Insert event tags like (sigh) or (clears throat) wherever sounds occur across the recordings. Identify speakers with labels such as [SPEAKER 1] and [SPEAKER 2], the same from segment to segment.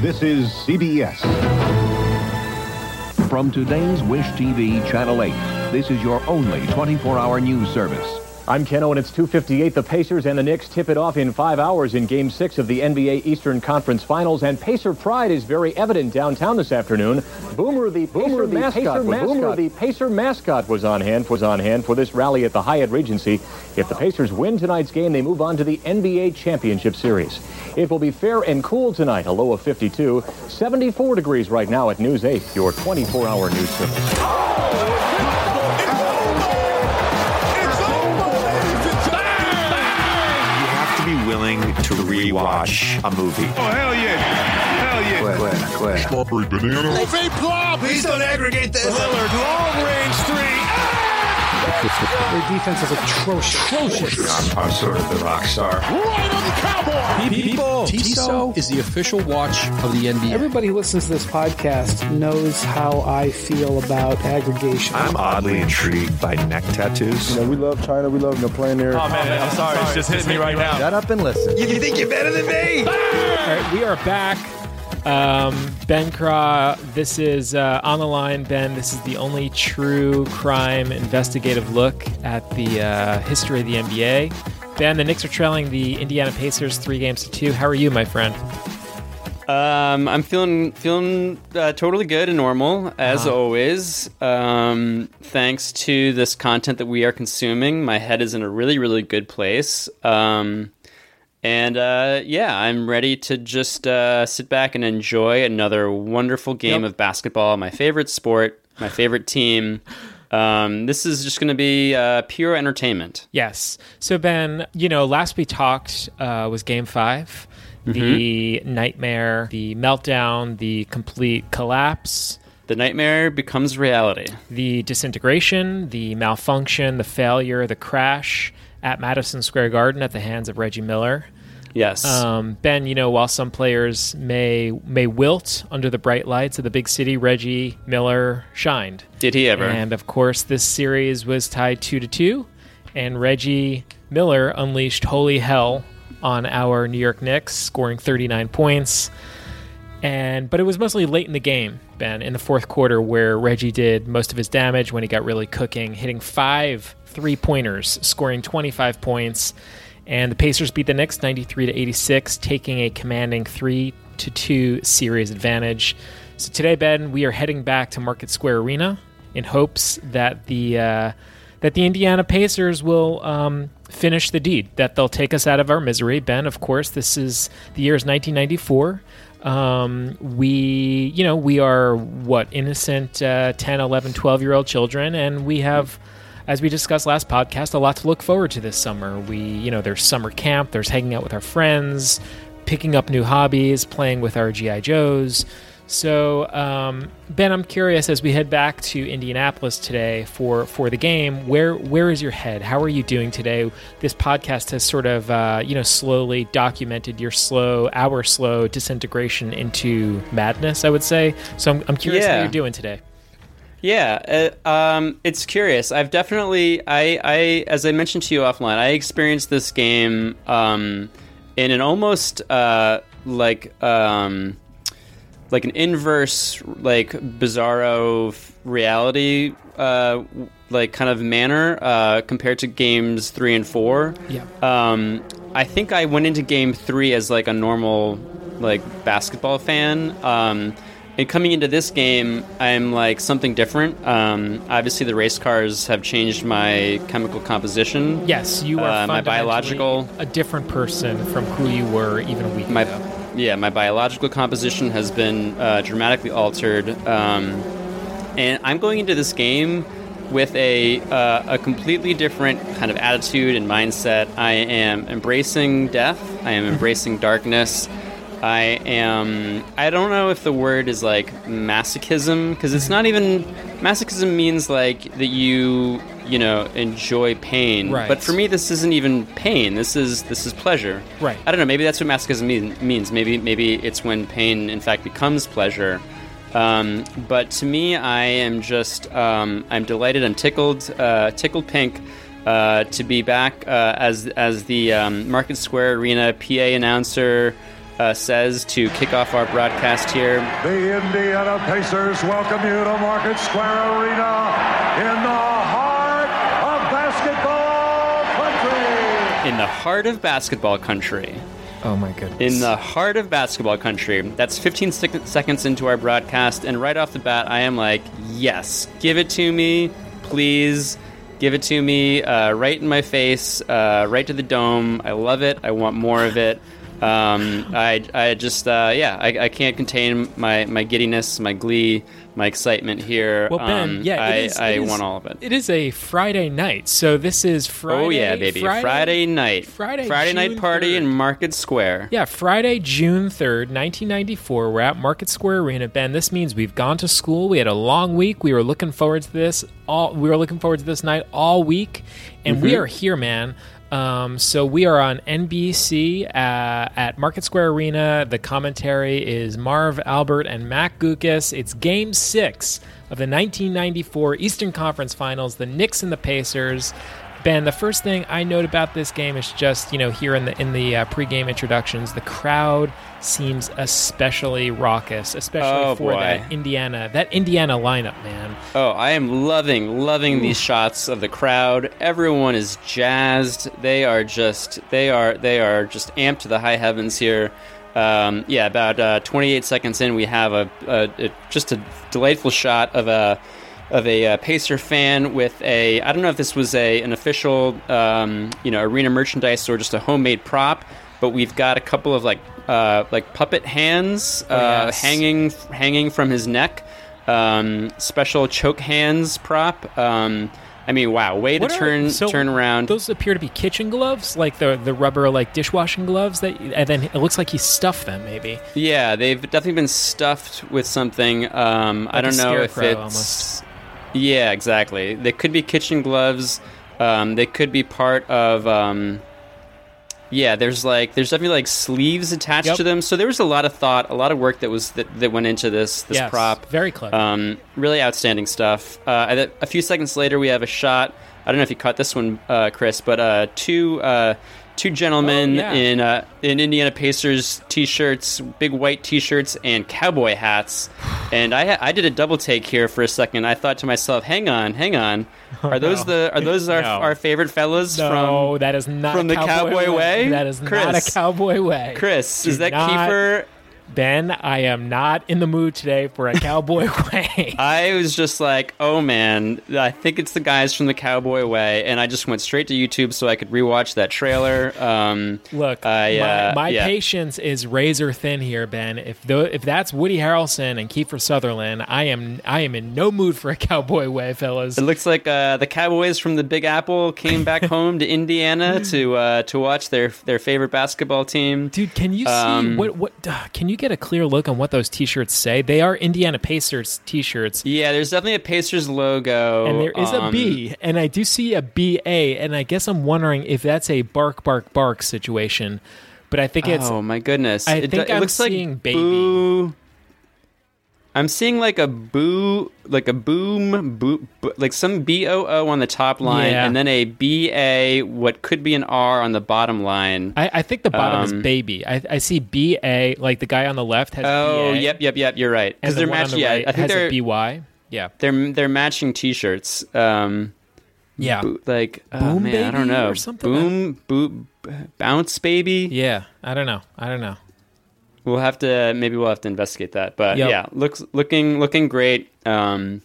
[SPEAKER 1] This is CBS.
[SPEAKER 2] From today's Wish TV Channel 8, this is your only 24-hour news service.
[SPEAKER 3] I'm Ken and it's 2:58. The Pacers and the Knicks tip it off in five hours in Game Six of the NBA Eastern Conference Finals, and Pacer pride is very evident downtown this afternoon. Boomer, the Boomer, the mascot, Pacer mascot. Boomer, the Pacer mascot, was on hand was on hand for this rally at the Hyatt Regency. If the Pacers win tonight's game, they move on to the NBA Championship Series. It will be fair and cool tonight, a low of 52, 74 degrees right now at News 8, your 24-hour news service.
[SPEAKER 4] Rewatch a movie.
[SPEAKER 5] Oh, hell yeah. Hell yeah.
[SPEAKER 6] Quit, quit, quit.
[SPEAKER 5] Strawberry banana.
[SPEAKER 7] Fake plop. Please don't aggregate this.
[SPEAKER 5] Lillard, long range three.
[SPEAKER 8] Their defense is atrocious.
[SPEAKER 6] atrocious. I'm, I'm, sort of the rock star.
[SPEAKER 5] Right on the cowboy.
[SPEAKER 9] People. Tissot is the official watch of the NBA.
[SPEAKER 8] Everybody who listens to this podcast knows how I feel about aggregation.
[SPEAKER 4] I'm oddly intrigued by neck tattoos.
[SPEAKER 10] You know, we love China. We love you know, playing there.
[SPEAKER 11] Oh, man, I'm sorry. It's just hitting me right now.
[SPEAKER 12] Shut up and listen.
[SPEAKER 7] You, you think you're better than me?
[SPEAKER 13] All right, we are back. Um, ben Craw, this is uh, on the line. Ben, this is the only true crime investigative look at the uh, history of the NBA. Ben, the Knicks are trailing the Indiana Pacers three games to two. How are you, my friend?
[SPEAKER 14] Um, I'm feeling feeling uh, totally good and normal as uh-huh. always. Um, thanks to this content that we are consuming, my head is in a really really good place. Um, and uh, yeah, I'm ready to just uh, sit back and enjoy another wonderful game yep. of basketball, my favorite sport, my favorite team. Um, this is just going to be uh, pure entertainment.
[SPEAKER 13] Yes. So, Ben, you know, last we talked uh, was game 5 mm-hmm. the nightmare, the meltdown, the complete collapse.
[SPEAKER 14] The nightmare becomes reality.
[SPEAKER 13] The disintegration, the malfunction, the failure, the crash at Madison Square Garden at the hands of Reggie Miller.
[SPEAKER 14] Yes.
[SPEAKER 13] Um, ben, you know, while some players may may wilt under the bright lights of the big city, Reggie Miller shined.
[SPEAKER 14] Did he ever?
[SPEAKER 13] And of course, this series was tied two to two, and Reggie Miller unleashed holy hell on our New York Knicks, scoring 39 points. And but it was mostly late in the game, Ben, in the fourth quarter, where Reggie did most of his damage when he got really cooking, hitting five three pointers, scoring 25 points. And the Pacers beat the Knicks 93 to 86, taking a commanding 3 to 2 series advantage. So today, Ben, we are heading back to Market Square Arena in hopes that the uh, that the Indiana Pacers will um, finish the deed, that they'll take us out of our misery. Ben, of course, this is the year is 1994. Um, we, you know, we are what innocent uh, 10, 11, 12 year old children, and we have as we discussed last podcast, a lot to look forward to this summer. We, you know, there's summer camp, there's hanging out with our friends, picking up new hobbies, playing with our GI Joes. So, um, Ben, I'm curious as we head back to Indianapolis today for for the game. Where where is your head? How are you doing today? This podcast has sort of uh, you know slowly documented your slow, our slow disintegration into madness. I would say. So I'm, I'm curious yeah. how you're doing today.
[SPEAKER 14] Yeah, uh, um, it's curious. I've definitely, I, I, as I mentioned to you offline, I experienced this game um, in an almost uh, like um, like an inverse, like bizarro reality, uh, like kind of manner uh, compared to games three and four.
[SPEAKER 13] Yeah.
[SPEAKER 14] Um, I think I went into game three as like a normal like basketball fan. And coming into this game, I'm like something different. Um, obviously, the race cars have changed my chemical composition.
[SPEAKER 13] Yes, you are uh, my biological a different person from who you were even a week
[SPEAKER 14] my,
[SPEAKER 13] ago.
[SPEAKER 14] Yeah, my biological composition has been uh, dramatically altered, um, and I'm going into this game with a uh, a completely different kind of attitude and mindset. I am embracing death. I am embracing darkness. I am. I don't know if the word is like masochism because it's not even. Masochism means like that you you know enjoy pain.
[SPEAKER 13] Right.
[SPEAKER 14] But for me, this isn't even pain. This is this is pleasure.
[SPEAKER 13] Right.
[SPEAKER 14] I don't know. Maybe that's what masochism mean, means. Maybe maybe it's when pain in fact becomes pleasure. Um, but to me, I am just um, I'm delighted. I'm tickled, uh, tickled pink. Uh, to be back uh, as as the um, Market Square Arena PA announcer, uh, says to kick off our broadcast here.
[SPEAKER 1] The Indiana Pacers welcome you to Market Square Arena in the heart of basketball country.
[SPEAKER 14] In the heart of basketball country.
[SPEAKER 13] Oh my goodness.
[SPEAKER 14] In the heart of basketball country. That's 15 sec- seconds into our broadcast, and right off the bat, I am like, yes, give it to me, please. Give it to me uh, right in my face, uh, right to the dome. I love it. I want more of it. Um, I, I just, uh, yeah, I, I can't contain my, my giddiness, my glee, my excitement here.
[SPEAKER 13] Well, Ben,
[SPEAKER 14] Um,
[SPEAKER 13] yeah,
[SPEAKER 14] I,
[SPEAKER 13] it is,
[SPEAKER 14] I
[SPEAKER 13] it is-
[SPEAKER 14] want all of it.
[SPEAKER 13] It is a Friday night, so this is Friday.
[SPEAKER 14] oh yeah, baby! Friday, night,
[SPEAKER 13] Friday,
[SPEAKER 14] night
[SPEAKER 13] June
[SPEAKER 14] party
[SPEAKER 13] 3rd.
[SPEAKER 14] in Market Square.
[SPEAKER 13] Yeah, Friday, June 3rd, 1994. We're at Market Square Arena. Ben, this means we've gone to school. We had a long week. We were looking forward to this all we were looking forward to this night all week. And we
[SPEAKER 14] Mhm.
[SPEAKER 13] are here, man. Um, so we are on NBC uh, at Market Square Arena. The commentary is Marv Albert and Matt Guokas. It's Game Six of the 1994 Eastern Conference Finals. The Knicks and the Pacers. Ben, the first thing I note about this game is just you know here in the in the uh, pregame introductions, the crowd seems especially raucous, especially
[SPEAKER 14] Oh,
[SPEAKER 13] for
[SPEAKER 14] boy.
[SPEAKER 13] that Indiana that Indiana lineup, man.
[SPEAKER 14] Oh, I am loving, loving these shots of the crowd. Everyone is jazzed. They are just, they are, they are just amped to the high heavens here. Um, yeah, about uh, 28 seconds in, we have a, a, a just a delightful shot of a of a uh, Pacer fan with a. I don't know if this was a an official, um, you know, arena merchandise or just a homemade prop, but we've got a couple of like uh, like puppet hands
[SPEAKER 13] Oh,
[SPEAKER 14] uh,
[SPEAKER 13] yes.
[SPEAKER 14] hanging hanging from his neck. Um, special choke hands prop. Um, I mean, wow, way to
[SPEAKER 13] What are-
[SPEAKER 14] turn
[SPEAKER 13] so
[SPEAKER 14] turn around.
[SPEAKER 13] Those appear to be kitchen gloves, like the the rubber like dishwashing gloves. That and then it looks like he stuffed them. Maybe
[SPEAKER 14] Yeah, they've definitely been stuffed with something. Um, I
[SPEAKER 13] Like a
[SPEAKER 14] don't know if it's. Yeah, exactly. They could be kitchen gloves. Um, they could be part of. Um, yeah, there's like there's definitely like sleeves attached
[SPEAKER 13] Yep.
[SPEAKER 14] to them. So there was a lot of thought, a lot of work that was that, that went into this this
[SPEAKER 13] Yes,
[SPEAKER 14] prop.
[SPEAKER 13] very clever.
[SPEAKER 14] Um, really outstanding stuff. Uh, a few seconds later, we have a shot. I don't know if you caught this one, uh, Chris, but uh, two uh, two gentlemen
[SPEAKER 13] Oh, yeah.
[SPEAKER 14] in uh, in Indiana Pacers t-shirts, big white t-shirts, and cowboy hats. (sighs) And I I did a double take here for a second. I thought to myself, "Hang on, hang on, (laughs) are those
[SPEAKER 13] no.
[SPEAKER 14] the are those our,
[SPEAKER 13] No.
[SPEAKER 14] our favorite fellas
[SPEAKER 13] no,
[SPEAKER 14] from
[SPEAKER 13] that is not
[SPEAKER 14] from the
[SPEAKER 13] cowboy,
[SPEAKER 14] Cowboy Way?
[SPEAKER 13] That is not
[SPEAKER 14] Chris.
[SPEAKER 13] a cowboy way.
[SPEAKER 14] Chris?
[SPEAKER 13] Do
[SPEAKER 14] is that
[SPEAKER 13] not-
[SPEAKER 14] Kiefer?
[SPEAKER 13] Ben, I am not in the mood today for a cowboy (laughs) way.
[SPEAKER 14] I was just like, oh man, I think it's the guys from the Cowboy Way, and I just went straight to YouTube so I could rewatch that trailer. Um,
[SPEAKER 13] Look,
[SPEAKER 14] I, uh,
[SPEAKER 13] my, my
[SPEAKER 14] yeah.
[SPEAKER 13] patience is razor thin here, Ben. If tho- if that's Woody Harrelson and Kiefer Sutherland, I am I am in no mood for a (laughs) cowboy way, fellas.
[SPEAKER 14] It looks like uh, the Cowboys from the Big Apple came back (laughs) home to Indiana to uh, to watch their their favorite basketball team.
[SPEAKER 13] Dude, can you see
[SPEAKER 14] Um,
[SPEAKER 13] what what? Uh, can you get a clear look on what those T-shirts say? They are Indiana Pacers T-shirts,
[SPEAKER 14] Yeah, there's definitely a Pacers logo,
[SPEAKER 13] and there is a
[SPEAKER 14] um,
[SPEAKER 13] B, and I do see a B A, and I guess I'm wondering if that's a bark bark bark situation. But I think it's
[SPEAKER 14] oh my goodness!
[SPEAKER 13] I
[SPEAKER 14] it,
[SPEAKER 13] think
[SPEAKER 14] it
[SPEAKER 13] I'm
[SPEAKER 14] looks
[SPEAKER 13] seeing
[SPEAKER 14] like
[SPEAKER 13] baby.
[SPEAKER 14] boo. I'm seeing like a boo, like a boom, boo, boo like some B O O on the top line,
[SPEAKER 13] Yeah.
[SPEAKER 14] and then a B A, what could be an R on the bottom line.
[SPEAKER 13] I, I think the bottom is
[SPEAKER 14] Um,
[SPEAKER 13] baby. I, I see B A, like the guy on the left has
[SPEAKER 14] Oh,
[SPEAKER 13] BA,
[SPEAKER 14] yep, yep, yep. You're right. Because
[SPEAKER 13] the
[SPEAKER 14] they're matching.
[SPEAKER 13] the
[SPEAKER 14] Yeah,
[SPEAKER 13] right
[SPEAKER 14] I think they're
[SPEAKER 13] BY. Yeah,
[SPEAKER 14] they're they're matching T-shirts. Um,
[SPEAKER 13] yeah,
[SPEAKER 14] Bo- like oh,
[SPEAKER 13] Boom
[SPEAKER 14] man, I don't know.
[SPEAKER 13] or something?
[SPEAKER 14] Boom, boom, bounce baby.
[SPEAKER 13] yeah. I don't know. I don't know.
[SPEAKER 14] We'll have to maybe we'll have to investigate that. But
[SPEAKER 13] Yep.
[SPEAKER 14] yeah, looks looking looking great. Um,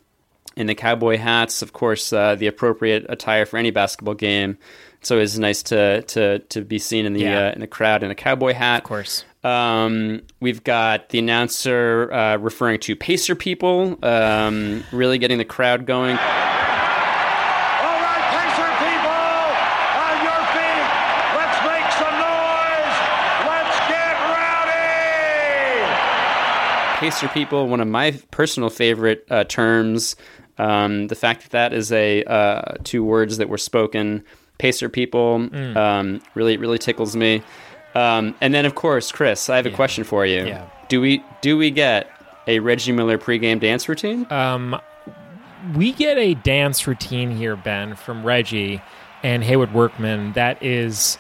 [SPEAKER 14] in the cowboy hats, of course, uh, the appropriate attire for any basketball game. It's always nice to to to be seen in the
[SPEAKER 13] Yeah.
[SPEAKER 14] uh, in the crowd in a cowboy hat.
[SPEAKER 13] Of course.
[SPEAKER 14] Um, we've got the announcer uh, referring to Pacer people, um, really getting the crowd going.
[SPEAKER 1] All right, Pacer people, on your feet. Let's make some noise. Let's get rowdy.
[SPEAKER 14] Pacer people, one of my personal favorite uh, terms. Um, the fact that that is a uh, two words that were spoken, Pacer people,
[SPEAKER 13] Mm.
[SPEAKER 14] um, really really tickles me. Um, and then of course, Chris, I have a
[SPEAKER 13] Yeah.
[SPEAKER 14] question for you.
[SPEAKER 13] Yeah.
[SPEAKER 14] Do we do we get a Reggie Miller pregame dance routine?
[SPEAKER 13] Um, we get a dance routine here, Ben, from Reggie and Haywoode Workman. That is,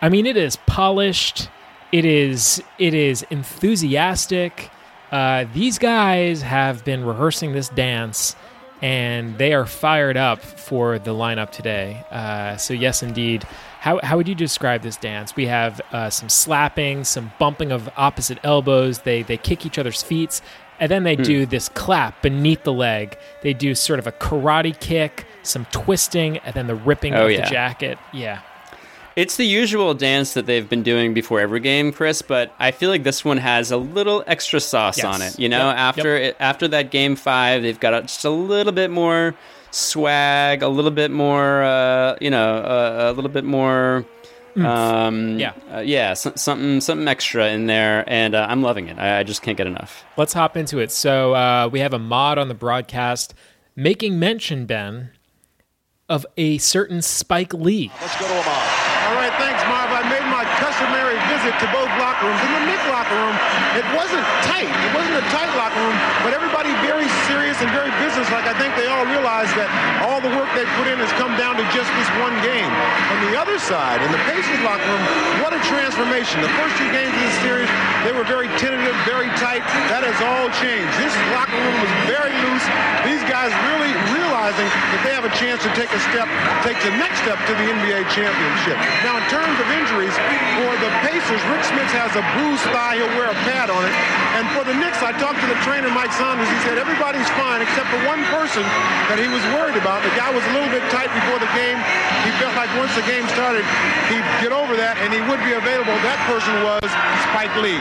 [SPEAKER 13] I mean, it is polished. it is it is enthusiastic. Uh, these guys have been rehearsing this dance, and they are fired up for the lineup today. Uh, so yes, indeed. How, how would you describe this dance? We have uh, some slapping, some bumping of opposite elbows. They they kick each other's feet, and then they
[SPEAKER 14] Hmm.
[SPEAKER 13] do this clap beneath the leg. They do sort of a karate kick, some twisting, and then the ripping
[SPEAKER 14] Oh,
[SPEAKER 13] of
[SPEAKER 14] yeah.
[SPEAKER 13] the jacket. Yeah.
[SPEAKER 14] It's the usual dance that they've been doing before every game, Chris, but I feel like this one has a little extra sauce
[SPEAKER 13] Yes.
[SPEAKER 14] on it. You know,
[SPEAKER 13] Yep,
[SPEAKER 14] after it, after that game five, they've got just a little bit more swag, a little bit more, uh, you know, uh, a little bit more. Um,
[SPEAKER 13] Yeah.
[SPEAKER 14] uh, yeah, so, something something extra in there, and uh, I'm loving it. I, I just can't get enough.
[SPEAKER 13] Let's hop into it. So uh, we have Ahmad on the broadcast making mention, Ben, of a certain Spike Lee.
[SPEAKER 5] Let's go to Ahmad.
[SPEAKER 12] All right, thanks, Marv. I made my customary visit to both locker rooms. In the Knick locker room, it wasn't tight. It wasn't a tight locker room, but everybody very serious and very businesslike. I think they all realize that all the work they put in has come down to just this one game. On the other side, in the Pacers locker room, what a transformation. The first two games of this series, they were very tentative, very tight. That has all changed. This locker room was very loose. These guys really realizing that they have a chance to take a step, take the next step to the NBA championship. Now, in terms of injuries, for the Pacers, Rik Smits has a bruised thigh. He'll wear a pad on it. And for the Knicks, I talked to the trainer, Mike Saunders. He said everybody's fine except for one person that he was worried about. The guy was a little bit tight before the game. He felt like once the game started, he'd get over that and he would be available. That person was Spike Lee.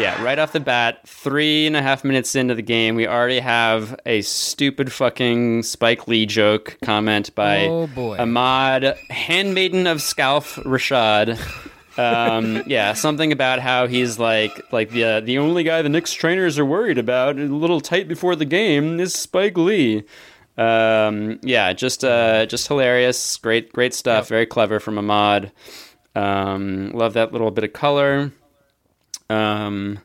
[SPEAKER 14] Yeah, right off the bat, three and a half minutes into the game, we already have a stupid fucking Spike Lee joke comment by
[SPEAKER 13] Oh, boy.
[SPEAKER 14] Ahmad, handmaiden of Scalf Rashad. Um, yeah, something about how he's like like the uh, the only guy the Knicks trainers are worried about, a little tight before the game, is Spike Lee. Um, yeah, just uh, just hilarious, great great stuff, very clever from Ahmad. Um, love that little bit of color. Um,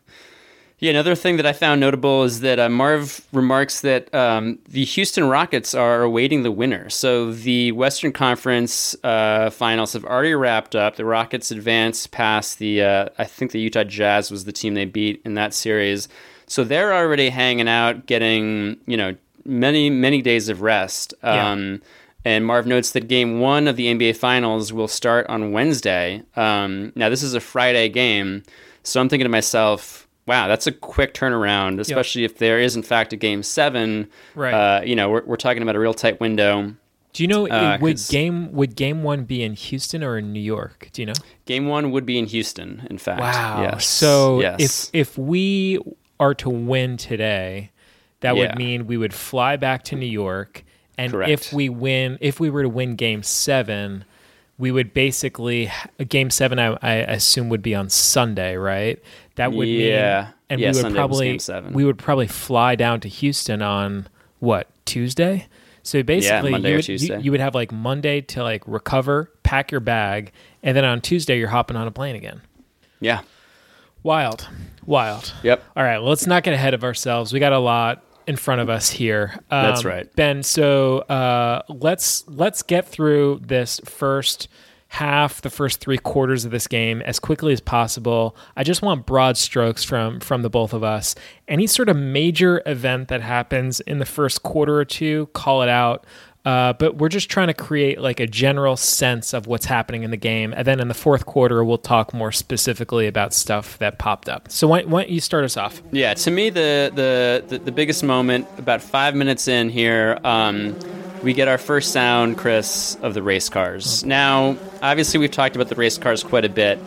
[SPEAKER 14] yeah, another thing that I found notable is that uh, Marv remarks that um, the Houston Rockets are awaiting the winner. So the Western Conference uh, finals have already wrapped up. The Rockets advanced past the, uh, I think the Utah Jazz was the team they beat in that series. So they're already hanging out, getting, you know, many, many days of rest.
[SPEAKER 13] Yeah.
[SPEAKER 14] Um, and Marv notes that game one of the NBA Finals will start on Wednesday. Um, now, this is a Friday game. So I'm thinking to myself, wow, that's a quick turnaround, especially if there is, in fact, a game seven.
[SPEAKER 13] Right.
[SPEAKER 14] Uh, you know, we're, we're talking about a real tight window.
[SPEAKER 13] Do you know
[SPEAKER 14] Uh,
[SPEAKER 13] would
[SPEAKER 14] 'cause-
[SPEAKER 13] game would game one be in Houston or in New York? Do you know?
[SPEAKER 14] Game one would be in Houston, in fact.
[SPEAKER 13] Wow.
[SPEAKER 14] Yes.
[SPEAKER 13] So
[SPEAKER 14] yes.
[SPEAKER 13] if if we are to win today, that
[SPEAKER 14] Yeah.
[SPEAKER 13] would mean we would fly back to New York, and
[SPEAKER 14] Correct.
[SPEAKER 13] if we win, if we were to win Game Seven, we would basically Game Seven. I, I assume would be on Sunday, right? That would
[SPEAKER 14] Yeah.
[SPEAKER 13] mean, and
[SPEAKER 14] Yeah,
[SPEAKER 13] we would
[SPEAKER 14] Sunday
[SPEAKER 13] probably we would probably fly down to Houston on what Tuesday. So basically,
[SPEAKER 14] Monday
[SPEAKER 13] you would, you-
[SPEAKER 14] Tuesday.
[SPEAKER 13] you would have like Monday to like recover, pack your bag, and then on Tuesday you're hopping on a plane again.
[SPEAKER 14] yeah.
[SPEAKER 13] Wild, wild.
[SPEAKER 14] Yep.
[SPEAKER 13] All right, well, let's not get ahead of ourselves. We got a lot in front of us here. Um,
[SPEAKER 14] That's right.
[SPEAKER 13] Ben. So uh, let's let's get through this first half, the first three quarters of this game as quickly as possible. I just want broad strokes from from the both of us. Any sort of major event that happens in the first quarter or two, call it out. Uh, but we're just trying to create like a general sense of what's happening in the game, and then in the fourth quarter, we'll talk more specifically about stuff that popped up. So why, why don't you start us off?
[SPEAKER 14] Yeah, to me, the, the, the, the biggest moment, about five minutes in here, um, we get our first sound, Chris, of the race cars. Now, obviously, we've talked about the race cars quite a bit.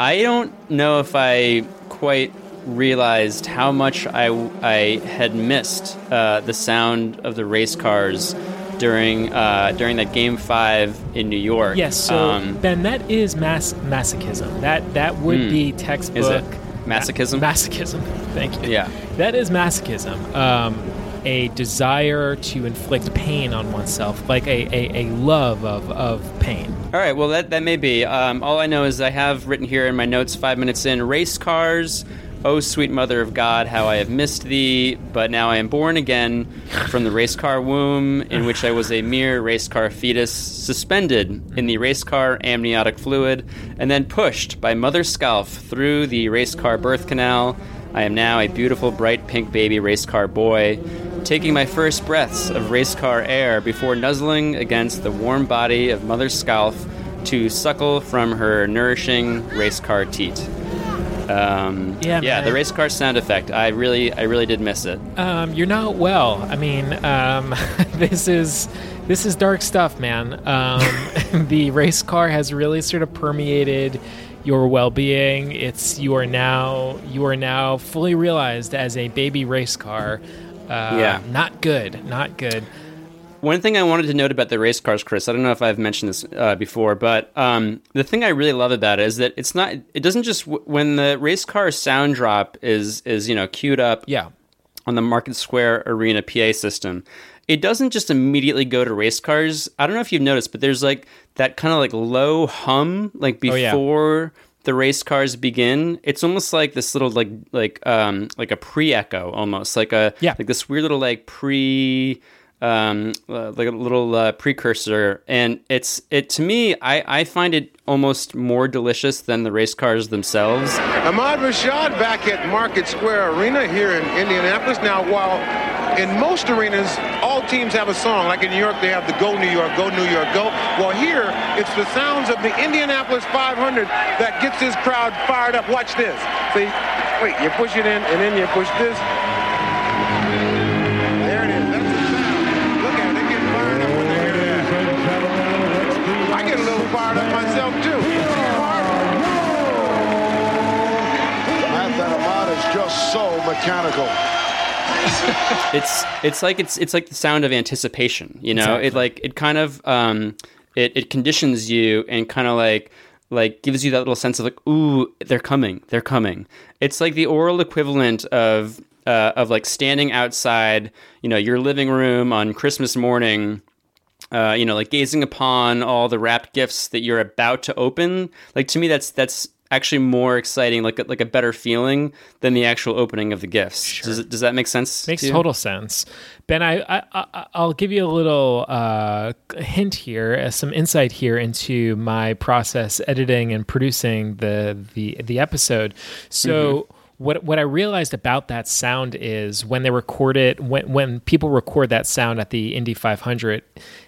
[SPEAKER 14] I don't know if I quite realized how much I, I had missed uh, the sound of the race cars during uh, during that game five in New York.
[SPEAKER 13] Yes, so
[SPEAKER 14] Um,
[SPEAKER 13] Ben, that is mass masochism. That that would
[SPEAKER 14] Hmm.
[SPEAKER 13] be textbook
[SPEAKER 14] Is it? Masochism?
[SPEAKER 13] Ma- masochism. (laughs) Thank you.
[SPEAKER 14] Yeah.
[SPEAKER 13] that is masochism. Um, a desire to inflict pain on oneself, like a, a, a love of, of pain.
[SPEAKER 14] All right, well, that, that may be. Um, all I know is I have written here in my notes five minutes in race cars "O sweet Mother of God, how I have missed thee! But now I am born again from the race car womb, in which I was a mere race car fetus, suspended in the race car amniotic fluid, and then pushed by Mother Scalf through the race car birth canal." I am now a beautiful, bright pink baby race car boy, taking my first breaths of race car air before nuzzling against the warm body of Mother Scalf to suckle from her nourishing race car teat. Um,
[SPEAKER 13] Yeah,
[SPEAKER 14] yeah,
[SPEAKER 13] man.
[SPEAKER 14] the race car sound effect. I really, I really did miss it.
[SPEAKER 13] Um, you're not well. I mean, um, (laughs) this is this is dark stuff, man. Um, (laughs) the race car has really sort of permeated your well-being. It's you are now you are now fully realized as a baby race car. Uh,
[SPEAKER 14] Yeah.
[SPEAKER 13] not good, not good.
[SPEAKER 14] One thing I wanted to note about the race cars, Chris, I don't know if I've mentioned this uh, before, but um, the thing I really love about it is that it's not. It doesn't just when the race car sound drop is is you know queued up.
[SPEAKER 13] Yeah.
[SPEAKER 14] On the Market Square Arena PA system, it doesn't just immediately go to race cars. I don't know if you've noticed, but there's like that kind of like low hum, like
[SPEAKER 13] Oh, yeah.
[SPEAKER 14] before the race cars begin. It's almost like this little like like um like a pre echo, almost like a
[SPEAKER 13] Yeah.
[SPEAKER 14] like this weird little like pre um uh, like a little uh, precursor and it's it to me I, I find it almost more delicious than the race cars themselves
[SPEAKER 12] Ahmad Rashad back at Market Square Arena here in Indianapolis. Now, while in most arenas, all teams have a song, like in New York, they have the Go New York, Go New York, Go. Well, here, it's the sounds of the Indianapolis 500 that gets this crowd fired up. Watch this. See, wait, you push it in, and then you push this.
[SPEAKER 5] Mechanical.
[SPEAKER 14] it's it's like it's it's like the sound of anticipation you know
[SPEAKER 13] Exactly.
[SPEAKER 14] it like it kind of um it, it conditions you and kind of like like gives you that little sense of like ooh they're coming they're coming it's like the oral equivalent of uh, of like standing outside you know your living room on christmas morning uh, you know, like gazing upon all the wrapped gifts that you're about to open. Like to me, that's that's actually more exciting, like a, like a better feeling than the actual opening of the gifts. Does, does that make sense?
[SPEAKER 13] Makes
[SPEAKER 14] to
[SPEAKER 13] total sense. Ben, I, I, I'll give you a little uh, hint here, uh, some insight here into my process editing and producing the the the episode. So. What, what I realized about that sound is when they record it, when, when people record that sound at the Indy 500,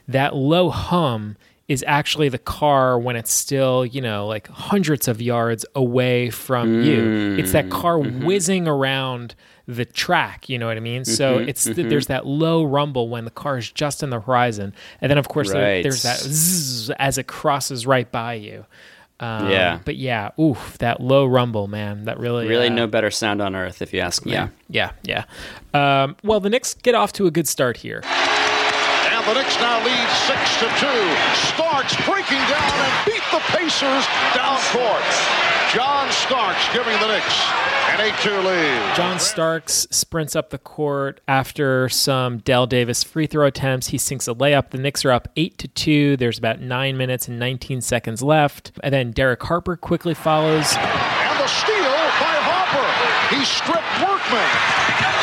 [SPEAKER 13] that low hum is actually the car when it's still, you know, like hundreds of yards away from you. It's that car whizzing around the track, you know what I mean? So
[SPEAKER 14] Mhm,
[SPEAKER 13] it's
[SPEAKER 14] mhm.
[SPEAKER 13] there's that low rumble when the car is just in the horizon. And then of course there- there's that zzz as it crosses right by you. Um,
[SPEAKER 14] Yeah.
[SPEAKER 13] But yeah, oof, that low rumble, man. That really
[SPEAKER 14] Really,
[SPEAKER 13] uh,
[SPEAKER 14] no better sound on earth, if you ask me.
[SPEAKER 13] Yeah, yeah, yeah. Um, well, the Knicks get off to a good start here.
[SPEAKER 5] The Knicks now lead six to two. Starks breaking down and beat the Pacers down court. John Starks giving the Knicks an 8-2 lead.
[SPEAKER 13] John Starks sprints up the court after some Dale Davis free throw attempts. He sinks a layup. The Knicks are up eight to two. There's about nine minutes and 19 seconds left, and then Derek Harper quickly follows.
[SPEAKER 5] And the steal by Harper. He stripped Workman.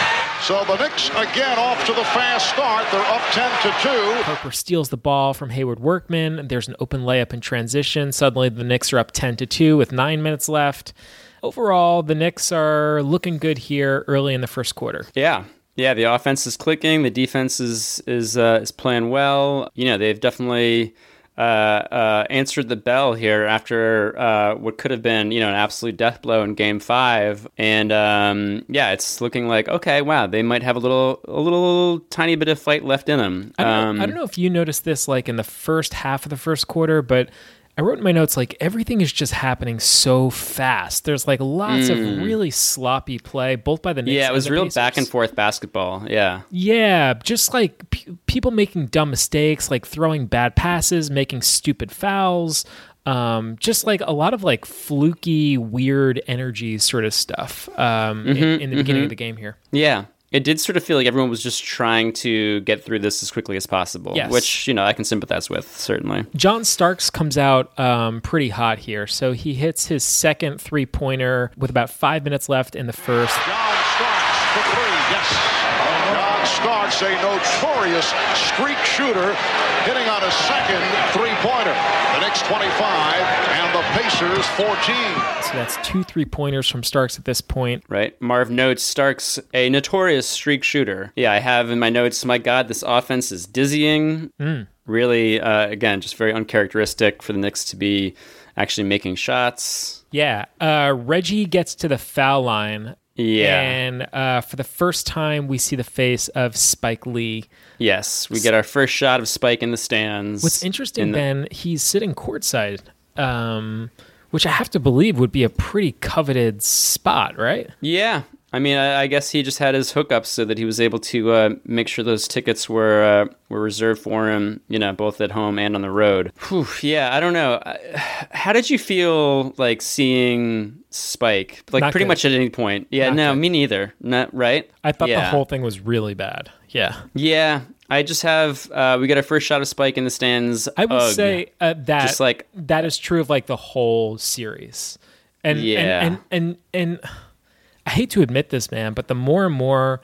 [SPEAKER 5] So the Knicks again off to the fast start. They're up 10 to 2.
[SPEAKER 13] Harper steals the ball from Haywoode Workman. There's an open layup in transition. Suddenly, the Knicks are up 10 to 2 with nine minutes left. Overall, the Knicks are looking good here early in the first quarter.
[SPEAKER 14] Yeah. Yeah, the offense is clicking. The defense is is uh, is playing well. You know, they've definitely uh, uh, answered the bell here after uh, what could have been you know an absolute death blow in Game Five. And um, yeah, it's looking like okay, wow, they might have a little a little tiny bit of fight left in them.
[SPEAKER 13] I don't,
[SPEAKER 14] Um,
[SPEAKER 13] know, I don't know if you noticed this like in the first half of the first quarter, but I wrote in my notes like everything is just happening so fast. There's like lots of
[SPEAKER 14] Mm.
[SPEAKER 13] really sloppy play, both by the Knicks.
[SPEAKER 14] Yeah, it was real
[SPEAKER 13] Pacers.
[SPEAKER 14] back and forth basketball. Yeah.
[SPEAKER 13] Yeah, just like p- people making dumb mistakes, like throwing bad passes, making stupid fouls. Um, just like a lot of like fluky, weird energy sort of stuff um, in,
[SPEAKER 14] Mhm,
[SPEAKER 13] in the beginning
[SPEAKER 14] mhm.
[SPEAKER 13] of the game here.
[SPEAKER 14] Yeah. It did sort of feel like everyone was just trying to get through this as quickly as possible,
[SPEAKER 13] Yes.
[SPEAKER 14] which you know I can sympathize with certainly.
[SPEAKER 13] John Starks comes out um, pretty hot here. So he hits his second three pointer with about five minutes left in the first.
[SPEAKER 5] John Starks for three. Yes. John a notorious streak shooter, hitting on a second three-pointer. The Knicks 25 and the Pacers 14.
[SPEAKER 13] So that's two three pointers from Starks at this point.
[SPEAKER 14] Right. Marv notes Starks, a notorious streak shooter. Yeah, I have in my notes, my God, this offense is dizzying.
[SPEAKER 13] Mm.
[SPEAKER 14] Really, uh, again, just very uncharacteristic for the Knicks to be actually making shots.
[SPEAKER 13] Yeah. Uh, Reggie gets to the foul line.
[SPEAKER 14] Yeah.
[SPEAKER 13] And uh, for the first time, we see the face of Spike Lee.
[SPEAKER 14] Yes, we get our first shot of Spike in the stands.
[SPEAKER 13] What's interesting,
[SPEAKER 14] in the-
[SPEAKER 13] Ben, he's sitting courtside, um, which I have to believe would be a pretty coveted spot, right?
[SPEAKER 14] Yeah. I mean, I, I guess he just had his hookups so that he was able to uh, make sure those tickets were uh, were reserved for him, you know, both at home and on the road. Whew, yeah, I don't know. (sighs) How did you feel like seeing Spike? Like
[SPEAKER 13] Not
[SPEAKER 14] pretty
[SPEAKER 13] good.
[SPEAKER 14] much at any point? Yeah,
[SPEAKER 13] Not
[SPEAKER 14] no,
[SPEAKER 13] good.
[SPEAKER 14] me neither. Not right.
[SPEAKER 13] I thought the whole thing was really bad. Yeah.
[SPEAKER 14] Yeah, I just have. Uh, we got our first shot of Spike in the stands.
[SPEAKER 13] I would
[SPEAKER 14] Ugh.
[SPEAKER 13] say uh, that
[SPEAKER 14] Just like-
[SPEAKER 13] that is true of like the whole series, and
[SPEAKER 14] Yeah.
[SPEAKER 13] and, and and and I hate to admit this, man, but the more and more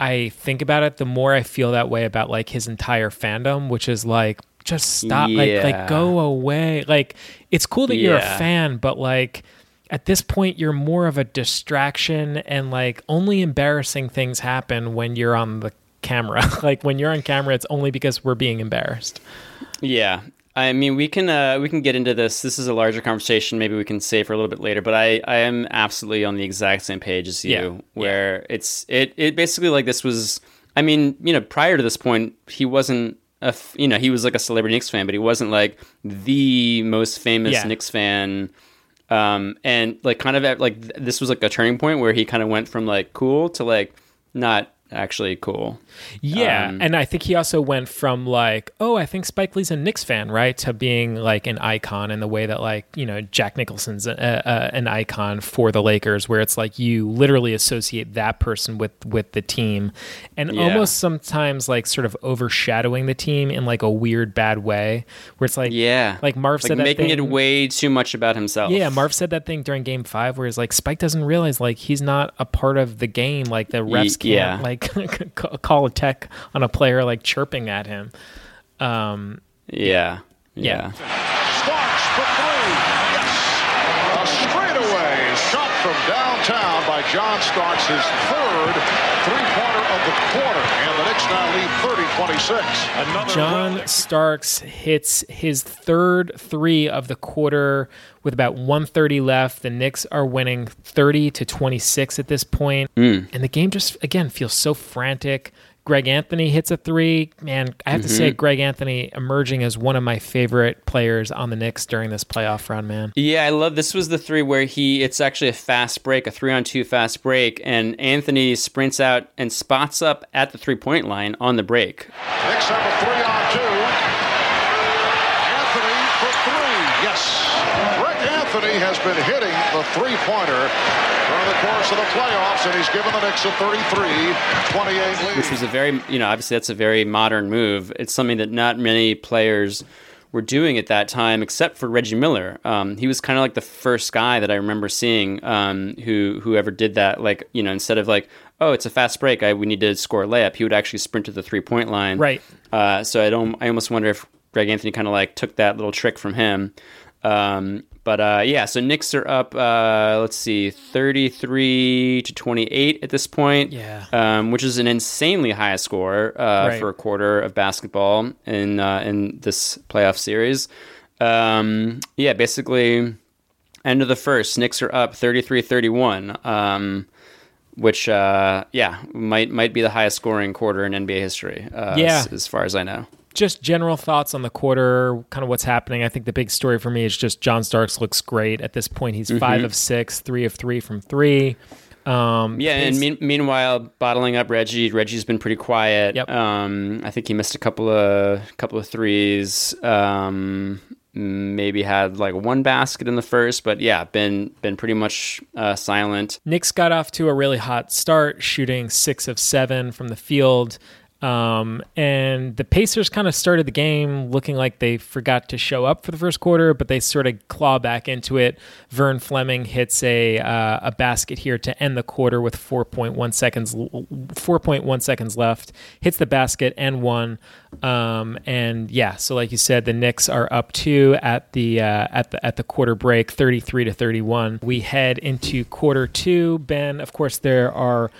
[SPEAKER 13] I think about it, the more I feel that way about like his entire fandom, which is like just stop, like
[SPEAKER 14] Yeah.
[SPEAKER 13] like go away. Like it's cool that you're a fan, but like. At this point, you're more of a distraction, and like only embarrassing things happen when you're on the camera. (laughs) like when you're on camera, it's only because we're being embarrassed.
[SPEAKER 14] Yeah. I mean, we can uh, we can get into this. This is a larger conversation. Maybe we can save for a little bit later. But I, I am absolutely on the exact same page as you,
[SPEAKER 13] Yeah.
[SPEAKER 14] where it's it it basically like this was. I mean, you know, prior to this point, he wasn't a f- you know he was like a celebrity Knicks fan, but he wasn't like the most famous
[SPEAKER 13] Yeah.
[SPEAKER 14] Knicks fan. Um, and like kind of at, like th- this was like a turning point where he kind of went from like cool to like not actually cool.
[SPEAKER 13] Yeah,
[SPEAKER 14] Um,
[SPEAKER 13] and I think he also went from like, oh, I think Spike Lee's a Knicks fan, right, to being like an icon in the way that like you know Jack Nicholson's a, a, an icon for the Lakers, where it's like you literally associate that person with with the team, and
[SPEAKER 14] Yeah.
[SPEAKER 13] almost sometimes like sort of overshadowing the team in like a weird bad way, where it's like
[SPEAKER 14] Yeah,
[SPEAKER 13] like Marv
[SPEAKER 14] like
[SPEAKER 13] said that
[SPEAKER 14] making
[SPEAKER 13] thing,
[SPEAKER 14] it way too much about himself.
[SPEAKER 13] Yeah, Marv said that thing during Game Five, where he's like, Spike doesn't realize like he's not a part of the game. Like the refs can't
[SPEAKER 14] yeah.
[SPEAKER 13] like (laughs) call a tech on a player like chirping at him. Um,
[SPEAKER 14] Yeah.
[SPEAKER 13] Yeah.
[SPEAKER 5] Starks for three. Yes. A straightaway shot from downtown by John Starks, his third three-pointer of the quarter. And the Knicks now lead 30-26. Another
[SPEAKER 13] John Starks hits his third three of the quarter with about 130 left. The Knicks are winning 30 to 26 at this point.
[SPEAKER 14] Mm.
[SPEAKER 13] And the game just, again, feels so frantic. Greg Anthony hits a three. Man, I have to say,
[SPEAKER 14] Mhm.
[SPEAKER 13] Greg Anthony emerging as one of my favorite players on the Knicks during this playoff run, man.
[SPEAKER 14] Yeah, I love this was the three where he it's actually a fast break, a three on two fast break, and Anthony sprints out and spots up at the three point line on the break.
[SPEAKER 5] Knicks have a three on two. Anthony for three. Yes. Greg Anthony has been hitting the three-pointer during the course of the playoffs, and he's given the Knicks a 33-28 lead.
[SPEAKER 14] Which was a very you know, obviously that's a very modern move. It's something that not many players were doing at that time, except for Reggie Miller. Um, he was kind of like the first guy that I remember seeing um, who who ever did that. Like you know, instead of like, oh, it's a fast break, I we need to score a layup. He would actually sprint to the three point line.
[SPEAKER 13] Right.
[SPEAKER 14] Uh, so I don't. I almost wonder if Greg Anthony kind of like took that little trick from him. Um, but uh, yeah, so Knicks are up. Uh, let's see, thirty-three to twenty-eight at this point.
[SPEAKER 13] Yeah.
[SPEAKER 14] um, which is an insanely high score uh,
[SPEAKER 13] Right.
[SPEAKER 14] for a quarter of basketball in uh, in this playoff series. Um, yeah, basically, end of the first, Knicks are up 33-31. Um, which uh, yeah might might be the highest scoring quarter in NBA history. Uh,
[SPEAKER 13] Yeah.
[SPEAKER 14] as, as far as I know.
[SPEAKER 13] Just general thoughts on the quarter, kind of what's happening. I think the big story for me is just John Starks looks great at this point. He's five
[SPEAKER 14] Mhm.
[SPEAKER 13] of six, three of three from three. Um,
[SPEAKER 14] Yeah, and mean, meanwhile, bottling up Reggie. Reggie's been pretty quiet.
[SPEAKER 13] Yep.
[SPEAKER 14] Um, I think he missed a couple of couple of threes. Um, maybe had like one basket in the first, but yeah, been been pretty much uh, silent.
[SPEAKER 13] Knicks got off to a really hot start, shooting six of seven from the field. Um, and the Pacers kind of started the game looking like they forgot to show up for the first quarter, but they sort of claw back into it. Vern Fleming hits a uh, a basket here to end the quarter with 4.1 seconds 4.1 seconds left. Hits the basket and one. Um, and yeah, so like you said, the Knicks are up two at the uh, at the at the quarter break, 33 to 31. We head into quarter two. Ben, of course, there are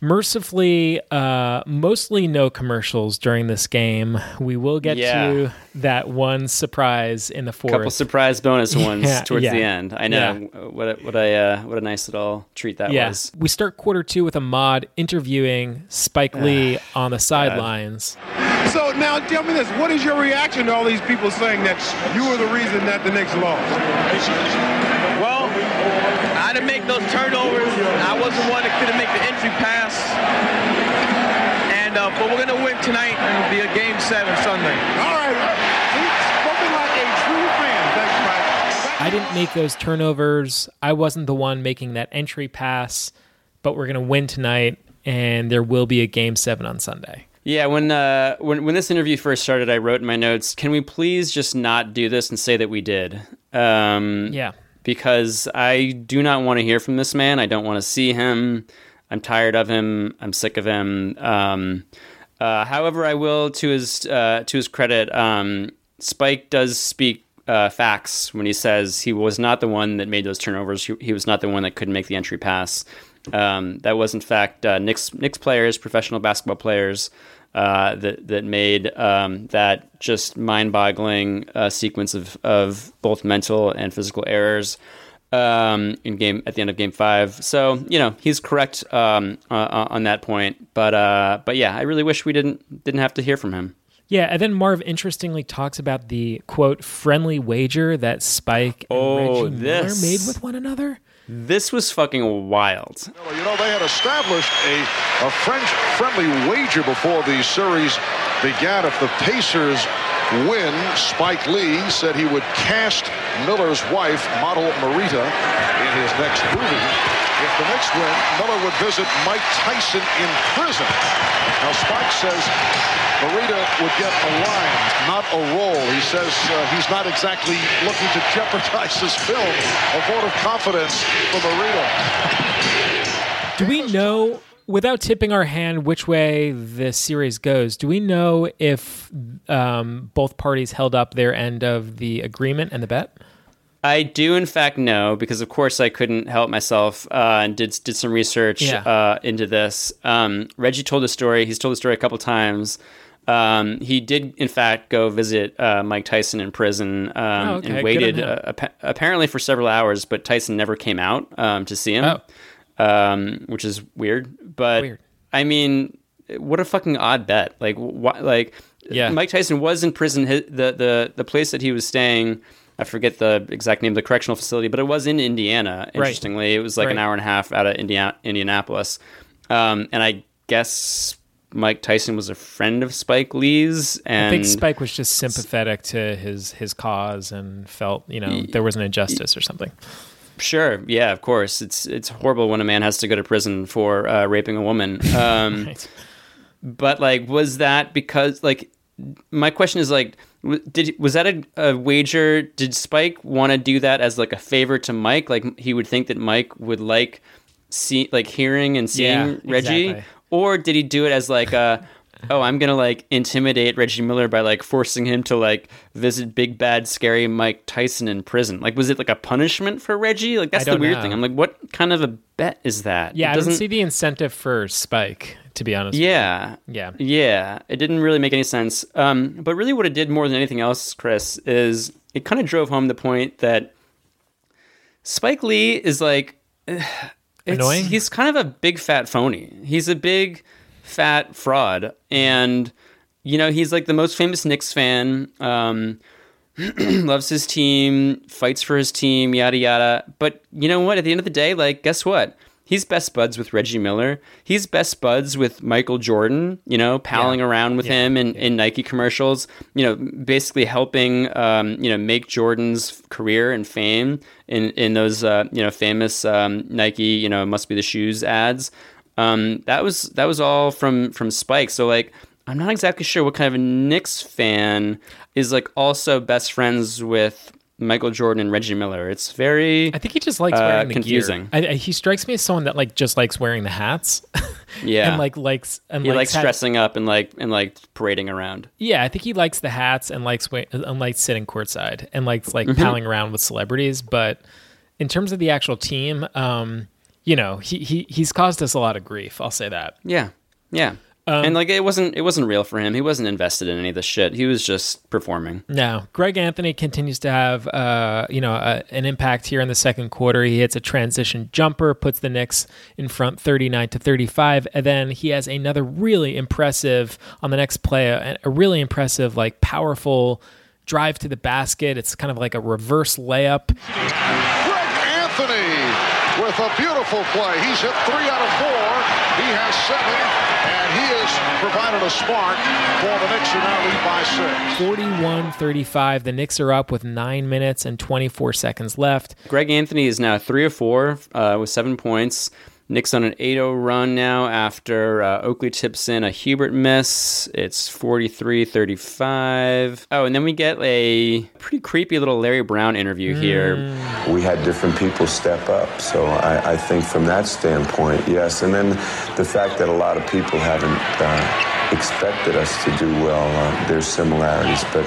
[SPEAKER 13] mercifully uh, mostly no commercials during this game we will get
[SPEAKER 14] Yeah.
[SPEAKER 13] to that one surprise in the fourth
[SPEAKER 14] couple surprise bonus (laughs) ones
[SPEAKER 13] Yeah,
[SPEAKER 14] towards
[SPEAKER 13] yeah.
[SPEAKER 14] the end. I know what a, what a uh, what a nice little treat that
[SPEAKER 13] yeah
[SPEAKER 14] was.
[SPEAKER 13] we start quarter two with Ahmad interviewing spike lee on the sidelines
[SPEAKER 12] So now tell me this: What is your reaction to all these people saying that you were the reason that the Knicks lost?
[SPEAKER 15] Well, I didn't make those turnovers. I was the one that couldn't make the entry pass. And uh, but we're gonna win tonight, and it'll be a game seven Sunday.
[SPEAKER 12] All right, See, spoken like a true fan. Thanks, Mike.
[SPEAKER 13] i didn't make those turnovers i wasn't the one making that entry pass but we're going to win tonight and there will be a game seven on sunday
[SPEAKER 14] Yeah, when uh, when when this interview first started, I wrote in my notes, "Can we please just not do this and say that we did?" Um,
[SPEAKER 13] Yeah.
[SPEAKER 14] Because I do not want to hear from this man. I don't want to see him. I'm tired of him. I'm sick of him. Um, uh, however, I will to his uh, to his credit, um, Spike does speak uh, facts when he says he was not the one that made those turnovers. He, he was not the one that couldn't make the entry pass. Um, that was in fact uh, Knicks Knicks players, professional basketball players. Uh, that that made um, that just mind-boggling uh, sequence of, of both mental and physical errors um, in game at the end of game five. So you know he's correct um, uh, on that point. But uh, but yeah, I really wish we didn't didn't have to hear from him.
[SPEAKER 13] Yeah, and then Marv interestingly talks about the quote friendly wager that Spike and
[SPEAKER 14] Oh,
[SPEAKER 13] Reggie Miller made with one another.
[SPEAKER 14] This was fucking wild.
[SPEAKER 5] You know, they had established a, a French friendly wager before the series began. If the Pacers win, Spike Lee said he would cast Miller's wife, model Marita, in his next movie. If the Knicks win, Miller would visit Mike Tyson in prison. Now, Spike says Marita would get a line, not a role. He says uh, he's not exactly looking to jeopardize his film. A vote of confidence for Marita.
[SPEAKER 13] Do we know, without tipping our hand, which way the series goes? Do we know if um, both parties held up their end of the agreement and the bet?
[SPEAKER 14] I do, in fact, know because, of course, I couldn't help myself uh, and did did some research
[SPEAKER 13] Yeah.
[SPEAKER 14] uh, into this. Um, Reggie told the story. He's told the story a couple times. Um, he did, in fact, go visit uh, Mike Tyson in prison um,
[SPEAKER 13] Oh, okay.
[SPEAKER 14] And waited uh, appa- apparently for several hours, but Tyson never came out um, to see him,
[SPEAKER 13] Oh.
[SPEAKER 14] um, which is weird. But
[SPEAKER 13] Weird.
[SPEAKER 14] I mean, what a fucking odd bet! Like, why, like,
[SPEAKER 13] Yeah.
[SPEAKER 14] Mike Tyson was in prison. Hi- The the the place that he was staying, I forget the exact name of the correctional facility, but it was in Indiana. Interestingly, it was like an hour and a half out of Indiana, Indianapolis, um, and I guess Mike Tyson was a friend of Spike Lee's, and
[SPEAKER 13] I think Spike was just sympathetic to his his cause and felt, you know, there was an injustice or something.
[SPEAKER 14] Sure. Yeah, of course. It's it's horrible when a man has to go to prison for uh, raping a woman. (laughs) Um,
[SPEAKER 13] Right.
[SPEAKER 14] But like, was that because like my question is like, did was that a, a wager? Did Spike want to do that as like a favor to Mike? Like he would think that Mike would like see like hearing and seeing
[SPEAKER 13] Yeah,
[SPEAKER 14] Reggie,
[SPEAKER 13] exactly.
[SPEAKER 14] or did he do it as like a oh I'm gonna like intimidate Reggie Miller by like forcing him to like visit big bad scary Mike Tyson in prison? Like was it like a punishment for Reggie? Like that's the weird
[SPEAKER 13] know.
[SPEAKER 14] thing. I'm like, what kind of a bet is that?
[SPEAKER 13] Yeah,
[SPEAKER 14] It
[SPEAKER 13] I don't
[SPEAKER 14] doesn't-
[SPEAKER 13] see the incentive for Spike, to be honest.
[SPEAKER 14] yeah.
[SPEAKER 13] Yeah.
[SPEAKER 14] Yeah. It didn't really make any sense. Um, but really, what it did more than anything else, Chris, is it kind of drove home the point that Spike Lee is like. (sighs) it's-
[SPEAKER 13] Annoying?
[SPEAKER 14] He's kind of a big fat phony. He's a big fat fraud. And, you know, he's like the most famous Knicks fan. Um, (clears throat) loves his team, fights for his team, yada yada. But you know what? At the end of the day, like, guess what? he's best buds with Reggie Miller. He's best buds with Michael Jordan, you know, palling yeah. around with yeah. him in, yeah. in Nike commercials, you know, basically helping, um, you know, make Jordan's career and fame in, in those, uh, you know, famous um, Nike, you know, must be the shoes ads. Um, that was that was all from from Spike. So like, I'm not exactly sure what kind of a Knicks fan is like also best friends with Michael Jordan and Reggie Miller. It's very.
[SPEAKER 13] I think he just likes wearing uh, the confusing. Gear. I, I, he strikes me as someone that like just likes wearing the hats. (laughs)
[SPEAKER 14] yeah,
[SPEAKER 13] and like likes and
[SPEAKER 14] he likes,
[SPEAKER 13] likes
[SPEAKER 14] dressing up and like and like parading around.
[SPEAKER 13] Yeah, I think he likes the hats and likes and likes sitting courtside and likes like mm-hmm. palling around with celebrities. But in terms of the actual team, um, you know, he he he's caused us a lot of grief. I'll say that.
[SPEAKER 14] Yeah, yeah. Um, and like it wasn't it wasn't real for him. He wasn't invested in any of the shit. He was just performing.
[SPEAKER 13] No, Greg Anthony continues to have uh, you know a, an impact here in the second quarter. He hits a transition jumper, puts the Knicks in front, thirty nine to thirty five, and then he has another really impressive on the next play, a, a really impressive like powerful drive to the basket. It's kind of like a reverse layup.
[SPEAKER 5] Greg Anthony with a beautiful play. He's hit three out of four. He has seven and he has provided a spark for the Knicks who now lead by
[SPEAKER 13] six. 41-35. The Knicks are up with nine minutes and 24 seconds left.
[SPEAKER 14] Greg Anthony is now three of four uh, with seven points. Knicks on an 8-0 run now after uh, Oakley tips in a Hubert miss. It's 43-35. Oh, and then we get a pretty creepy little Larry Brown interview mm. here.
[SPEAKER 10] We had different people step up, so I, I, think from that standpoint, yes. And then the fact that a lot of people haven't uh, expected us to do well, uh, there's similarities, but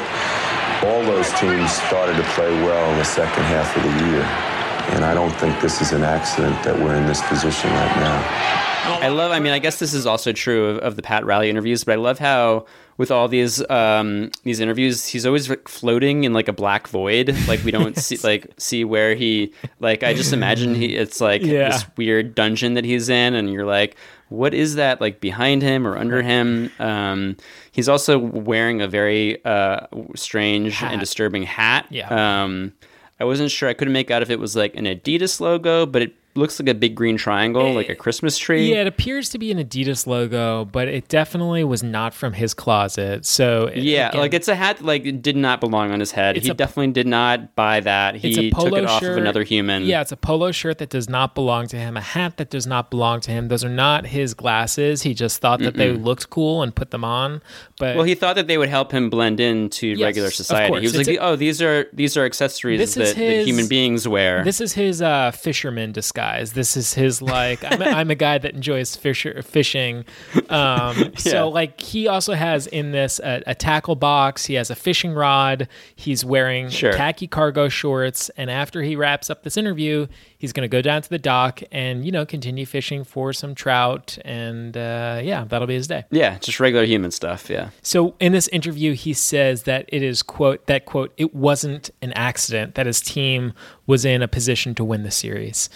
[SPEAKER 10] all those teams started to play well in the second half of the year. And I don't think this is an accident that we're in this position right now.
[SPEAKER 14] I love, I mean, I guess this is also true of, of the Pat Riley interviews, but I love how with all these um, these interviews, he's always floating in like a black void. (laughs) Like we don't see like see where he like. I just imagine he it's like yeah. this weird dungeon that he's in, and you're like, what is that like behind him or under him? Um, he's also wearing a very uh, strange hat. and disturbing hat.
[SPEAKER 13] Yeah.
[SPEAKER 14] Um, I wasn't sure. I couldn't make out if it was like an Adidas logo, but it looks like a big green triangle, it, like a Christmas tree.
[SPEAKER 13] Yeah, it appears to be an Adidas logo, but it definitely was not from his closet. So
[SPEAKER 14] yeah, again, like it's a hat that like did not belong on his head. He a, definitely did not buy that. He took it off shirt. of another human.
[SPEAKER 13] Yeah, it's a polo shirt that does not belong to him, a hat that does not belong to him. Those are not his glasses. He just thought that Mm-mm. they looked cool and put them on. But
[SPEAKER 14] well, he thought that they would help him blend into yes, regular society. He was it's like, a, "Oh, these are these are accessories that, his, that, human beings wear."
[SPEAKER 13] This is his uh, fisherman disguise. This is his like. I'm, a, (laughs) I'm a guy that enjoys fisher, fishing. Um, (laughs) yeah. So like he also has in this a, a, tackle box. He has a fishing rod. He's wearing sure. khaki cargo shorts. And after he wraps up this interview, he's going to go down to the dock and you know continue fishing for some trout. And uh, yeah, that'll be his day.
[SPEAKER 14] Yeah, just regular human stuff. Yeah.
[SPEAKER 13] So in this interview, he says that it is quote that quote it wasn't an accident that his team was in a position to win the series.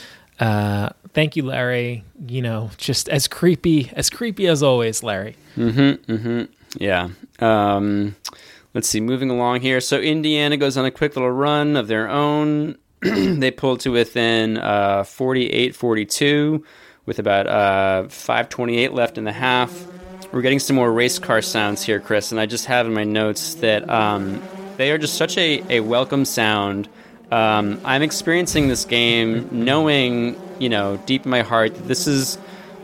[SPEAKER 13] Uh, thank you, Larry. You know, just as creepy as creepy as always, Larry.
[SPEAKER 14] Mm-hmm. Mm-hmm. Yeah. Um, let's see. Moving along here. So Indiana goes on a quick little run of their own. (clears throat) they pull to within uh, 48-42 with about uh, 5:28 left in the half. We're getting some more race car sounds here, Chris, and I just have in my notes that um, they are just such a, a welcome sound um, I'm experiencing this game knowing, you know, deep in my heart that this is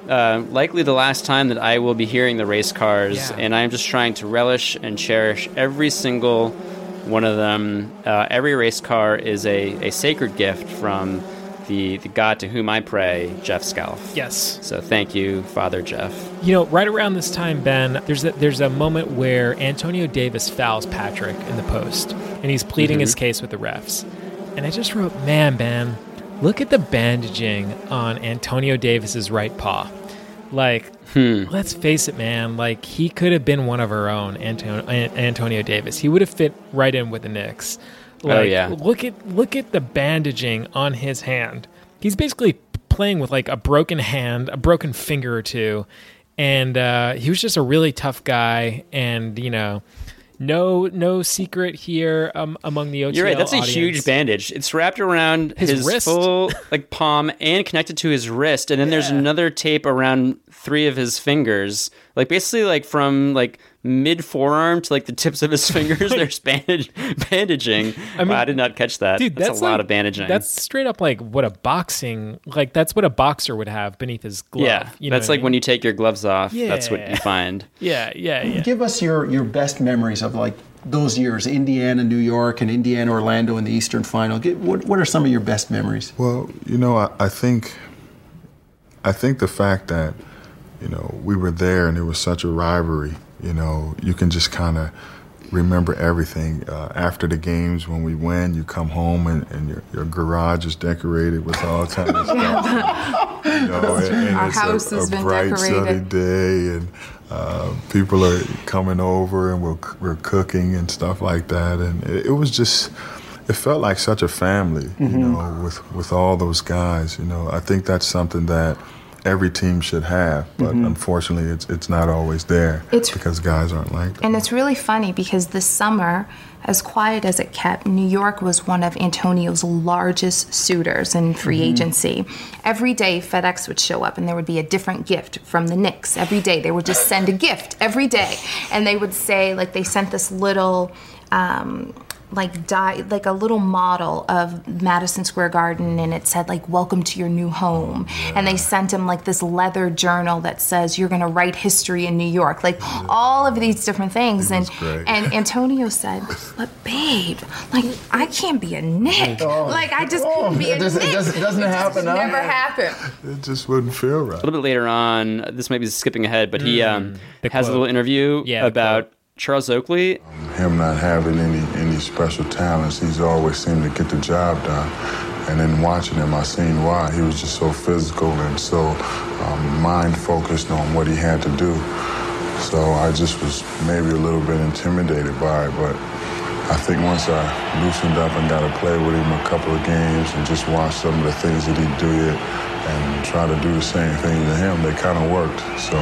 [SPEAKER 14] uh, likely the last time that I will be hearing the race cars, yeah. and I'm just trying to relish and cherish every single one of them. Uh, every race car is a, a sacred gift from the, the God to whom I pray, Jeff Scalf.
[SPEAKER 13] Yes.
[SPEAKER 14] So thank you, Father Jeff.
[SPEAKER 13] You know, right around this time, Ben, there's a, there's a moment where Antonio Davis fouls Patrick in the post, and he's pleading mm-hmm. his case with the refs. And I just wrote, man, Ben, look at the bandaging on Antonio Davis's right paw. Like, hmm. let's face it, man. Like, he could have been one of our own, Antonio, Antonio Davis. He would have fit right in with the Knicks.
[SPEAKER 14] Oh, like, oh yeah.
[SPEAKER 13] Look at look at the bandaging on his hand. He's basically playing with like a broken hand, a broken finger or two, and uh, he was just a really tough guy. And you know, No, no secret here um, among the OTL
[SPEAKER 14] You're right. That's
[SPEAKER 13] audience.
[SPEAKER 14] a huge bandage. It's wrapped around
[SPEAKER 13] His
[SPEAKER 14] his,
[SPEAKER 13] wrist.
[SPEAKER 14] full like palm and connected to his wrist, and then there's another tape around three of his fingers. Like basically, like from like mid forearm to like the tips of his (laughs) fingers. there's bandage bandaging. I,
[SPEAKER 13] mean,
[SPEAKER 14] I did not catch that.
[SPEAKER 13] Dude,
[SPEAKER 14] that's,
[SPEAKER 13] that's,
[SPEAKER 14] a lot of bandaging.
[SPEAKER 13] That's straight up like what a boxing like. That's what a boxer would have beneath his glove.
[SPEAKER 14] yeah.
[SPEAKER 13] you know
[SPEAKER 14] that's
[SPEAKER 13] what I
[SPEAKER 14] like when you take your gloves off. Yeah. That's what you find. (laughs)
[SPEAKER 13] Yeah, yeah, yeah.
[SPEAKER 16] Give us your, your best memories of like those years, Indiana, New York, and Indiana, Orlando in the Eastern Final. Get, what, what are some of your best memories?
[SPEAKER 17] Well, you know, I, I think, I think the fact that, you know, we were there and it was such a rivalry. You know, you can just kind of remember everything. Uh, after the games, when we win, you come home and, and your, your garage is decorated with all kinds of stuff. (laughs) You know, and, and
[SPEAKER 18] Our
[SPEAKER 17] it's
[SPEAKER 18] house
[SPEAKER 17] a,
[SPEAKER 18] has
[SPEAKER 17] a
[SPEAKER 18] been
[SPEAKER 17] bright
[SPEAKER 18] decorated.
[SPEAKER 17] sunny day, and uh, people are coming over, and we're we're cooking and stuff like that, and it, it was just. It felt like such a family, you
[SPEAKER 16] Mhm.
[SPEAKER 17] know, with with all those guys. You know, I think that's something that every team should have, but
[SPEAKER 18] Mhm.
[SPEAKER 17] unfortunately, it's it's not always there
[SPEAKER 18] It's-
[SPEAKER 17] because guys aren't like that.
[SPEAKER 18] And it's really funny because this summer, as quiet as it kept, New York was one of Antonio's largest suitors in free
[SPEAKER 19] Mhm.
[SPEAKER 18] agency. Every day, FedEx would show up and there would be a different gift from the Knicks. Every day, they would just send a gift every day. And they would say, like, they sent this little. Um, like die like a little model of Madison Square Garden and it said like welcome to your new home. And they sent him like this leather journal that says you're going to write history in New York. Like all of these different things. And
[SPEAKER 17] great.
[SPEAKER 18] and (laughs) Antonio said but babe like I can't be a Knick. Like I just couldn't be a
[SPEAKER 17] it doesn't- it
[SPEAKER 18] Knick.
[SPEAKER 17] doesn't- it happen, huh?
[SPEAKER 18] never happened.
[SPEAKER 17] It just wouldn't feel right.
[SPEAKER 14] A little bit later on, this might be skipping ahead, but he
[SPEAKER 17] Mm,
[SPEAKER 14] um,
[SPEAKER 17] the
[SPEAKER 14] has a little interview
[SPEAKER 17] Yeah, the
[SPEAKER 14] about Charles Oakley.
[SPEAKER 17] him not having any any special talents, he's always seemed to get the job done. And then watching him, I seen why. He was just so physical and so um, mind focused on what he had to do. So I just was maybe a little bit intimidated by it, but I think once I loosened up and got to play with him a couple of games and just watch some of the things that he did and try to do the same thing to him, they kind of worked. So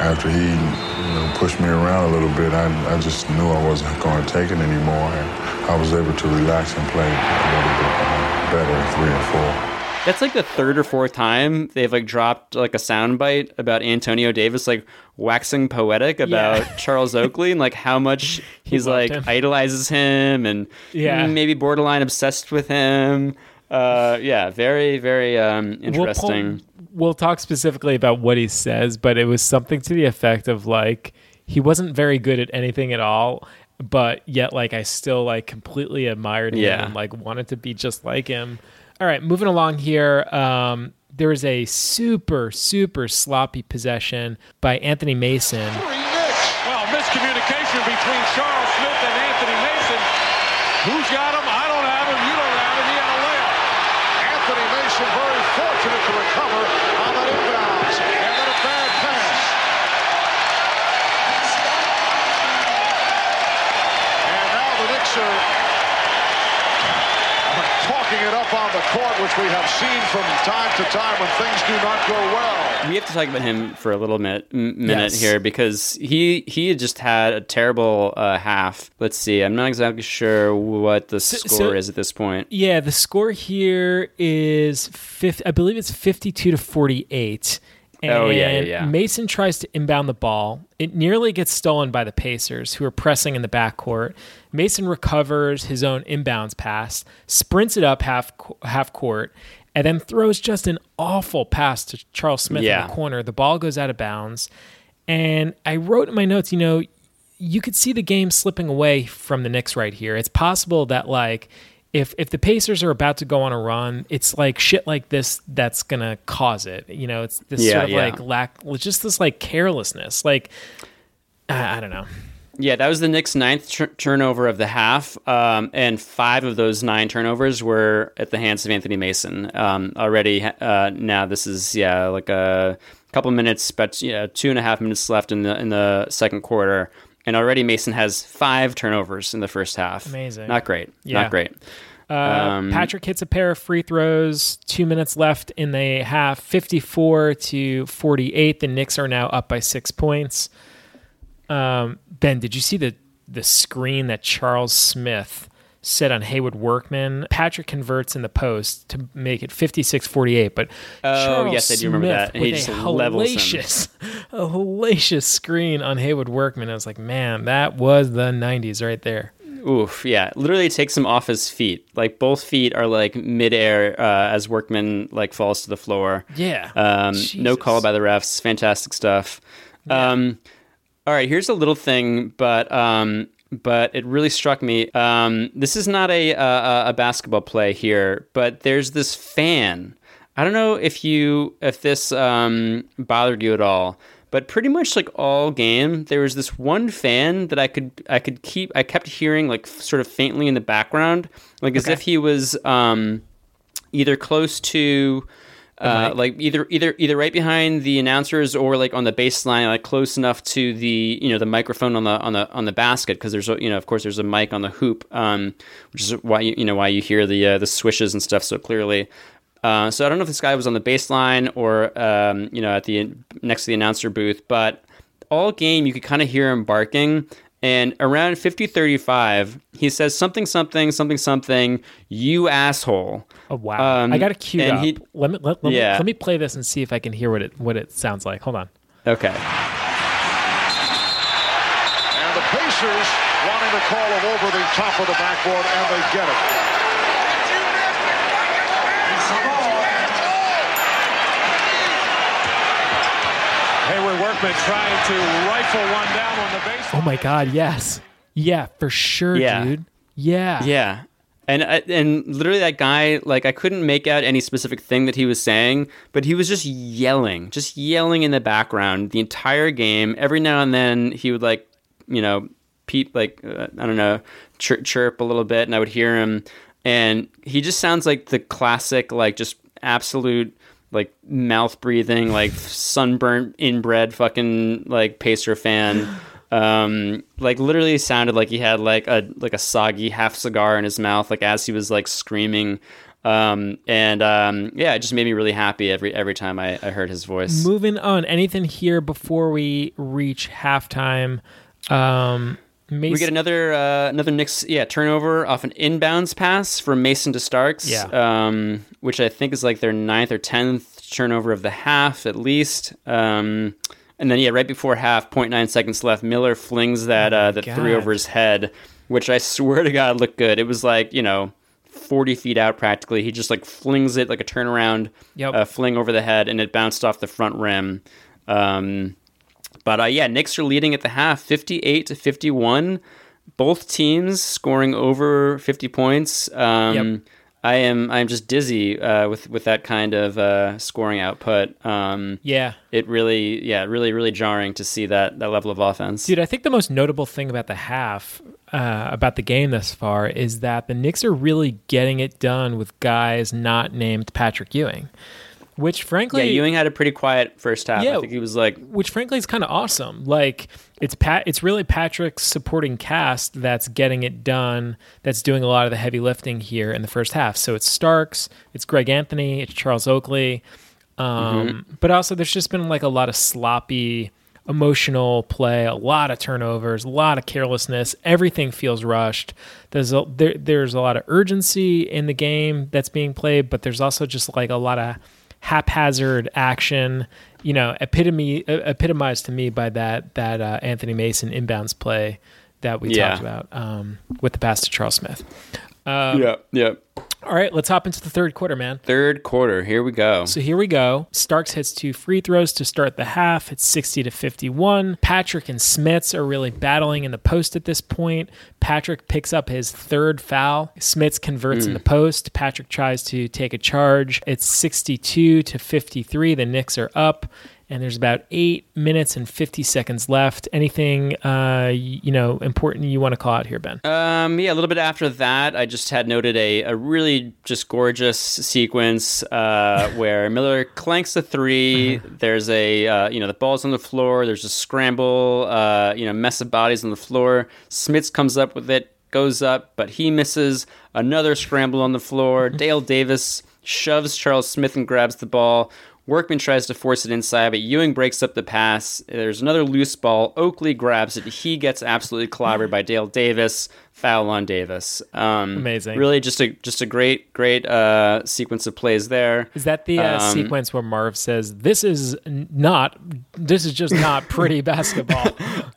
[SPEAKER 17] after he you know, pushed me around a little bit, I, I just knew I wasn't going to take it anymore, and I was able to relax and play a little bit uh, better in three and four.
[SPEAKER 14] That's like the third or fourth time they've like dropped like a soundbite about Antonio Davis like waxing poetic about
[SPEAKER 13] Yeah. (laughs)
[SPEAKER 14] Charles Oakley and like how much he's like
[SPEAKER 13] him.
[SPEAKER 14] idolizes him and
[SPEAKER 13] Yeah.
[SPEAKER 14] maybe borderline obsessed with him. Uh, yeah, very very um, interesting.
[SPEAKER 13] We'll, pull- we'll talk specifically about what he says, but it was something to the effect of like he wasn't very good at anything at all, but yet like I still like completely admired him
[SPEAKER 14] Yeah.
[SPEAKER 13] and like wanted to be just like him. All right, moving along here. Um, there was a super super sloppy possession by Anthony Mason.
[SPEAKER 19] Well, miscommunication between Charles Smith and Anthony Mason. Who's got him? I don't have him. You don't have him. He had a layup.
[SPEAKER 5] Anthony Mason very fortunate to recover on that inbounds. And then a bad pass. And now the Knicks are talking on the court, which we have seen from time to time when things do not go well.
[SPEAKER 14] We have to talk about him for a little minute, m- minute
[SPEAKER 13] Yes.
[SPEAKER 14] here because he he just had a terrible uh, half. Let's see, I'm not exactly sure what the score
[SPEAKER 13] so-
[SPEAKER 14] is at this point.
[SPEAKER 13] Yeah, the score here is 50, I believe it's 52 to 48. And
[SPEAKER 14] Oh, yeah, yeah, yeah.
[SPEAKER 13] Mason tries to inbound the ball. It nearly gets stolen by the Pacers, who are pressing in the backcourt. Mason recovers his own inbounds pass, sprints it up half half court, and then throws just an awful pass to Charles Smith
[SPEAKER 14] Yeah.
[SPEAKER 13] in the corner. The ball goes out of bounds. And I wrote in my notes, you know, you could see the game slipping away from the Knicks right here. It's possible that like if if the Pacers are about to go on a run, it's like shit like this that's gonna cause it. You know, it's this
[SPEAKER 14] Yeah,
[SPEAKER 13] sort of
[SPEAKER 14] yeah.
[SPEAKER 13] like lack, just this like carelessness. Like I, I don't know.
[SPEAKER 14] Yeah, that was the Knicks' ninth tur- turnover of the half, um, and five of those nine turnovers were at the hands of Anthony Mason. Um, already uh, now, this is yeah like a couple minutes, but yeah, two and a half minutes left in the in the second quarter, and already Mason has five turnovers in the first half.
[SPEAKER 13] Amazing.
[SPEAKER 14] not great,
[SPEAKER 13] Yeah.
[SPEAKER 14] not great.
[SPEAKER 13] Uh,
[SPEAKER 14] Um,
[SPEAKER 13] Patrick hits a pair of free throws. Two minutes left in the half. Fifty-four to forty-eight. The Knicks are now up by six points. Um, ben, did you see the the screen that Charles Smith set on Haywoode Workman. Patrick converts in the post to make it 56-48, but
[SPEAKER 14] Oh,
[SPEAKER 13] Charles
[SPEAKER 14] yes, I do remember
[SPEAKER 13] Smith
[SPEAKER 14] that. And he
[SPEAKER 13] with
[SPEAKER 14] just
[SPEAKER 13] a hellacious, a hellacious screen on Haywoode Workman. I was like, man, that was the 90s right there.
[SPEAKER 14] Oof, yeah. Literally takes him off his feet. Like both feet are like midair uh, as Workman like falls to the floor.
[SPEAKER 13] Yeah.
[SPEAKER 14] Um, no call by the refs. Fantastic stuff. Um, all right, here's a little thing, but um, but it really struck me. Um, this is not a, a a basketball play here, but there's this fan. I don't know if you if this um, bothered you at all, but pretty much like all game, there was this one fan that I could I could keep I kept hearing like sort of faintly in the background, like as
[SPEAKER 13] Okay.
[SPEAKER 14] if he was um, either close to uh, like either either either right behind the announcers or like on the baseline, like close enough to the you know the microphone on the on the on the basket because there's a, you know of course there's a mic on the hoop, um, which is why you, you know why you hear the uh, the swishes and stuff so clearly. Uh, so I don't know if this guy was on the baseline or um, you know at the next to the announcer booth, but all game you could kind of hear him barking. And around 50-35, he says something, something, something, something. You asshole!
[SPEAKER 13] Oh wow!
[SPEAKER 14] Um,
[SPEAKER 13] I got it queued
[SPEAKER 14] and
[SPEAKER 13] up.
[SPEAKER 14] he-
[SPEAKER 13] let me let, let,
[SPEAKER 14] Yeah.
[SPEAKER 13] me let me play this and see if I can hear what it what it sounds like. Hold on.
[SPEAKER 14] Okay.
[SPEAKER 5] And the Pacers wanting to call him over the top of the backboard, and they get it.
[SPEAKER 19] Haywoode trying to rifle one down on the baseline.
[SPEAKER 13] Oh my god! Yes. Yeah, for sure,
[SPEAKER 14] Yeah.
[SPEAKER 13] dude. Yeah.
[SPEAKER 14] Yeah. And I- and literally that guy like I couldn't make out any specific thing that he was saying, but he was just yelling, just yelling in the background the entire game. Every now and then he would like, you know, peep like uh, I don't know, chirp, chirp a little bit and I would hear him and he just sounds like the classic like just absolute like mouth breathing like sunburnt inbred fucking like pacer fan um like literally sounded like he had like a like a soggy half cigar in his mouth like as he was like screaming um and um yeah it just made me really happy every every time i, I heard his voice
[SPEAKER 13] Moving on. Anything here before we reach halftime? Um, Mason,
[SPEAKER 14] we get another uh, another Knicks yeah turnover off an inbounds pass from Mason to Starks,
[SPEAKER 13] Yeah.
[SPEAKER 14] um, which I think is like their ninth or tenth turnover of the half at least. Um, and then yeah, right before half, 0.9 seconds left, Miller flings that uh, that three over his head, which I (laughs) swear to God looked good. It was like you know. 40 feet out practically. He just like flings it like a turnaround
[SPEAKER 13] Yep.
[SPEAKER 14] uh, fling over the head and it bounced off the front rim. Um, but uh, yeah, Knicks are leading at the half, 58 to 51. Both teams scoring over 50 points. Um,
[SPEAKER 13] Yep.
[SPEAKER 14] I am I'm just dizzy uh, with with that kind of uh, scoring output. Um,
[SPEAKER 13] Yeah.
[SPEAKER 14] it really yeah really really jarring to see that that level of offense.
[SPEAKER 13] Dude, I think the most notable thing about the half, uh, about the game thus far, is that the Knicks are really getting it done with guys not named Patrick Ewing, which frankly,
[SPEAKER 14] yeah, Ewing had a pretty quiet first half.
[SPEAKER 13] Yeah.
[SPEAKER 14] I think he was like
[SPEAKER 13] which frankly is kind of awesome. Like it's Pat, it's really Patrick's supporting cast that's getting it done. That's doing a lot of the heavy lifting here in the first half. So it's Starks, it's Greg Anthony, it's Charles Oakley, um, but also there's just been like a lot of sloppy, emotional play, a lot of turnovers, a lot of carelessness. Everything feels rushed. There's a, there, there's a lot of urgency in the game that's being played, but there's also just like a lot of haphazard action. You know, epitome epitomized to me by that that uh, Anthony Mason inbounds play that we
[SPEAKER 14] Yeah.
[SPEAKER 13] talked about um, with the pass to Charles Smith. Um,
[SPEAKER 14] yeah yeah.
[SPEAKER 13] All right, let's hop into the third quarter, man.
[SPEAKER 14] Third quarter, here we go.
[SPEAKER 13] So here we go. Starks hits two free throws to start the half. It's 60 to 51. Patrick and Smits are really battling in the post at this point. Patrick picks up his third foul. Smits converts in
[SPEAKER 14] Mm.
[SPEAKER 13] the post. Patrick tries to take a charge. It's 62 to 53. The Knicks are up. And there's about eight minutes and 50 seconds left. Anything, uh, you know, important you want to call out here, Ben?
[SPEAKER 14] Um, yeah, a little bit after that, I just had noted a, a really just gorgeous sequence uh, (laughs) where Miller clanks a 3 There's a uh, you know the ball's on the floor. There's a scramble. Uh, you know, mess of bodies on the floor. Smits comes up with it, goes up, but he misses. Another scramble on the floor. Dale Davis shoves Charles Smith and grabs the ball. Workman tries to force it inside, but Ewing breaks up the pass. There's another loose ball. Oakley grabs it. He gets absolutely clobbered by Dale Davis. Foul on Davis. Um,
[SPEAKER 13] Amazing.
[SPEAKER 14] Really, just a just a great great uh, sequence of plays there.
[SPEAKER 13] Is that the uh,
[SPEAKER 14] Um,
[SPEAKER 13] sequence where Marv says, "This is not, this is just not pretty (laughs) basketball"?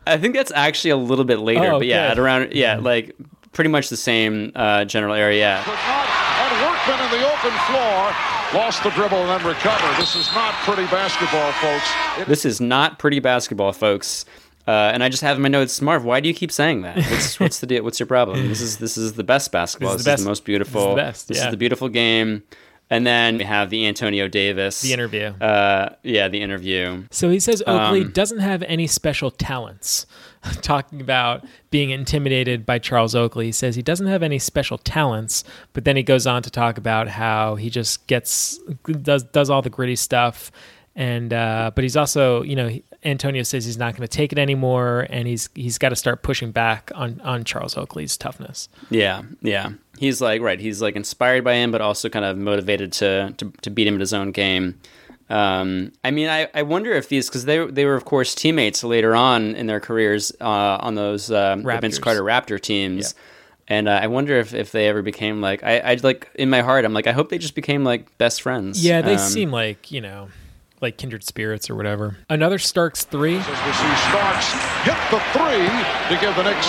[SPEAKER 14] I think that's actually a little bit later,
[SPEAKER 13] Oh,
[SPEAKER 14] but yeah,
[SPEAKER 13] good.
[SPEAKER 14] at around yeah, like pretty much the same uh, general area. Yeah.
[SPEAKER 5] And Workman in the open floor lost the dribble and then recovered. This is not pretty basketball, folks. It
[SPEAKER 14] This is not pretty basketball, folks. Uh, and I just have in my notes, Marv. Why do you keep saying that? What's, (laughs) what's the deal? What's your problem? This is this is the best basketball.
[SPEAKER 13] This
[SPEAKER 14] This
[SPEAKER 13] is
[SPEAKER 14] is
[SPEAKER 13] the
[SPEAKER 14] the, most beautiful.
[SPEAKER 13] This is the best,
[SPEAKER 14] This is the beautiful game. And then we have the Antonio Davis,
[SPEAKER 13] The interview.
[SPEAKER 14] Uh, yeah, the interview.
[SPEAKER 13] So he says Oakley
[SPEAKER 14] Um,
[SPEAKER 13] doesn't have any special talents. (laughs) Talking about being intimidated by Charles Oakley, he says he doesn't have any special talents, but then he goes on to talk about how he just gets does does all the gritty stuff, and uh, but he's also you know he- Antonio says he's not going to take it anymore, and he's he's got to start pushing back on on Charles Oakley's toughness.
[SPEAKER 14] Yeah, yeah. He's like right. He's like inspired by him, but also kind of motivated to to, to beat him at his own game. Um, I mean, I, I wonder if these because they they were of course teammates later on in their careers uh, on those um, the Vince Carter Raptor teams. And uh, I wonder if, if they ever became like I I like in my heart I'm like I hope they just became like best friends.
[SPEAKER 13] Yeah, they
[SPEAKER 14] Um,
[SPEAKER 13] seem like you know like kindred spirits or whatever. Another Starks three.
[SPEAKER 5] As we see Starks hit the three to give the Knicks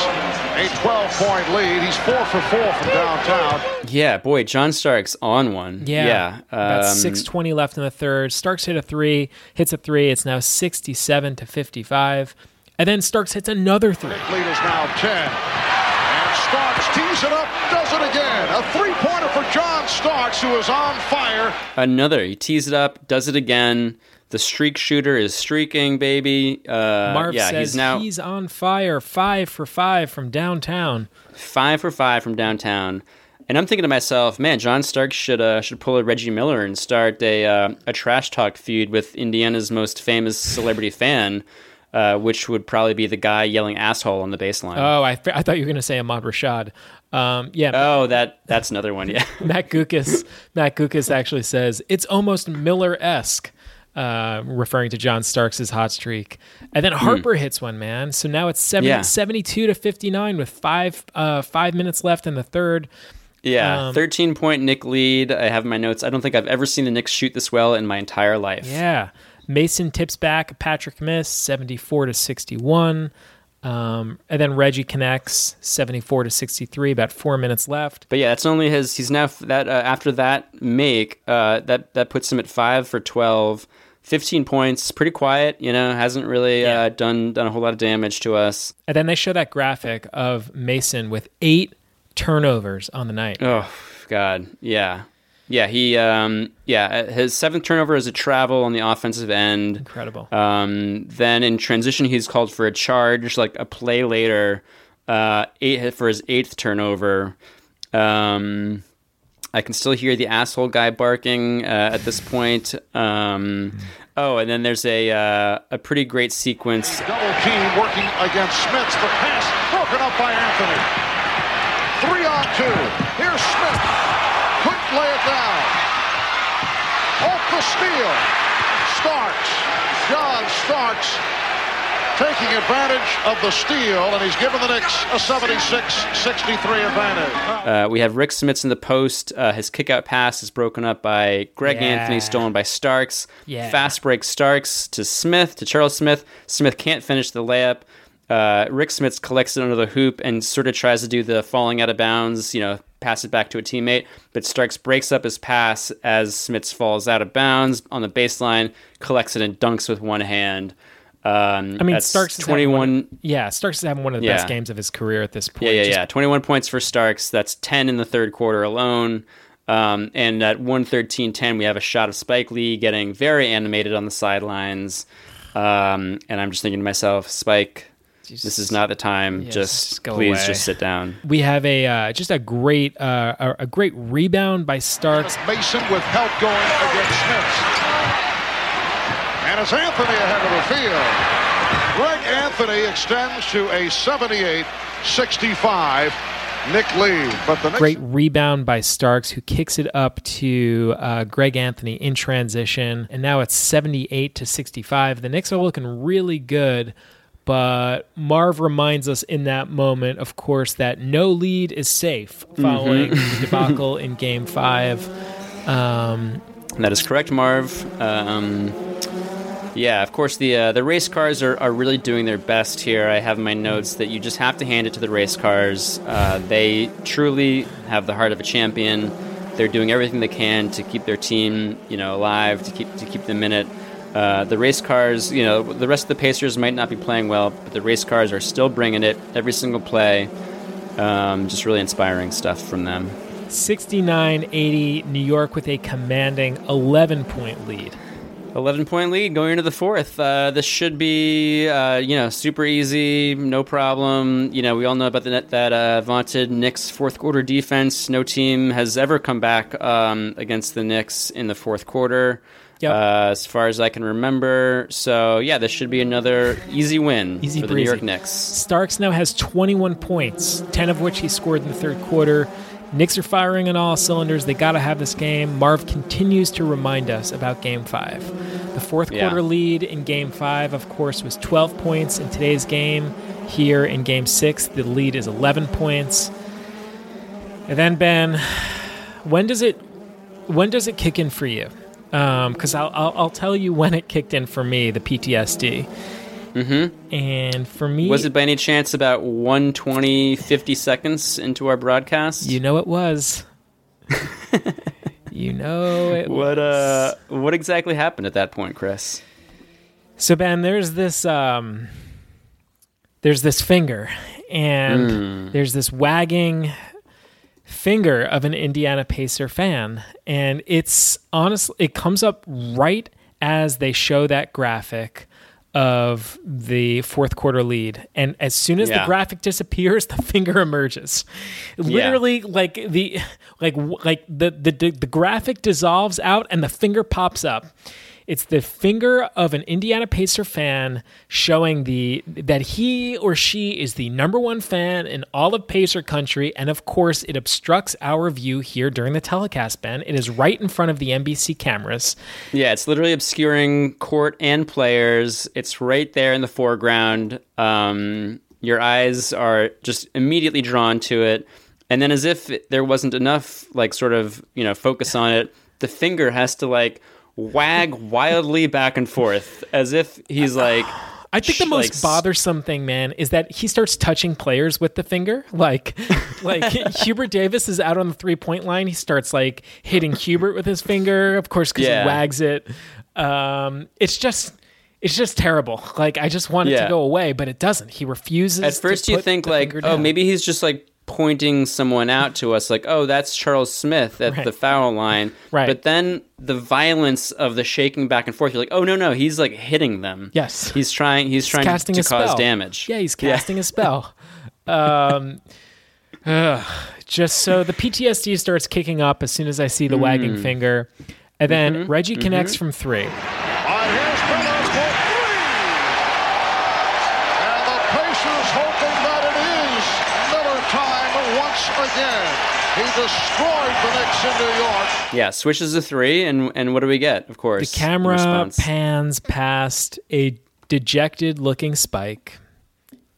[SPEAKER 5] a 12-point lead. He's four for four from downtown.
[SPEAKER 14] Yeah, boy, John Starks on one.
[SPEAKER 13] Yeah.
[SPEAKER 14] yeah.
[SPEAKER 13] About
[SPEAKER 14] um,
[SPEAKER 13] 620 left in the third. Starks hit a three, hits a three. It's now 67 to 55. And then Starks hits another three.
[SPEAKER 5] Lead is now 10. And Starks tees it up, does it again. A three-pointer for John Starks, who is on fire.
[SPEAKER 14] Another. He tees it up, does it again. The streak shooter is streaking, baby. Uh,
[SPEAKER 13] Marv
[SPEAKER 14] yeah,
[SPEAKER 13] says
[SPEAKER 14] he's now
[SPEAKER 13] he's on fire, five for five from downtown.
[SPEAKER 14] five for five from downtown. And I'm thinking to myself, man, John Starks should uh, should pull a Reggie Miller and start a uh, a trash talk feud with Indiana's most famous celebrity fan, uh, which would probably be the guy yelling asshole on the baseline.
[SPEAKER 13] Oh, I, I thought you were going to say Ahmad Rashad. Um, yeah.
[SPEAKER 14] Oh, that that's another one. Yeah. (laughs)
[SPEAKER 13] Matt Guokas, Matt Guokas actually says it's almost Miller esque, uh, referring to John Starks' hot streak. And then Harper hits one, man. So now it's 70,
[SPEAKER 14] Hmm. Yeah.
[SPEAKER 13] 72 to 59 with five uh, five minutes left in the third.
[SPEAKER 14] Yeah,
[SPEAKER 13] Um,
[SPEAKER 14] 13 point Knick lead. I have my notes. I don't think I've ever seen the Knicks shoot this well in my entire life.
[SPEAKER 13] Yeah. Mason tips back, Patrick miss, 74 to 61. Um, and then Reggie connects, 74 to 63, about four minutes left.
[SPEAKER 14] But yeah, that's only his. He's now f- that uh, after that make uh, that that puts him at five for 12, 15 points. Pretty quiet, you know. Hasn't really uh, done done a whole lot of damage to us.
[SPEAKER 13] And then they show that graphic of Mason with eight turnovers on the night.
[SPEAKER 14] Oh God, yeah, yeah. He um yeah uh, his seventh turnover is a travel on the offensive end.
[SPEAKER 13] Incredible.
[SPEAKER 14] Um, then in transition, he's called for a charge, like a play later, uh, eight for his eighth turnover. Um, I can still hear the asshole guy barking uh, at this point. Um, oh, and then there's a uh, a pretty great sequence.
[SPEAKER 5] Double team working against Smits. The pass broken up by Anthony. Three on two. Here's Smith. Couldn't lay it down. Off the steal. Starks. John Starks taking advantage of the steal, and he's given the Knicks a 76-63 advantage.
[SPEAKER 14] Uh, we have Rik Smits in the post. Uh, his kickout pass is broken up by Greg
[SPEAKER 13] Yeah.
[SPEAKER 14] Anthony, stolen by Starks.
[SPEAKER 13] Yeah.
[SPEAKER 14] Fast break Starks to Smith, to Charles Smith. Smith can't finish the layup. Uh, Rik Smits collects it under the hoop and sort of tries to do the falling out of bounds, you know, pass it back to a teammate. But Starks breaks up his pass as Smits falls out of bounds on the baseline, collects it and dunks with one hand. Um,
[SPEAKER 13] I mean, Starks
[SPEAKER 14] 21.
[SPEAKER 13] One, yeah, Starks is having one of the best games of his career at this point.
[SPEAKER 14] Yeah, yeah,
[SPEAKER 13] Just-
[SPEAKER 14] yeah. 21 points for Starks. That's 10 in the third quarter alone. Um, and at 113-10, we have a shot of Spike Lee getting very animated on the sidelines. Um, and I'm just thinking to myself, Spike, this is not the time.
[SPEAKER 13] Yeah,
[SPEAKER 14] just,
[SPEAKER 13] just
[SPEAKER 14] please
[SPEAKER 13] away.
[SPEAKER 14] just sit down.
[SPEAKER 13] We have a uh, just a great uh, a, a great rebound by Starks.
[SPEAKER 5] Mason with help going against Smith. And it's Anthony ahead of the field. Greg Anthony extends to a 78-65 Knick Lee. But the Knicks
[SPEAKER 13] Great rebound by Starks, who kicks it up to uh, Greg Anthony in transition, and now it's 78 to 65. The Knicks are looking really good, but Marv reminds us in that moment, of course, that no lead is safe following
[SPEAKER 14] Mhm.
[SPEAKER 13] the (laughs) debacle in Game Five. Um,
[SPEAKER 14] That is correct, Marv. Um, yeah, of course, the uh, the race cars are, are really doing their best here. I have my notes that you just have to hand it to the race cars. Uh, they truly have the heart of a champion. They're doing everything they can to keep their team, you know, alive, to keep to keep them in it. Uh, the race cars, you know, the rest of the Pacers might not be playing well, but the race cars are still bringing it every single play. Um, just really inspiring stuff from them.
[SPEAKER 13] 69 80, New York with a commanding 11 point lead.
[SPEAKER 14] 11 point lead going into the fourth. Uh, this should be, uh, you know, super easy, no problem. You know, we all know about the net, that uh, vaunted Knicks fourth quarter defense. No team has ever come back um, against the Knicks in the fourth quarter. Uh, as far as I can remember. So, yeah, this should be another easy win
[SPEAKER 13] Easy
[SPEAKER 14] for the New. York Knicks.
[SPEAKER 13] Starks now has 21 points, 10 of which he scored in the third quarter. Knicks are firing on all cylinders. They got to have this game. Marv continues to remind us about Game 5. The fourth
[SPEAKER 14] Yeah.
[SPEAKER 13] quarter lead in Game 5, of course, was 12 points. In today's game, here in Game 6, the lead is 11 points. And then, Ben, when does it when does it kick in for you? Um, because I'll, I'll, I'll tell you when it kicked in for me, the PTSD.
[SPEAKER 14] Mm-hmm.
[SPEAKER 13] And for me,
[SPEAKER 14] Was it by any chance about 120, 50 seconds into our broadcast?
[SPEAKER 13] You know it was. (laughs) you know it
[SPEAKER 14] What uh what exactly happened at that point, Chris?
[SPEAKER 13] So Ben, there's this um there's this finger and
[SPEAKER 14] Mm.
[SPEAKER 13] there's this wagging finger of an Indiana Pacer fan and it's honestly it comes up right as they show that graphic of the fourth quarter lead. And as soon as the graphic disappears (laughs) the finger emerges. Literally like the like like the, the the graphic dissolves out and the finger pops up it's the finger of an Indiana Pacer fan showing the that he or she is the number one fan in all of Pacer country, and of course, it obstructs our view here during the telecast. Ben, it is right in front of the NBC cameras.
[SPEAKER 14] Yeah, it's literally obscuring court and players. It's right there in the foreground. Um, your eyes are just immediately drawn to it, and then as if there wasn't enough, like sort of you know focus on it, the finger has to like wag wildly back and forth as if he's like.
[SPEAKER 13] I think the most
[SPEAKER 14] like,
[SPEAKER 13] bothersome thing, man, is that he starts touching players with the finger. Like, (laughs) like Hubert Davis is out on the three point line. He starts like hitting Hubert with his finger, of course, because
[SPEAKER 14] Yeah.
[SPEAKER 13] he wags it. Um, it's just, it's just terrible. Like, I just want it
[SPEAKER 14] Yeah.
[SPEAKER 13] to go away, but it doesn't. He refuses.
[SPEAKER 14] At first, you think like, oh,
[SPEAKER 13] down.
[SPEAKER 14] maybe he's just like pointing someone out to us, like, oh, that's Charles Smith at
[SPEAKER 13] Right.
[SPEAKER 14] the foul line.
[SPEAKER 13] Right.
[SPEAKER 14] But then the violence of the shaking back and forth, you're like, oh no, no, he's like hitting them.
[SPEAKER 13] Yes.
[SPEAKER 14] he's trying. He's, trying
[SPEAKER 13] casting
[SPEAKER 14] to
[SPEAKER 13] a
[SPEAKER 14] cause
[SPEAKER 13] spell.
[SPEAKER 14] damage.
[SPEAKER 13] Yeah, he's casting a spell. (laughs) Um, just so the PTSD starts kicking up as soon as I see the wagging
[SPEAKER 14] Mm.
[SPEAKER 13] finger, and then
[SPEAKER 14] Mhm,
[SPEAKER 13] Reggie connects
[SPEAKER 14] mhm.
[SPEAKER 13] from three.
[SPEAKER 5] Uh, here's Miller for three. And the Pacers hoping that it is Miller time once again. He destroyed the Knicks in New York.
[SPEAKER 14] Yeah, switches to three, and and what do we get? Of course,
[SPEAKER 13] The camera
[SPEAKER 14] response.
[SPEAKER 13] pans past a dejected looking spike.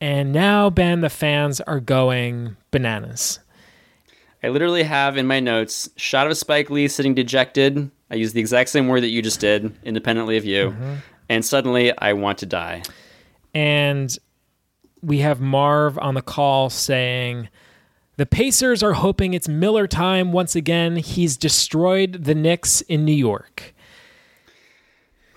[SPEAKER 13] And now, Ben, the fans are going bananas.
[SPEAKER 14] I literally have in my notes shot of Spike Lee sitting dejected. I use the exact same word that you just did, independently of you.
[SPEAKER 13] Mhm.
[SPEAKER 14] And suddenly, I want to die.
[SPEAKER 13] And we have Marv on the call saying, The Pacers are hoping it's Miller time once again. He's destroyed the Knicks in New York.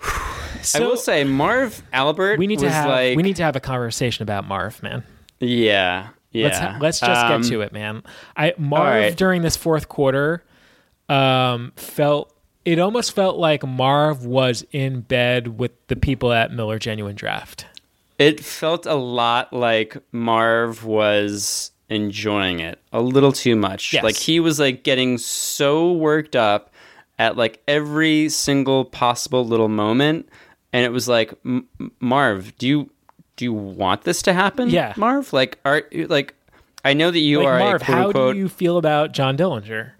[SPEAKER 13] (sighs)
[SPEAKER 14] I will say, Marv Albert
[SPEAKER 13] we need to
[SPEAKER 14] was
[SPEAKER 13] have
[SPEAKER 14] like,
[SPEAKER 13] we need to have a conversation about Marv, man.
[SPEAKER 14] yeah, yeah.
[SPEAKER 13] Let's ha- let's just
[SPEAKER 14] Um,
[SPEAKER 13] get to it, man. I Marv
[SPEAKER 14] right.
[SPEAKER 13] during this fourth quarter um, felt it almost felt like Marv was in bed with the people at Miller Genuine Draft.
[SPEAKER 14] It felt a lot like Marv was enjoying it a little too much.
[SPEAKER 13] Yes.
[SPEAKER 14] Like he was like getting so worked up at like every single possible little moment, and it was like, "M- M- Marv, do you do you want this to happen?
[SPEAKER 13] Yeah.
[SPEAKER 14] Marv. Like, are like. I know that you
[SPEAKER 13] like,
[SPEAKER 14] are
[SPEAKER 13] Marv,
[SPEAKER 14] a
[SPEAKER 13] how
[SPEAKER 14] unquote.
[SPEAKER 13] do you feel about John Dillinger?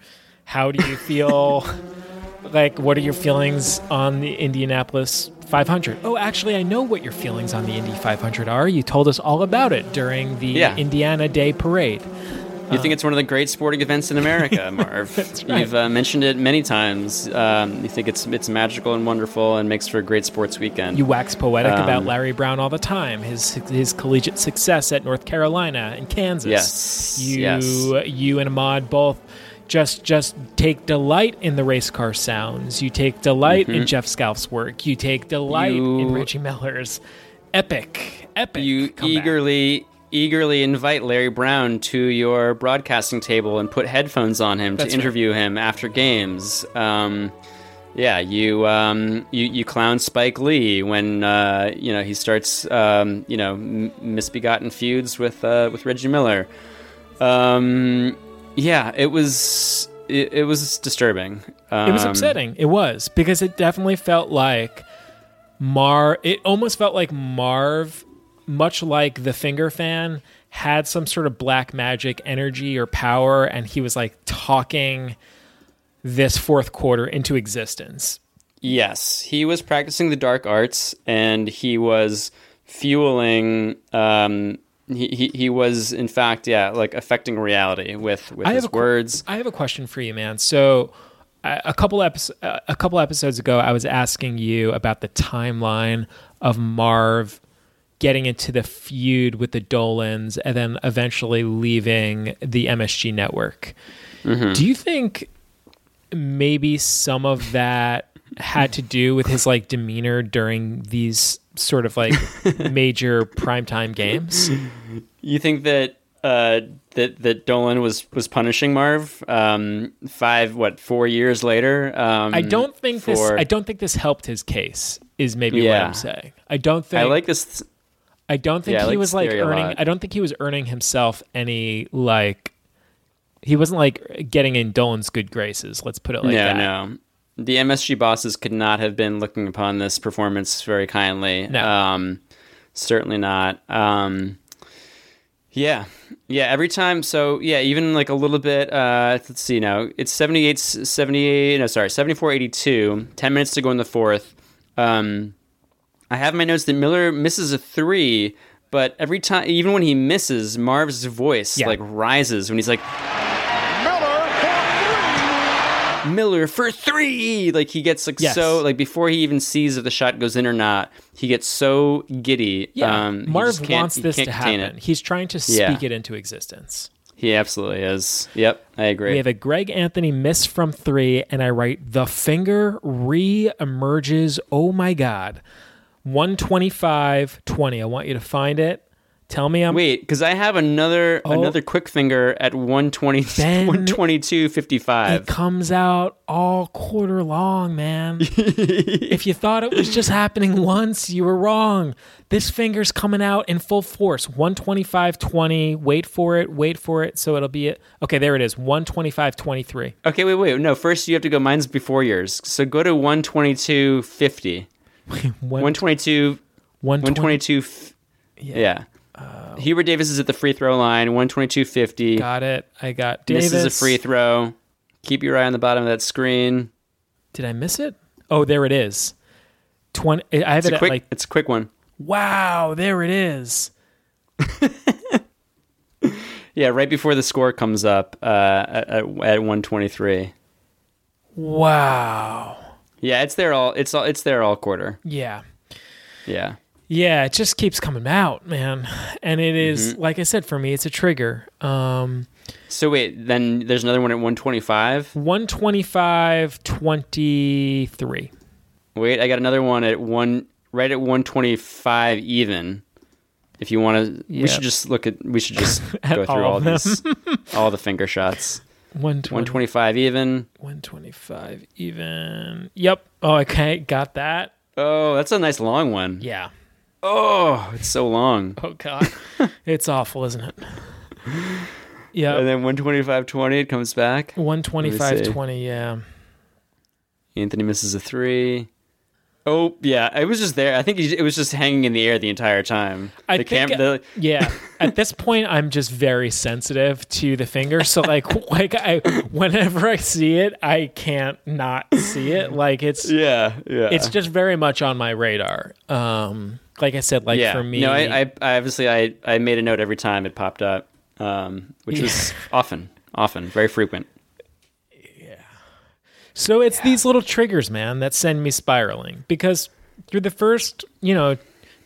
[SPEAKER 13] How do you feel? (laughs) like, what are your feelings on the Indianapolis 500? Oh, actually, I know what your feelings on the Indy 500 are. You told us all about it during the
[SPEAKER 14] Yeah.
[SPEAKER 13] Indiana Day Parade.
[SPEAKER 14] You think it's one of the great sporting events in America, (laughs) Marv.
[SPEAKER 13] right.
[SPEAKER 14] You've uh, mentioned it many times. Um, you think it's it's magical and wonderful and makes for a great sports weekend.
[SPEAKER 13] You wax poetic
[SPEAKER 14] Um,
[SPEAKER 13] about Larry Brown all the time. His his collegiate success at North Carolina and Kansas.
[SPEAKER 14] Yes,
[SPEAKER 13] You
[SPEAKER 14] yes.
[SPEAKER 13] you and Ahmad both just just take delight in the race car sounds. You take delight in
[SPEAKER 14] Mhm.
[SPEAKER 13] Jeff Scalf's work. You take delight in Reggie Miller's epic epic.
[SPEAKER 14] you eagerly eagerly invite Larry Brown to your broadcasting table and put headphones on him
[SPEAKER 13] That's
[SPEAKER 14] to
[SPEAKER 13] right.
[SPEAKER 14] interview him after games. Um, yeah, you, um, you you clown Spike Lee when uh, you know he starts um, you know m- misbegotten feuds with uh, with Reggie Miller. Um, yeah, it was it, it was disturbing. Um,
[SPEAKER 13] It was upsetting. It was because it definitely felt like Mar. It almost felt like Marv, much like the Finger fan, had some sort of black magic energy or power, and he was like talking this fourth quarter into existence.
[SPEAKER 14] Yes, he was practicing the dark arts, and he was fueling. Um, he, he he was in fact, yeah, like affecting reality with with
[SPEAKER 13] I
[SPEAKER 14] his
[SPEAKER 13] a
[SPEAKER 14] words.
[SPEAKER 13] I have a question for you, man. So, a a couple episodes a couple episodes ago, I was asking you about the timeline of Marv getting into the feud with the Dolans and then eventually leaving the MSG network.
[SPEAKER 14] Mhm.
[SPEAKER 13] Do you think maybe some of that had to do with his like demeanor during these sort of like (laughs) major primetime games?
[SPEAKER 14] You think that uh, that that Dolan was was punishing Marv um, five what four years later? Um,
[SPEAKER 13] I don't think this. I don't think this helped his case. Is maybe what I'm saying. I don't think.
[SPEAKER 14] I like this.
[SPEAKER 13] I don't think
[SPEAKER 14] Yeah,
[SPEAKER 13] he
[SPEAKER 14] like
[SPEAKER 13] was like earning. I don't think he was earning himself any like. He wasn't like getting in Dolan's good graces. Let's put it like
[SPEAKER 14] no,
[SPEAKER 13] that.
[SPEAKER 14] no. The MSG bosses could not have been looking upon this performance very kindly.
[SPEAKER 13] No.
[SPEAKER 14] Um, certainly not. Um, yeah. Yeah, every time. So, yeah, even like a little bit. Uh, let's see now. It's 78, 78, no, sorry, 74 82. 10 minutes to go in the fourth. Um, I have my notes that Miller misses a three, but every time, even when he misses, Marv's voice
[SPEAKER 13] Yeah.
[SPEAKER 14] like rises when he's like, Miller for three. Like he gets like
[SPEAKER 13] Yes.
[SPEAKER 14] so like before he even sees if the shot goes in or not, he gets so giddy.
[SPEAKER 13] Yeah,
[SPEAKER 14] um,
[SPEAKER 13] Marv wants this to happen.
[SPEAKER 14] It.
[SPEAKER 13] He's trying to
[SPEAKER 14] Yeah.
[SPEAKER 13] speak it into existence.
[SPEAKER 14] He absolutely is. Yep, I agree.
[SPEAKER 13] We have a Greg Anthony miss from three, and I write the finger re emerges. Oh my God. 125 20. I want you to find it. Tell me I'm.
[SPEAKER 14] Wait, because I have another
[SPEAKER 13] Oh.
[SPEAKER 14] another quick finger at 120, (laughs)
[SPEAKER 13] Ben,
[SPEAKER 14] 122 55.
[SPEAKER 13] It comes out all quarter long, man. (laughs) if you thought it was just happening once, you were wrong. This finger's coming out in full force. 125 20. Wait for it. Wait for it. So it'll be it. Okay, there it is. 125 23.
[SPEAKER 14] Okay, wait, wait. No, first you have to go. Mine's before yours. So go to 122 50. (laughs) 122 122 f- yeah. Hubert Davis is at the free throw line, 122.50.
[SPEAKER 13] Got it. I got Davis.
[SPEAKER 14] This is a free throw. Keep your eye on the bottom of that screen.
[SPEAKER 13] Did I miss it? Oh, there it is. 20. I have
[SPEAKER 14] It's
[SPEAKER 13] it
[SPEAKER 14] quick.
[SPEAKER 13] like.
[SPEAKER 14] it's a quick one.
[SPEAKER 13] Wow, there it is. (laughs)
[SPEAKER 14] Yeah, right before the score comes up uh, at, at 123.
[SPEAKER 13] Wow.
[SPEAKER 14] Yeah, it's there all. It's all. It's there all quarter.
[SPEAKER 13] Yeah.
[SPEAKER 14] Yeah.
[SPEAKER 13] Yeah, it just keeps coming out, man. And it is,
[SPEAKER 14] Mhm.
[SPEAKER 13] like I said, for me, it's a trigger. Um,
[SPEAKER 14] So wait, then there's another one at 125.
[SPEAKER 13] 125 23.
[SPEAKER 14] Wait, I got another one at one right at 125 even. If you want to,
[SPEAKER 13] Yeah.
[SPEAKER 14] we should just look at. We should just (laughs) go through
[SPEAKER 13] all
[SPEAKER 14] all, these, all the finger shots.
[SPEAKER 13] 120.
[SPEAKER 14] 125 even.
[SPEAKER 13] 125 even. Yep. Oh, okay. Got that.
[SPEAKER 14] Oh, that's a nice long one.
[SPEAKER 13] Yeah.
[SPEAKER 14] Oh, it's so long. (laughs)
[SPEAKER 13] Oh, God. it's awful, isn't it? (laughs) Yeah.
[SPEAKER 14] And then 125.20, it comes back. Me
[SPEAKER 13] 125
[SPEAKER 14] see.
[SPEAKER 13] 20. Yeah.
[SPEAKER 14] Anthony misses a three. Oh yeah, it was just there. I think it was just hanging in the air the entire time.
[SPEAKER 13] I
[SPEAKER 14] the
[SPEAKER 13] think,
[SPEAKER 14] cam- the,
[SPEAKER 13] yeah. (laughs) At this point, I'm just very sensitive to the finger. So like, like I, whenever I see it, I can't not see it. Like it's
[SPEAKER 14] yeah, yeah.
[SPEAKER 13] It's just very much on my radar. Um, like I said, like
[SPEAKER 14] yeah.
[SPEAKER 13] for me,
[SPEAKER 14] no, I, I, I obviously I, I made a note every time it popped up, um, which was (laughs) often, often, very frequent. Yeah.
[SPEAKER 13] So it's these little triggers, man, that send me spiraling. Because through the first, you know,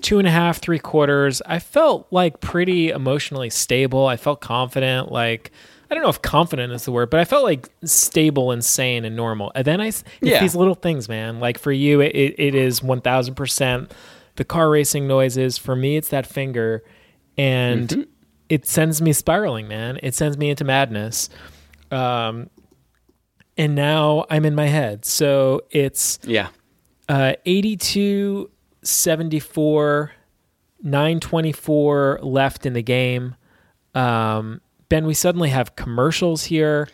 [SPEAKER 13] two and a half, three quarters, I felt like pretty emotionally stable. I felt confident. Like, I don't know if confident is the word, but I felt like stable and sane and normal. And then I, it's
[SPEAKER 14] Yeah.
[SPEAKER 13] these little things, man. Like for you, it, it is 1000% the car racing noises. For me, it's that finger. And
[SPEAKER 14] Mhm.
[SPEAKER 13] it sends me spiraling, man. It sends me into madness. Um, and now I'm in my head. So it's
[SPEAKER 14] Yeah.
[SPEAKER 13] uh, 82 74 924 left in the game. Um, ben, we suddenly have commercials here.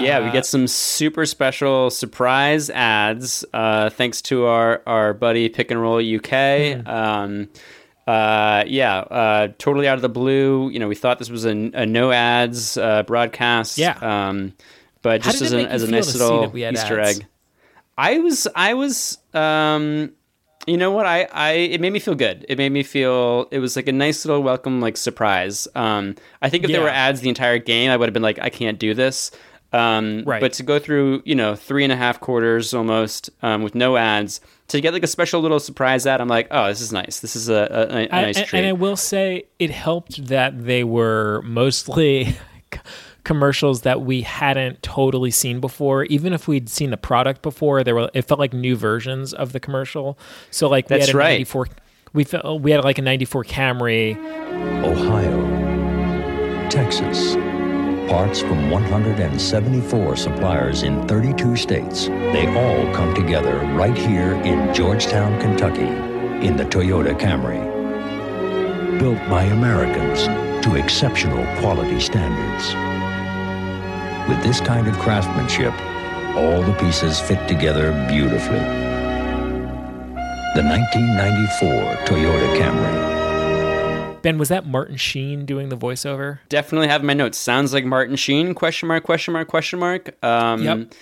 [SPEAKER 14] Yeah, we
[SPEAKER 13] Uh,
[SPEAKER 14] get some super special surprise ads uh, thanks to our, our buddy Pick and Roll UK.
[SPEAKER 13] Hmm.
[SPEAKER 14] Um, uh, yeah, uh, totally out of the blue. You know, we thought this was a, a no ads uh, broadcast.
[SPEAKER 13] Yeah.
[SPEAKER 14] Um, but just as,
[SPEAKER 13] it
[SPEAKER 14] a, as a nice little
[SPEAKER 13] that we had
[SPEAKER 14] Easter
[SPEAKER 13] ads?
[SPEAKER 14] egg. I was, I was, um, you know what? I, I, it made me feel good. It made me feel, it was like a nice little welcome, like surprise. Um, I think if there were ads the entire game, I would have been like, I can't do this. Um,
[SPEAKER 13] Right.
[SPEAKER 14] But to go through, you know, three and a half quarters almost um, with no ads, to get like a special little surprise ad, I'm like, oh, this is nice. This is a, a, a
[SPEAKER 13] I-
[SPEAKER 14] nice
[SPEAKER 13] and,
[SPEAKER 14] treat.
[SPEAKER 13] and I will say it helped that they were mostly (laughs) commercials that we hadn't totally seen before. Even if we'd seen the product before, there were it felt like new versions of the commercial. So like we
[SPEAKER 14] That's
[SPEAKER 13] had a
[SPEAKER 14] right.
[SPEAKER 13] 94 we felt we had like a 94 Camry.
[SPEAKER 20] Ohio, Texas. Parts from 174 suppliers in 32 states. They all come together right here in Georgetown, Kentucky, in the Toyota Camry. Built by Americans to exceptional quality standards. With this kind of craftsmanship, all the pieces fit together beautifully. The 1994 Toyota Camry.
[SPEAKER 13] Ben, was that Martin Sheen doing the voiceover?
[SPEAKER 14] Definitely have my notes. Sounds like Martin Sheen? Question mark? Question mark? Question mark? Um,
[SPEAKER 13] Yep.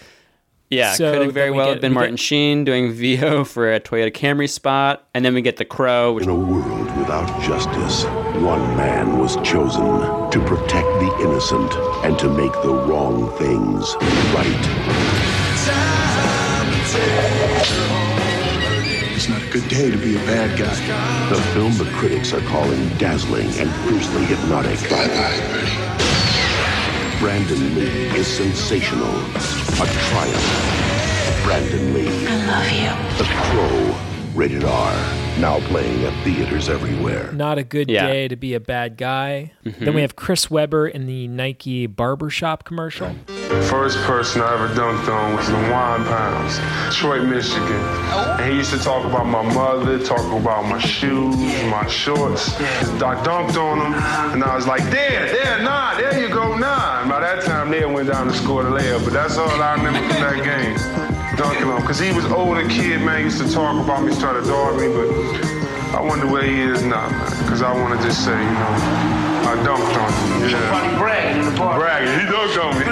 [SPEAKER 14] Yeah,
[SPEAKER 13] So
[SPEAKER 14] could have very
[SPEAKER 13] we
[SPEAKER 14] well
[SPEAKER 13] get-
[SPEAKER 14] have been
[SPEAKER 13] we get-
[SPEAKER 14] Martin Sheen doing VO for a Toyota Camry spot, and then we get the Crow. Which
[SPEAKER 21] In a world without justice, one man was chosen to protect the innocent and to make the wrong things right.
[SPEAKER 22] Not a good day to be a bad guy.
[SPEAKER 21] The film the critics are calling dazzling and fiercely hypnotic. Bye bye, Brandon Lee is sensational. A triumph. Brandon Lee. I love you. The Crow. Rated R. Now playing at theaters everywhere.
[SPEAKER 13] Not a good
[SPEAKER 21] Yeah.
[SPEAKER 13] day to be a bad guy.
[SPEAKER 21] Mhm.
[SPEAKER 13] Then we have Chris Webber in the Nike barbershop commercial.
[SPEAKER 23] First person I ever dunked on was LeJuan Pounds, Detroit, Michigan. And he used to talk about my mother, talk about my shoes, my shorts. I dunked on him, and I was like, there, there, nah, there you go, nah. And by that time, they went down to score the layup, but that's all I remember from that game. Dunking on him, because he was older kid, man, he used to talk about me, used to try to dog me, but I wonder where he is now, man, because I want to just say, you know, I dunked on him. Yeah. bragging in the bar. Bragging, he dunked on me.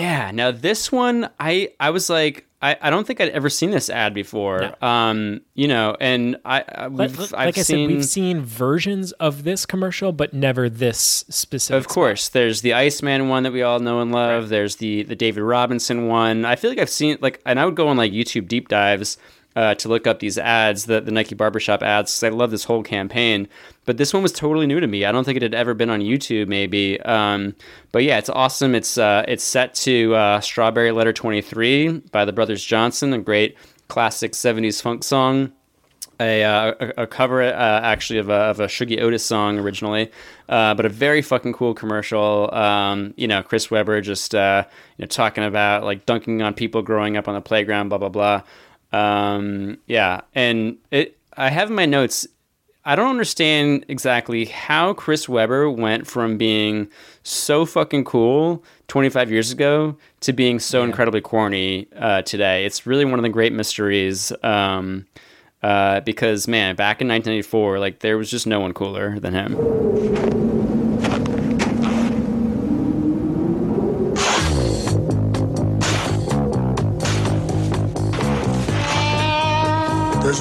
[SPEAKER 14] Yeah. Now this one, I I was like, I, I don't think I'd ever seen this ad before. Um, you know, and I, I
[SPEAKER 13] Like, like
[SPEAKER 14] I've
[SPEAKER 13] I
[SPEAKER 14] seen,
[SPEAKER 13] said, we've seen versions of this commercial, but never this specific.
[SPEAKER 14] Of course, there's the Iceman one that we all know and love. There's the the David Robinson one. I feel like I've seen like, and I would go on like YouTube deep dives uh, to look up these ads, the the Nike barbershop ads, because I love this whole campaign. But this one was totally new to me. I don't think it had ever been on YouTube, maybe. Um, but yeah, it's awesome. It's uh, it's set to uh, Strawberry Letter 23 by the Brothers Johnson, a great classic 70s funk song a, uh, a, a cover uh, actually of a, of a Shuggie Otis song originally, uh, but a very fucking cool commercial. Um, you know, Chris Webber just uh, you know talking about like dunking on people growing up on the playground, blah blah blah. Um, yeah, and it I have in my notes. I don't understand exactly how Chris Webber went from being so fucking cool 25 years ago to being so incredibly corny uh, today. It's really one of the great mysteries. Um, uh, because man, back in 1994, like there was just no one cooler than him.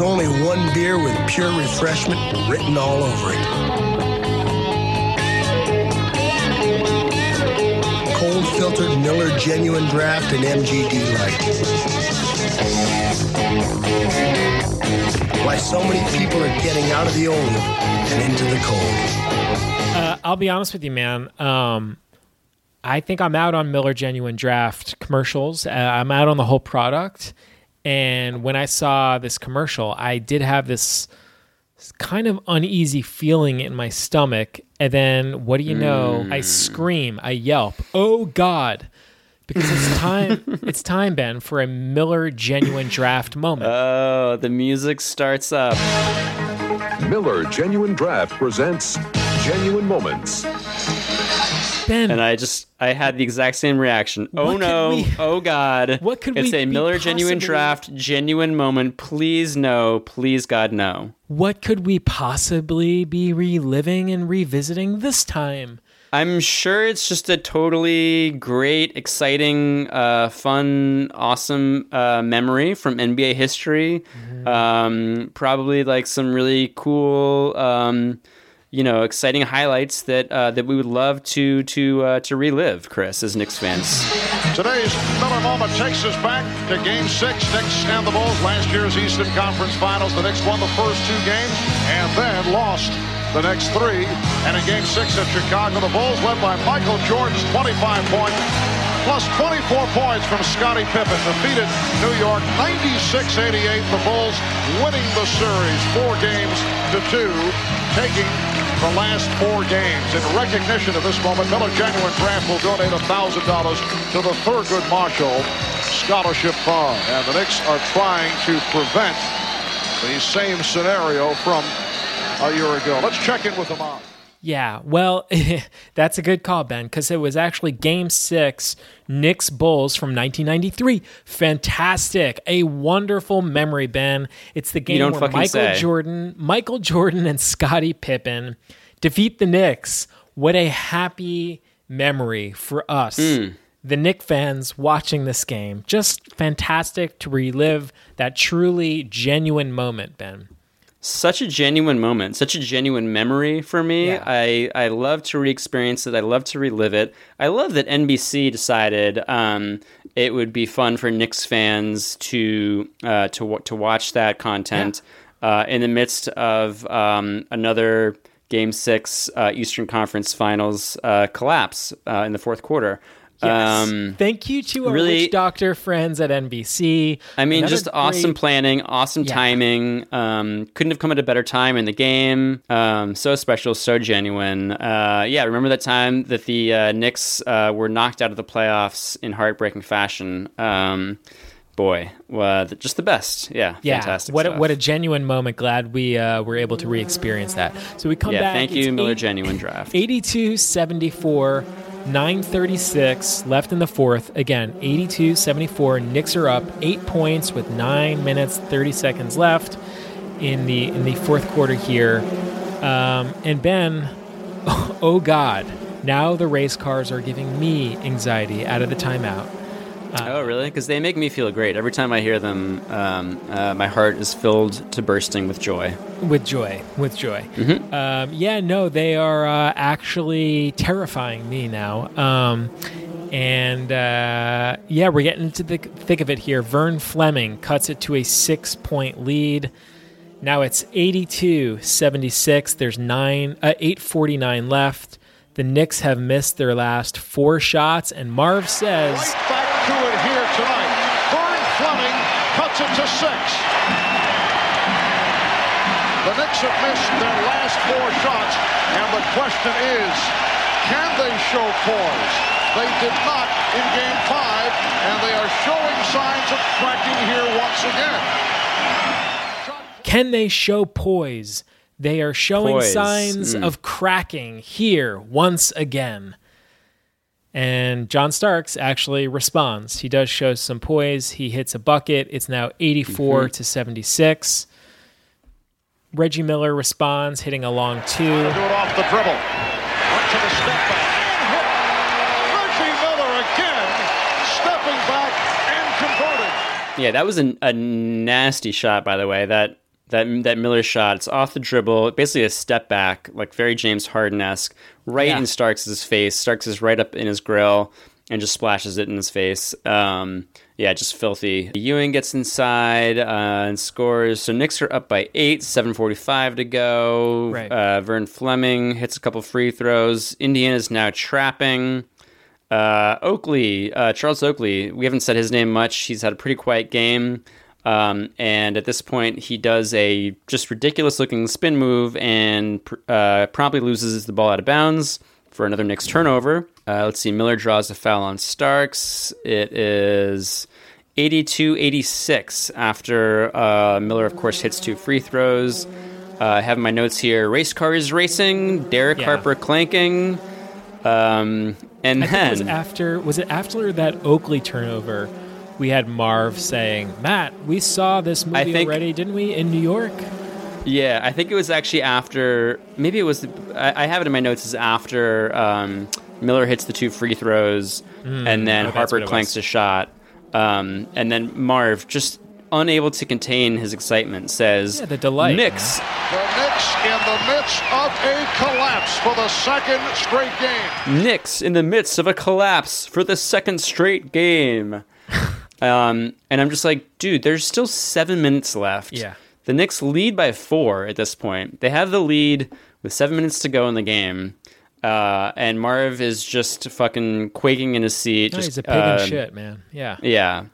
[SPEAKER 22] Only one beer with pure refreshment written all over it. Cold filtered Miller Genuine Draft and MGD Light. Why so many people are getting out of the old and into the cold.
[SPEAKER 13] Uh, I'll be honest with you, man. Um, I think I'm out on Miller Genuine Draft commercials. Uh, I'm out on the whole product. And when I saw this commercial, I did have this kind of uneasy feeling in my stomach. And then, what do you know? I hmm. scream, I yelp, "Oh God!" Because it's (laughs) time. it's time, Ben, for a Miller Genuine Draft moment.
[SPEAKER 14] Oh, the music starts up.
[SPEAKER 24] Miller Genuine Draft presents Genuine Moments.
[SPEAKER 13] Ben,
[SPEAKER 14] and I just I had the exact same reaction. Oh no!
[SPEAKER 13] we- (laughs)
[SPEAKER 14] oh God!
[SPEAKER 13] What could
[SPEAKER 14] it's
[SPEAKER 13] we
[SPEAKER 14] a Miller genuine draft, genuine moment. Please no, please God no.
[SPEAKER 13] What could we possibly be reliving and revisiting this time?
[SPEAKER 14] I'm sure it's just a totally great, exciting, uh, fun, awesome uh, memory from NBA history. Um, probably like some really cool, um, you know, exciting highlights that uh, that we would love to to uh, to relive. Chris, as Knicks fans.
[SPEAKER 5] Today's Miller moment takes us back to Game 6. Knicks and the Bulls. Last year's Eastern Conference Finals. The Knicks won the first two games and then lost the next three. And in Game 6 at Chicago, the Bulls led by Michael Jordan's 25 point plus 24 points from Scottie Pippen defeated New York 96-88. The Bulls winning the series four games to two, taking the last four games. In recognition of this moment, Miller Genuine Draft will donate $1,000 to the Thurgood Marshall Scholarship Fund. And the Knicks are trying to prevent the same scenario from a year ago. Let's check in with on.
[SPEAKER 13] Yeah, well, (laughs) that's a good call, Ben, because it was actually Game Six, Knicks Bulls from 1993. Fantastic, a wonderful memory, Ben. It's the game where Michael
[SPEAKER 14] say.
[SPEAKER 13] Jordan, Michael Jordan, and Scottie Pippen defeat the Knicks. What a happy memory for us,
[SPEAKER 14] Mm.
[SPEAKER 13] the Knick fans watching this game. Just fantastic to relive that truly genuine moment, Ben.
[SPEAKER 14] Such a genuine moment, such a genuine memory for me. I, I love to re-experience it. I love to relive it. I love that NBC decided um, it would be fun for Knicks fans to uh, to to watch that content uh, in the midst of um, another Game Six uh, Eastern Conference Finals uh, collapse uh, in the fourth quarter.
[SPEAKER 13] Yes.
[SPEAKER 14] Um,
[SPEAKER 13] Thank you to our
[SPEAKER 14] really-
[SPEAKER 13] witch doctor friends at NBC.
[SPEAKER 14] I mean,
[SPEAKER 13] Another
[SPEAKER 14] just awesome planning, awesome
[SPEAKER 13] Yeah.
[SPEAKER 14] timing. Um, couldn't have come at a better time in the game. Um, so special, so genuine. Uh, yeah, remember that time that the uh, Knicks uh, were knocked out of the playoffs in heartbreaking fashion. Um, boy, just the best. Yeah,
[SPEAKER 13] Yeah,
[SPEAKER 14] fantastic.
[SPEAKER 13] what a, what a genuine moment. Glad we uh, were able to re-experience that. So we come
[SPEAKER 14] yeah,
[SPEAKER 13] back.
[SPEAKER 14] thank you, Miller Genuine Draft.
[SPEAKER 13] 82 74 936 left in the fourth. Again 82 74 Knicks are up eight points with nine minutes 30 seconds left in the in the fourth quarter here. Um, and Ben (laughs) oh god now the race cars are giving me anxiety out of the timeout
[SPEAKER 14] oh, really? Because they make me feel great. Every time I hear them, um, uh, my heart is filled to bursting with joy.
[SPEAKER 13] with joy with joy
[SPEAKER 14] Mhm.
[SPEAKER 13] um, yeah no they are uh, actually terrifying me now um, and uh, yeah we're getting into the thick of it here vern fleming cuts it to a six point lead now it's 82 76 there's nine uh, 849 left the Knicks have missed their last four shots, and Marv says, Right
[SPEAKER 5] Back to it here tonight. Vern Fleming cuts it to six. The Knicks have missed their last four shots, and the question is, can they show poise? They did not in Game 5, and they are showing signs of cracking here once again.
[SPEAKER 13] Can they show poise? They are showing
[SPEAKER 14] Poise.
[SPEAKER 13] signs
[SPEAKER 14] Mm.
[SPEAKER 13] of cracking here once again. And John Starks actually responds. He does show some poise. He hits a bucket. It's now 84
[SPEAKER 14] Mhm.
[SPEAKER 13] to 76. Reggie Miller responds, hitting a long two.
[SPEAKER 5] Do it off the dribble. Up to the step back. And hit. Reggie Miller again, stepping back and converting.
[SPEAKER 14] Yeah, that was a, a nasty shot, by the way. That that that Miller shot. It's off the dribble, basically a step back, like very James Harden esque, right
[SPEAKER 13] Yeah.
[SPEAKER 14] in Starks' face. Starks is right up in his grill and just splashes it in his face. Um, yeah, just filthy. Ewing gets inside uh, and scores. So Knicks are up by eight. Seven forty-five to go.
[SPEAKER 13] Right.
[SPEAKER 14] Uh, Vern Fleming hits a couple free throws. Indiana's now trapping. Uh, Oakley, uh, Charles Oakley, we haven't said his name much. He's had a pretty quiet game. Um, and at this point, he does a just ridiculous looking spin move and pr- uh, promptly loses the ball out of bounds for another Knicks turnover. Uh, let's see, Miller draws a foul on Starks. It is 82 86 after uh, Miller, of course, hits two free throws. Uh, I have my notes here race cars racing, Derek
[SPEAKER 13] Yeah.
[SPEAKER 14] Harper clanking. Um, and
[SPEAKER 13] I
[SPEAKER 14] then
[SPEAKER 13] was after was it after that Oakley turnover? We had Marv saying, "Matt, we saw this movie
[SPEAKER 14] think-
[SPEAKER 13] already, didn't we, in New York?"
[SPEAKER 14] Yeah, I think it was actually after. Maybe it was. I, I have it in my notes Is after um, Miller hits the two free throws,
[SPEAKER 13] Mm,
[SPEAKER 14] and then
[SPEAKER 13] oh,
[SPEAKER 14] Harper clanks a shot, um, and then Marv, just unable to contain his excitement, says,
[SPEAKER 13] Yeah, the delight.
[SPEAKER 14] Knicks."
[SPEAKER 5] The Knicks in the midst of a collapse for the second straight game.
[SPEAKER 14] Knicks in the midst of a collapse for the second straight game. (laughs) um, and I'm just like, dude, there's still seven minutes left.
[SPEAKER 13] Yeah.
[SPEAKER 14] The Knicks lead by four at this point. They have the lead with seven minutes to go in the game. Uh, and Marv is just fucking quaking in his seat.
[SPEAKER 13] No,
[SPEAKER 14] just,
[SPEAKER 13] he's a pig
[SPEAKER 14] uh,
[SPEAKER 13] shit, man. Yeah.
[SPEAKER 14] Yeah.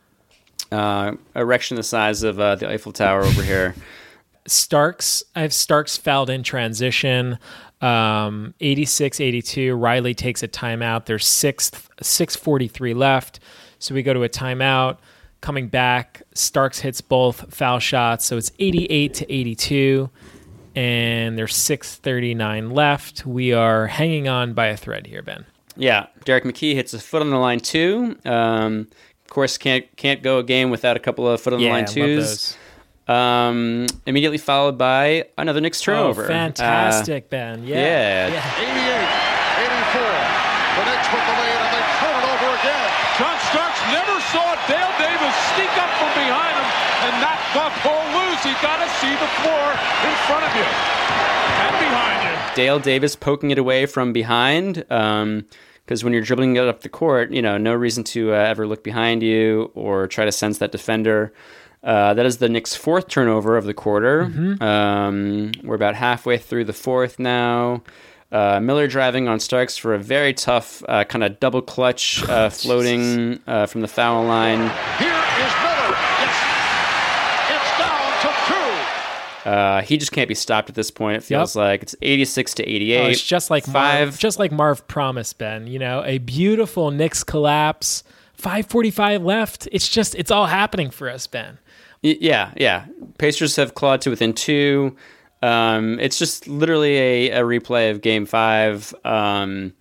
[SPEAKER 14] Uh, erection the size of uh, the Eiffel Tower over here.
[SPEAKER 13] Starks, I have Starks fouled in transition. Um, 86 82. Riley takes a timeout. There's sixth, 643 left. So we go to a timeout. Coming back, Starks hits both foul shots. So it's 88 to 82. And there's 639 left. We are hanging on by a thread here, Ben.
[SPEAKER 14] Yeah, Derrick McKey hits a foot on the line too. Um, of course, can't can't go a game without a couple of foot on the
[SPEAKER 13] Yeah,
[SPEAKER 14] line
[SPEAKER 13] love
[SPEAKER 14] twos. Um, immediately followed by another Knicks turnover.
[SPEAKER 13] Oh, fantastic,
[SPEAKER 14] Uh,
[SPEAKER 13] Ben.
[SPEAKER 14] yeah.
[SPEAKER 13] Yeah.
[SPEAKER 5] 88, 84. The Knicks with the lead, and they turn it over again.
[SPEAKER 19] John Starks never saw Dale Davis sneak up from behind him and knock Buck Hole loose. You got to see the floor in front of you and behind you.
[SPEAKER 14] Dale Davis poking it away from behind. Because when you're dribbling it up the court, you know, no reason to uh, ever look behind you or try to sense that defender. Uh, that is the Knicks' fourth turnover of the quarter.
[SPEAKER 13] Mhm.
[SPEAKER 14] Um, we're about halfway through the fourth now. Uh, Miller driving on Starks for a very tough uh, kind of double clutch uh, (laughs) floating uh, from the foul line.
[SPEAKER 5] Here is Miller. Yes. It's down to two.
[SPEAKER 14] Uh, he just can't be stopped at this point. It feels like it's 86 to 88.
[SPEAKER 13] Oh, it's just like
[SPEAKER 14] five.
[SPEAKER 13] Marv, just like Marv promised, Ben. You know, a beautiful Knicks collapse. Five forty-five left. It's just, it's all happening for us, Ben.
[SPEAKER 14] Yeah, yeah. Pacers have clawed to within two. Um, it's just literally a, a replay of Game Five. Um,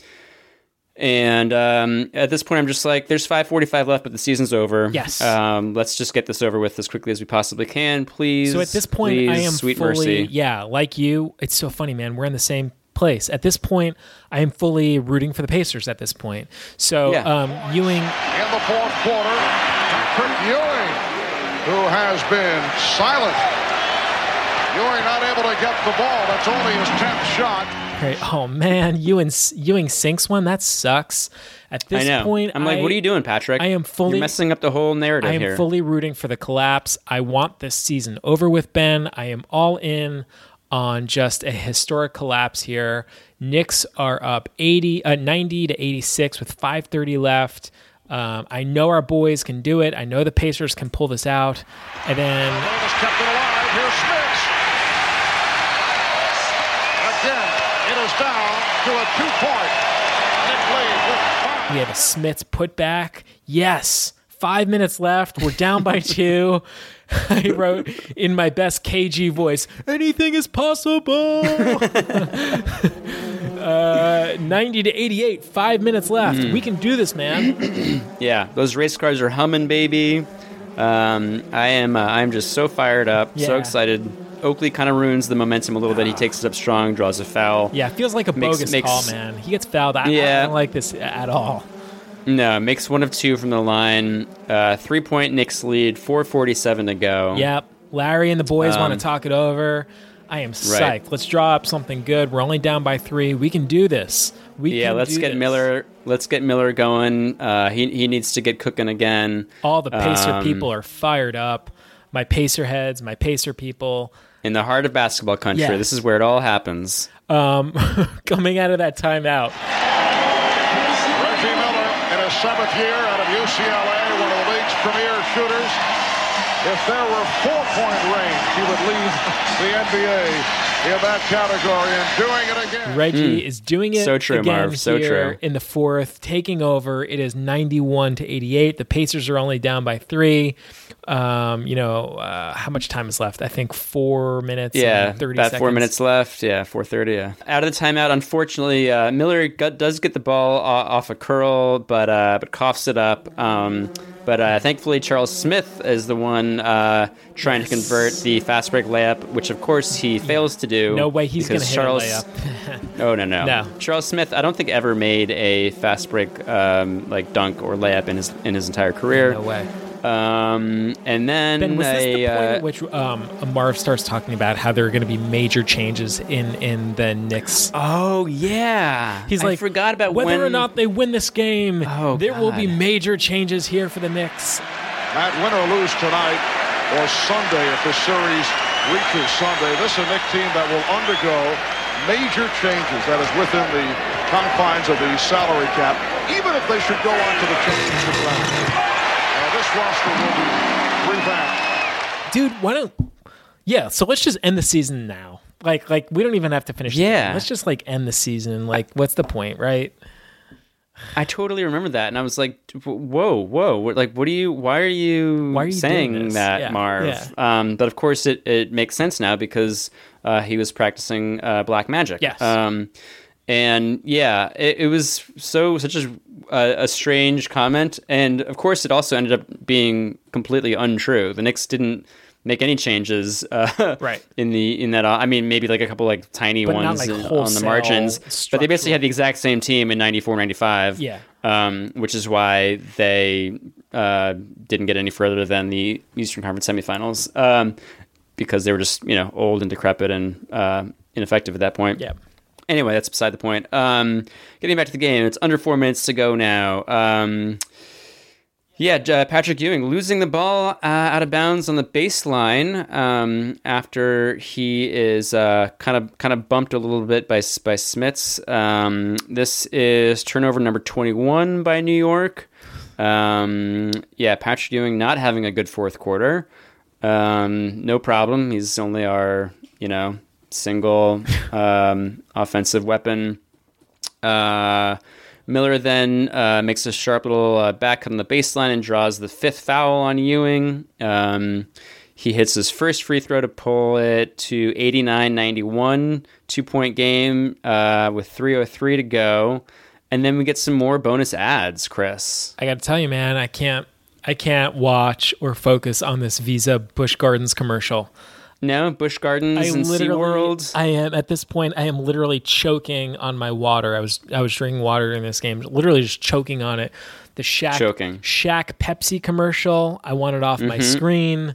[SPEAKER 14] and um, at this point, I'm just like, there's 5:45 left, but the season's over.
[SPEAKER 13] Yes.
[SPEAKER 14] Um, let's just get this over with as quickly as we possibly can, please.
[SPEAKER 13] So at this point,
[SPEAKER 14] please,
[SPEAKER 13] I am
[SPEAKER 14] sweet
[SPEAKER 13] fully,
[SPEAKER 14] mercy.
[SPEAKER 13] yeah, like you. It's so funny, man. We're in the same place at this point. I am fully rooting for the Pacers at this point. So
[SPEAKER 14] Yeah.
[SPEAKER 13] um, Ewing,
[SPEAKER 5] In the fourth quarter, Patrick Ewing, who has been silent. Ewing not able to get the ball. That's only his 10th shot.
[SPEAKER 13] Right? Oh man, Ewing, Ewing sinks one. That sucks. At this
[SPEAKER 14] I know.
[SPEAKER 13] point,
[SPEAKER 14] I'm like,
[SPEAKER 13] I-
[SPEAKER 14] what are you doing, Patrick?
[SPEAKER 13] I am fully
[SPEAKER 14] You're messing up the whole narrative
[SPEAKER 13] I am
[SPEAKER 14] here.
[SPEAKER 13] fully rooting for the collapse. I want this season over with, Ben. I am all in on just a historic collapse here. Knicks are up 80, uh, 90 to 86 with 5:30 left. Um, I know our boys can do it. I know the Pacers can pull this out. And then
[SPEAKER 5] Davis kept it alive. Here's Smits. Again, it is down to a two-point. Knick lead with five.
[SPEAKER 13] We have a Smits' putback. Yes, Five minutes left. We're down by (laughs) two. I wrote in my best KG voice, anything is possible. (laughs) uh, 90 to 88, five minutes left.
[SPEAKER 14] Mm.
[SPEAKER 13] We can do this, man. (clears throat)
[SPEAKER 14] Yeah, those race cars are humming, baby. Um, I am. Uh, I'm just so fired up, so excited. Oakley kind of ruins the momentum a little bit. He takes it up strong, draws a foul.
[SPEAKER 13] yeah, feels like a
[SPEAKER 14] Makes-
[SPEAKER 13] bogus
[SPEAKER 14] makes-
[SPEAKER 13] call, man. He gets fouled. I, I
[SPEAKER 14] Yeah.
[SPEAKER 13] don't like this at all.
[SPEAKER 14] No, makes one of two from the line. Uh, three point Knicks lead. Four forty seven to go.
[SPEAKER 13] Yep. Larry and the boys want
[SPEAKER 14] Um,
[SPEAKER 13] to talk it over. I am psyched.
[SPEAKER 14] Right.
[SPEAKER 13] Let's draw up something good. We're only down by three. We can do this. We
[SPEAKER 14] yeah, let's get
[SPEAKER 13] this.
[SPEAKER 14] Miller. Let's get Miller going. Uh, he he needs to get cooking again.
[SPEAKER 13] All the Pacer
[SPEAKER 14] Um,
[SPEAKER 13] people are fired up. My Pacer heads, my Pacer people.
[SPEAKER 14] In the heart of basketball country.
[SPEAKER 13] Yeah.
[SPEAKER 14] This is where it all happens.
[SPEAKER 13] Um, (laughs) coming out of that timeout,
[SPEAKER 5] Reggie Miller in his seventh year out of UCLA, one of the league's premier shooters. If there were four-point range, he would lead the NBA in that category and doing it again.
[SPEAKER 13] Reggie
[SPEAKER 14] Mm.
[SPEAKER 13] is doing it
[SPEAKER 14] So true,
[SPEAKER 13] again
[SPEAKER 14] Marv. So
[SPEAKER 13] here
[SPEAKER 14] true.
[SPEAKER 13] in the fourth, taking over. It is 91 to 88. The Pacers are only down by three. Um, you know, uh, how much time is left? I think four minutes
[SPEAKER 14] Yeah,
[SPEAKER 13] and 30
[SPEAKER 14] about
[SPEAKER 13] seconds.
[SPEAKER 14] four minutes left. Yeah, four thirty. Yeah. Out of the timeout, unfortunately, uh, Miller got, does get the ball off a curl, but uh, but coughs it up. Um, but uh, thankfully, Charles Smith is the one uh, trying to convert the fast break layup, which of course he fails to do.
[SPEAKER 13] No way he's going to
[SPEAKER 14] because
[SPEAKER 13] hit
[SPEAKER 14] Charles,
[SPEAKER 13] a layup. (laughs)
[SPEAKER 14] Oh no, no
[SPEAKER 13] No.
[SPEAKER 14] Charles Smith, I don't think ever made a fast break um, like dunk or layup in his in his entire career.
[SPEAKER 13] No way.
[SPEAKER 14] Um, and then
[SPEAKER 13] Ben, was this
[SPEAKER 14] a,
[SPEAKER 13] the point
[SPEAKER 14] uh,
[SPEAKER 13] at which um, Marv starts talking about how there are going to be major changes in in the Knicks?
[SPEAKER 14] Oh yeah,
[SPEAKER 13] he's
[SPEAKER 14] I
[SPEAKER 13] like,
[SPEAKER 14] forgot about
[SPEAKER 13] whether
[SPEAKER 14] when-
[SPEAKER 13] or not they win this game.
[SPEAKER 14] Oh,
[SPEAKER 13] there will be major changes here for the Knicks.
[SPEAKER 5] Matt, win or lose tonight or Sunday if the series reaches Sunday, this is a Knicks team that will undergo major changes that is within the confines of the salary cap, even if they should go on to the championship round. This roster will be revamped.
[SPEAKER 13] dude why don't yeah so let's just end the season now like like we don't even have to finish
[SPEAKER 14] Yeah.
[SPEAKER 13] game. let's just like end the season like what's the point right
[SPEAKER 14] I totally remember that, and I was like, "Whoa, whoa! Like, what are you? Why are you?
[SPEAKER 13] Why are you
[SPEAKER 14] saying that,
[SPEAKER 13] Yeah,
[SPEAKER 14] Marv?"
[SPEAKER 13] yeah.
[SPEAKER 14] Um, but of course, it, it makes sense now because uh, he was practicing uh, black magic.
[SPEAKER 13] Yes.
[SPEAKER 14] Um, and yeah, it, it was so such a, a, a strange comment, and of course, it also ended up being completely untrue. The Knicks didn't make any changes, (laughs) uh,
[SPEAKER 13] Right.
[SPEAKER 14] In the in that, I mean, maybe like a couple like tiny
[SPEAKER 13] But
[SPEAKER 14] ones
[SPEAKER 13] like,
[SPEAKER 14] in- on the margins, but they basically had the exact same team in 94, 95
[SPEAKER 13] Yeah.
[SPEAKER 14] um, which is why they uh, didn't get any further than the Eastern Conference semifinals um, because they were just you know old and decrepit and uh, ineffective at that point.
[SPEAKER 13] Yeah.
[SPEAKER 14] Anyway, that's beside the point. Um, getting back to the game, it's under four minutes to go now. Um, yeah, uh, Patrick Ewing losing the ball uh, out of bounds on the baseline um, after he is uh, kind of kind of bumped a little bit by by Smits. Um, this is turnover number twenty one by New York. Um, yeah, Patrick Ewing not having a good fourth quarter. Um, no problem. He's only our you know single um, offensive weapon. Uh, Miller then uh, makes a sharp little uh, back cut on the baseline and draws the fifth foul on Ewing. Um, he hits his first free throw to pull it to 89 91, two point game uh, with 3.03 to go. And then we get some more bonus ads, Chris.
[SPEAKER 13] i gotta tell you man i can't i can't watch or focus on this visa busch gardens commercial
[SPEAKER 14] No, Busch Gardens
[SPEAKER 13] I
[SPEAKER 14] and SeaWorld.
[SPEAKER 13] I am at this point. I am literally choking on my water. I was I was drinking water in this game, literally just choking on it. The Shaq
[SPEAKER 14] Choking.
[SPEAKER 13] Shaq Pepsi commercial. I want it off my
[SPEAKER 14] Mhm.
[SPEAKER 13] screen.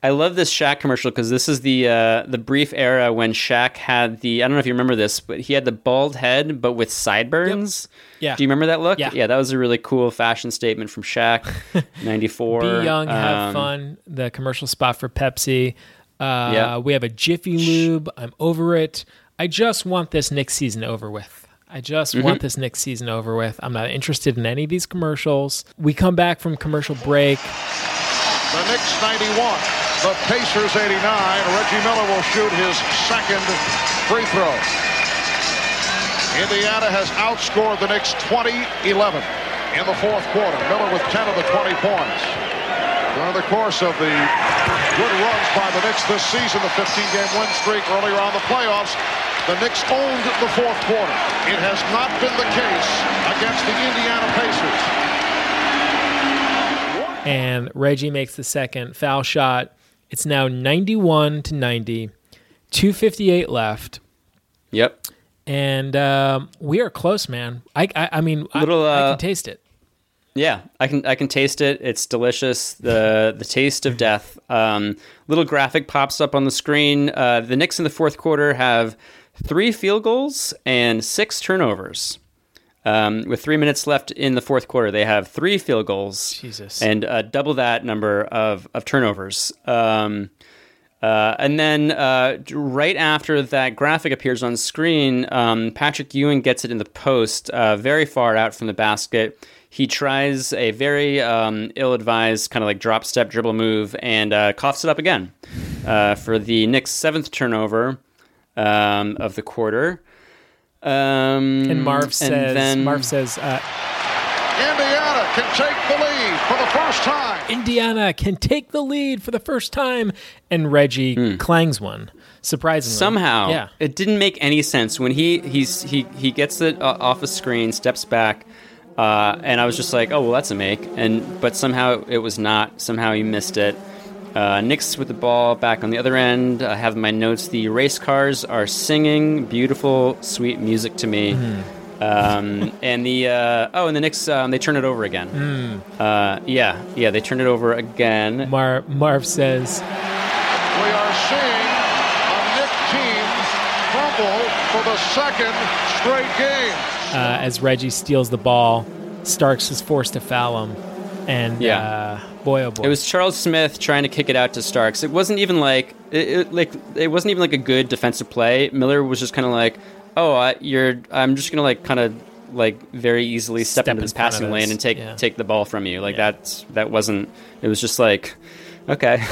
[SPEAKER 14] I love this Shaq commercial because this is the uh, the brief era when Shaq had the I don't know if you remember this, but he had the bald head but with sideburns.
[SPEAKER 13] Yeah.
[SPEAKER 14] Do you remember that look?
[SPEAKER 13] Yeah.
[SPEAKER 14] Yeah, that was a really cool fashion statement from Shaq, (laughs) ninety four.
[SPEAKER 13] Be young, have
[SPEAKER 14] Um,
[SPEAKER 13] fun. The commercial spot for Pepsi. Uh,
[SPEAKER 14] Yeah.
[SPEAKER 13] We have a Jiffy Lube. I'm over it. I just want this Knicks season over with. I just
[SPEAKER 14] Mhm.
[SPEAKER 13] want this Knicks season over with. I'm not interested in any of these commercials. We come back from commercial break.
[SPEAKER 5] The Knicks 91, the Pacers 89. Reggie Miller will shoot his second free throw. Indiana has outscored the Knicks 20-11. in the fourth quarter. Miller with 10 of the 20 points. During the course of the good runs by the Knicks this season, the 15-game win streak earlier on the playoffs, the Knicks owned the fourth quarter. It has not been the case against the Indiana Pacers.
[SPEAKER 13] And Reggie makes the second foul shot. It's now 91 to 90. 258 left.
[SPEAKER 14] Yep.
[SPEAKER 13] And um, we are close, man. I, I, I mean, I-
[SPEAKER 14] Little,
[SPEAKER 13] I,
[SPEAKER 14] uh,
[SPEAKER 13] can taste it.
[SPEAKER 14] Yeah, I can I can taste it. It's delicious. the The taste of death. Um, little graphic pops up on the screen. Uh, the Knicks in the fourth quarter have three field goals and six turnovers. Um, with three minutes left in the fourth quarter, they have three field goals
[SPEAKER 13] Jesus.
[SPEAKER 14] and uh, double that number of of turnovers. Um, uh, and then uh, right after that graphic appears on screen, um, Patrick Ewing gets it in the post, uh, very far out from the basket. He tries a very um, ill-advised kind of like drop step dribble move and uh, coughs it up again uh, for the Knicks' seventh turnover um, of the quarter. Um,
[SPEAKER 13] And Marv says,
[SPEAKER 14] then-
[SPEAKER 13] Marv says, uh,
[SPEAKER 5] Indiana can take the lead for the first time.
[SPEAKER 13] Indiana can take the lead for the first time, and Reggie clangs one. Surprisingly.
[SPEAKER 14] Somehow,
[SPEAKER 13] yeah.
[SPEAKER 14] it didn't make any sense when he he's he he gets it uh, off a screen, steps back, uh, and I was just like, oh well, that's a make, and but somehow it was not. Somehow he missed it. Uh, Knicks with the ball back on the other end. I have my notes the race cars are singing beautiful, sweet music to me. Um, and the uh, oh, and the Knicks um, they turn it over again.
[SPEAKER 13] Mm.
[SPEAKER 14] Uh, yeah, yeah, they turn it over again.
[SPEAKER 13] Mar- Marv says,
[SPEAKER 5] We are seeing a Knick team crumble for the second straight game.
[SPEAKER 13] Uh, as Reggie steals the ball, Starks is forced to foul him, and
[SPEAKER 14] Yeah.
[SPEAKER 13] uh, boy oh boy,
[SPEAKER 14] It was Charles Smith trying to kick it out to Starks. It wasn't even like it, it like it wasn't even like a good defensive play. Miller was just kind of like, "Oh, I, you're I'm just gonna like kind of like very easily step,
[SPEAKER 13] Step
[SPEAKER 14] into
[SPEAKER 13] in
[SPEAKER 14] this
[SPEAKER 13] of
[SPEAKER 14] passing lane and take
[SPEAKER 13] Yeah.
[SPEAKER 14] take the ball from you." Like that's that wasn't. It was just like. Okay.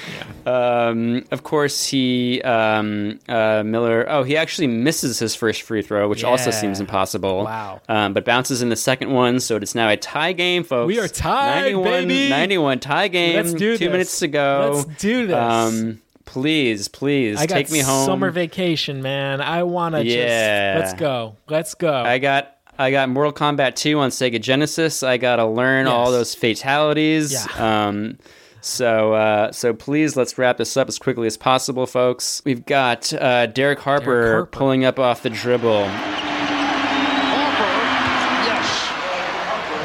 [SPEAKER 14] (laughs) um, of course, he um, uh, Miller. Oh, he actually misses his first free throw, which also seems impossible.
[SPEAKER 13] Wow.
[SPEAKER 14] Um, but bounces in the second one, so it's now a tie game, folks.
[SPEAKER 13] We are tied,
[SPEAKER 14] 91,
[SPEAKER 13] baby!
[SPEAKER 14] 91 tie game.
[SPEAKER 13] Let's do
[SPEAKER 14] Two
[SPEAKER 13] this.
[SPEAKER 14] minutes to go.
[SPEAKER 13] Let's do this.
[SPEAKER 14] Um, please, please
[SPEAKER 13] I got
[SPEAKER 14] take me home.
[SPEAKER 13] summer vacation, man. I wanna
[SPEAKER 14] Yeah.
[SPEAKER 13] just let's go, let's go.
[SPEAKER 14] I got I got Mortal Kombat 2 on Sega Genesis. I got to learn all those fatalities.
[SPEAKER 13] Yeah.
[SPEAKER 14] Um, so uh, so please let's wrap this up as quickly as possible, folks. We've got uh, Derek Harper,
[SPEAKER 13] Harper.
[SPEAKER 14] pulling up off the dribble.
[SPEAKER 5] Yes.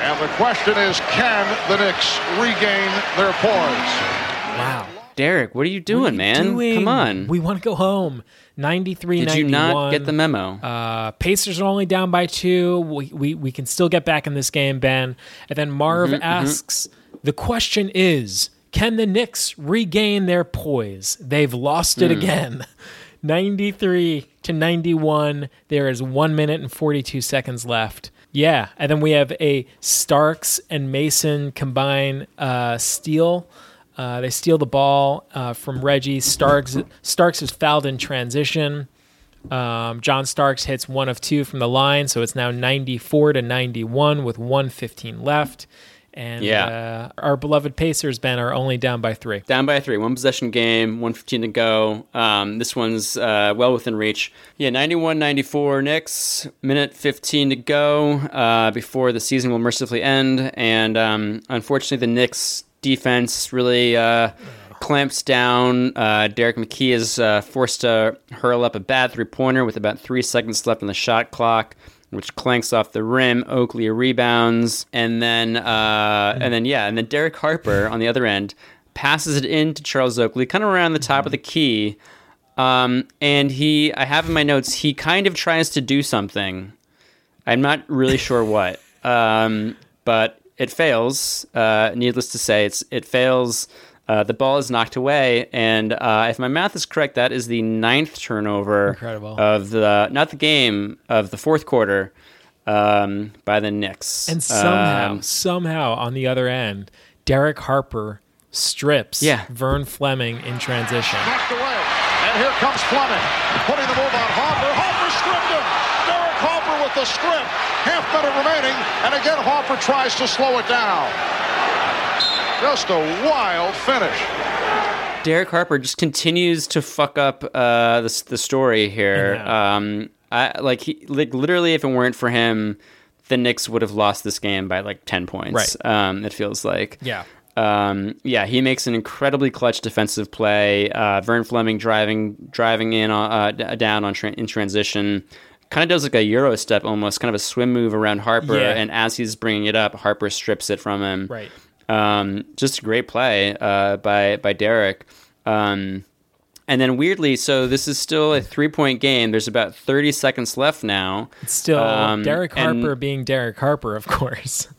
[SPEAKER 5] And the question is, can the Knicks regain their poise?
[SPEAKER 13] wow.
[SPEAKER 14] Derek, what are you doing, man?
[SPEAKER 13] doing?
[SPEAKER 14] Come on.
[SPEAKER 13] We want to go home. 93
[SPEAKER 14] Did you not get the memo?
[SPEAKER 13] Uh, Pacers are only down by two. We, we, we can still get back in this game, Ben. And then Marv
[SPEAKER 14] Mhm, mhm.
[SPEAKER 13] asks the question is can the Knicks regain their poise? They've lost it
[SPEAKER 14] Hmm.
[SPEAKER 13] again. (laughs) 93 to 91. There is one minute and 42 seconds left. Yeah. And then we have a Starks and Mason combine uh, steal. Uh, they steal the ball uh, from Reggie. Starks Starks is fouled in transition. Um, John Starks hits one of two from the line, so it's now 94 to 91 with 115 left. And
[SPEAKER 14] Yeah.
[SPEAKER 13] uh, our beloved Pacers, Ben, are only down by three.
[SPEAKER 14] Down by three, one possession game, 115 to go. Um, this one's uh, well within reach. Yeah, 91 94 Knicks, minute 15 to go uh, before the season will mercifully end. And um, unfortunately, the Knicks defense really uh, clamps down. Uh, Derrick McKey is uh, forced to hurl up a bad three pointer with about three seconds left on the shot clock. Which clanks off the rim. Oakley rebounds, and then, uh, and then, yeah, and then Derek Harper on the other end passes it in to Charles Oakley, kind of around the top of the key. Um, and he, I have in my notes, he kind of tries to do something. I'm not really (laughs) sure what, um, but it fails. Uh, needless to say, it's it fails. Uh, the ball is knocked away, and uh, if my math is correct, that is the ninth turnover
[SPEAKER 13] Incredible.
[SPEAKER 14] of the not the game of the fourth quarter um, by the Knicks.
[SPEAKER 13] And somehow,
[SPEAKER 14] Um,
[SPEAKER 13] somehow on the other end, Derek Harper strips
[SPEAKER 14] Yeah.
[SPEAKER 13] Vern Fleming in transition.
[SPEAKER 5] Knocked away. And here comes Fleming. Putting the move on Harper. Harper stripped him. Derek Harper with the strip. Half minute remaining, and again Harper tries to slow it down. Just a wild finish.
[SPEAKER 14] Derek Harper just continues to fuck up uh, the the story here. Um, I like he like literally, if it weren't for him, the Knicks would have lost this game by like ten points.
[SPEAKER 13] Right.
[SPEAKER 14] Um, it feels like.
[SPEAKER 13] Yeah.
[SPEAKER 14] Um, yeah, he makes an incredibly clutch defensive play. Uh, Vern Fleming driving driving in uh, down on tra- in transition, kind of does like a euro step almost, kind of a swim move around Harper.
[SPEAKER 13] Yeah.
[SPEAKER 14] And as he's bringing it up, Harper strips it from him.
[SPEAKER 13] Right.
[SPEAKER 14] Um, just a great play uh, by by Derek. Um, and then weirdly, so this is still a three point game. There's about 30 seconds left now.
[SPEAKER 13] It's still
[SPEAKER 14] Um,
[SPEAKER 13] Derek
[SPEAKER 14] and-
[SPEAKER 13] Harper being Derek Harper, of course. (laughs)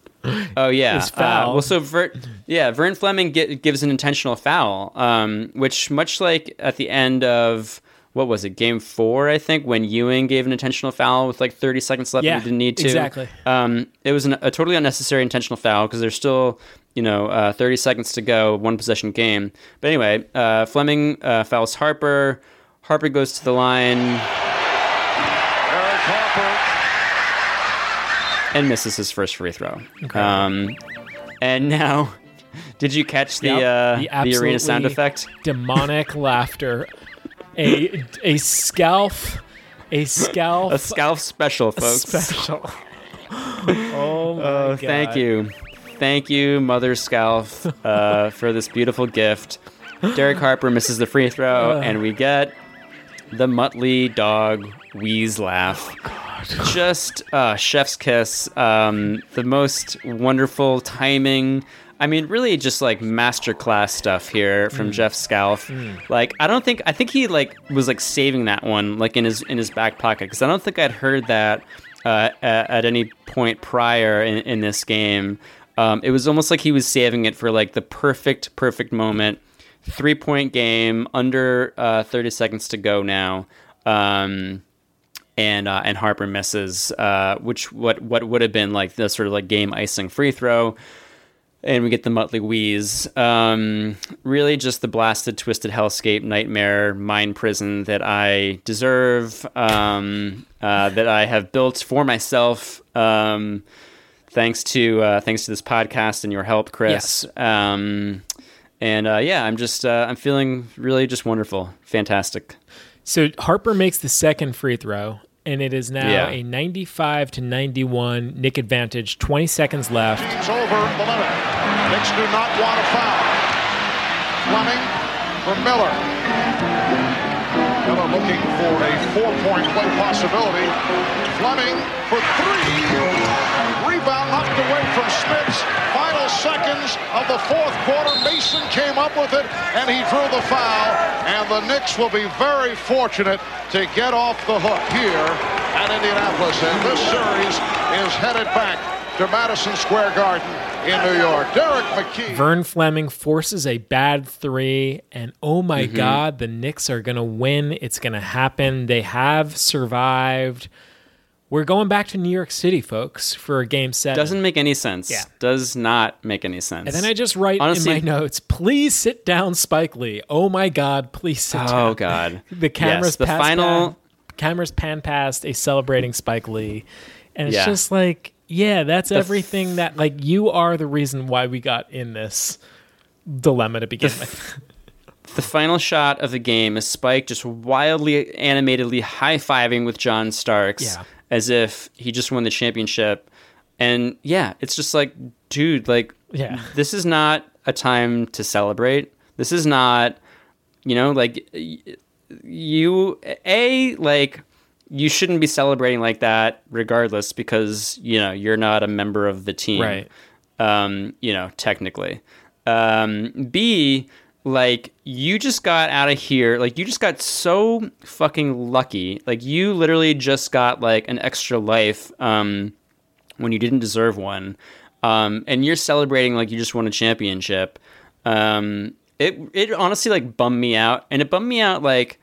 [SPEAKER 14] Oh yeah.
[SPEAKER 13] is foul.
[SPEAKER 14] Uh, well, so Ver- yeah, Vern Fleming get, gives an intentional foul, um, which much like at the end of what was it, Game Four, I think, when Ewing gave an intentional foul with like 30 seconds left,
[SPEAKER 13] Yeah,
[SPEAKER 14] and he didn't need to.
[SPEAKER 13] exactly.
[SPEAKER 14] Um, it was an, a totally unnecessary intentional foul because there's still you know uh, 30 seconds to go, one possession game. But anyway, uh, Fleming uh, fouls Harper. Harper goes to the line
[SPEAKER 5] Derek Harper
[SPEAKER 14] and misses his first free throw.
[SPEAKER 13] Incredible.
[SPEAKER 14] Um, and now, (laughs) did you catch the
[SPEAKER 13] Yep,
[SPEAKER 14] uh,
[SPEAKER 13] the
[SPEAKER 14] the, arena sound
[SPEAKER 13] absolutely
[SPEAKER 14] effect?
[SPEAKER 13] Demonic (laughs) laughter. A a scalp. A scalp.
[SPEAKER 14] A scalp special, folks.
[SPEAKER 13] Special. (laughs) oh my
[SPEAKER 14] Oh,
[SPEAKER 13] god.
[SPEAKER 14] thank you, thank you, Mother Scalp, uh, for this beautiful gift. Derek Harper misses the free throw,
[SPEAKER 13] Ugh.
[SPEAKER 14] and we get the Muttley dog wheeze laugh. Just uh, chef's kiss. Um, the most wonderful timing. I mean, really, just like masterclass stuff here from
[SPEAKER 13] Mm.
[SPEAKER 14] Jeff Scalf.
[SPEAKER 13] Mm.
[SPEAKER 14] Like, I don't think I think he like was like saving that one like in his in his back pocket because I don't think I'd heard that uh, at, at any point prior in, in this game. Um, it was almost like he was saving it for like the perfect perfect moment. Three point game, under uh, thirty seconds to go now. Um, and uh, and Harper misses, uh, which what what would have been like the sort of like game icing free throw, and we get the Muttley wheeze. Um, really, just the blasted, twisted hellscape nightmare mind prison that I deserve, um, uh, that I have built for myself. Um, thanks to uh, thanks to this podcast and your help, Chris. Um, and uh, yeah, I'm just uh, I'm feeling really just wonderful, fantastic.
[SPEAKER 13] So Harper makes the second free throw, and it is now
[SPEAKER 14] Yeah.
[SPEAKER 13] a 95 to 91 Knick advantage. 20 seconds left.
[SPEAKER 5] It's over the limit. Knicks do not want a foul. Fleming for Miller. Miller looking for a four-point play possibility. Fleming for three. Rebound knocked away from Smits. Final seconds of the fourth quarter. Mason came up with it, and he drew the foul. And the Knicks will be very fortunate to get off the hook here at Indianapolis. And this series is headed back to Madison Square Garden in New York. Derrick McKey.
[SPEAKER 13] Vern Fleming forces a bad three, and oh my
[SPEAKER 14] Mhm.
[SPEAKER 13] God, the Knicks are going to win. It's going to happen. They have survived. We're going back to New York City, folks, for a game seven.
[SPEAKER 14] Doesn't make any sense.
[SPEAKER 13] Yeah.
[SPEAKER 14] Does not make any sense.
[SPEAKER 13] and then I just write
[SPEAKER 14] Honestly-
[SPEAKER 13] in my notes, please sit down, Spike Lee. Oh my God, please sit down.
[SPEAKER 14] Oh God. (laughs)
[SPEAKER 13] The cameras
[SPEAKER 14] Yes, the final
[SPEAKER 13] pan- cameras pan past a celebrating Spike Lee, and it's
[SPEAKER 14] Yeah.
[SPEAKER 13] just like, yeah, that's
[SPEAKER 14] The f-
[SPEAKER 13] everything that like you are the reason why we got in this dilemma to begin with. (laughs)
[SPEAKER 14] the final shot of the game is Spike just wildly animatedly high fiving with John Starks
[SPEAKER 13] Yeah.
[SPEAKER 14] as if he just won the championship. And yeah, it's just like, dude, like,
[SPEAKER 13] Yeah.
[SPEAKER 14] this is not a time to celebrate. This is not, you know, like, you, A, like, you shouldn't be celebrating like that regardless because, you know, you're not a member of the team.
[SPEAKER 13] Right.
[SPEAKER 14] Um, you know, technically. Um, B, like you just got out of here like you just got so fucking lucky like you literally just got like an extra life um when you didn't deserve one um and you're celebrating like you just won a championship um it it honestly like bummed me out and it bummed me out like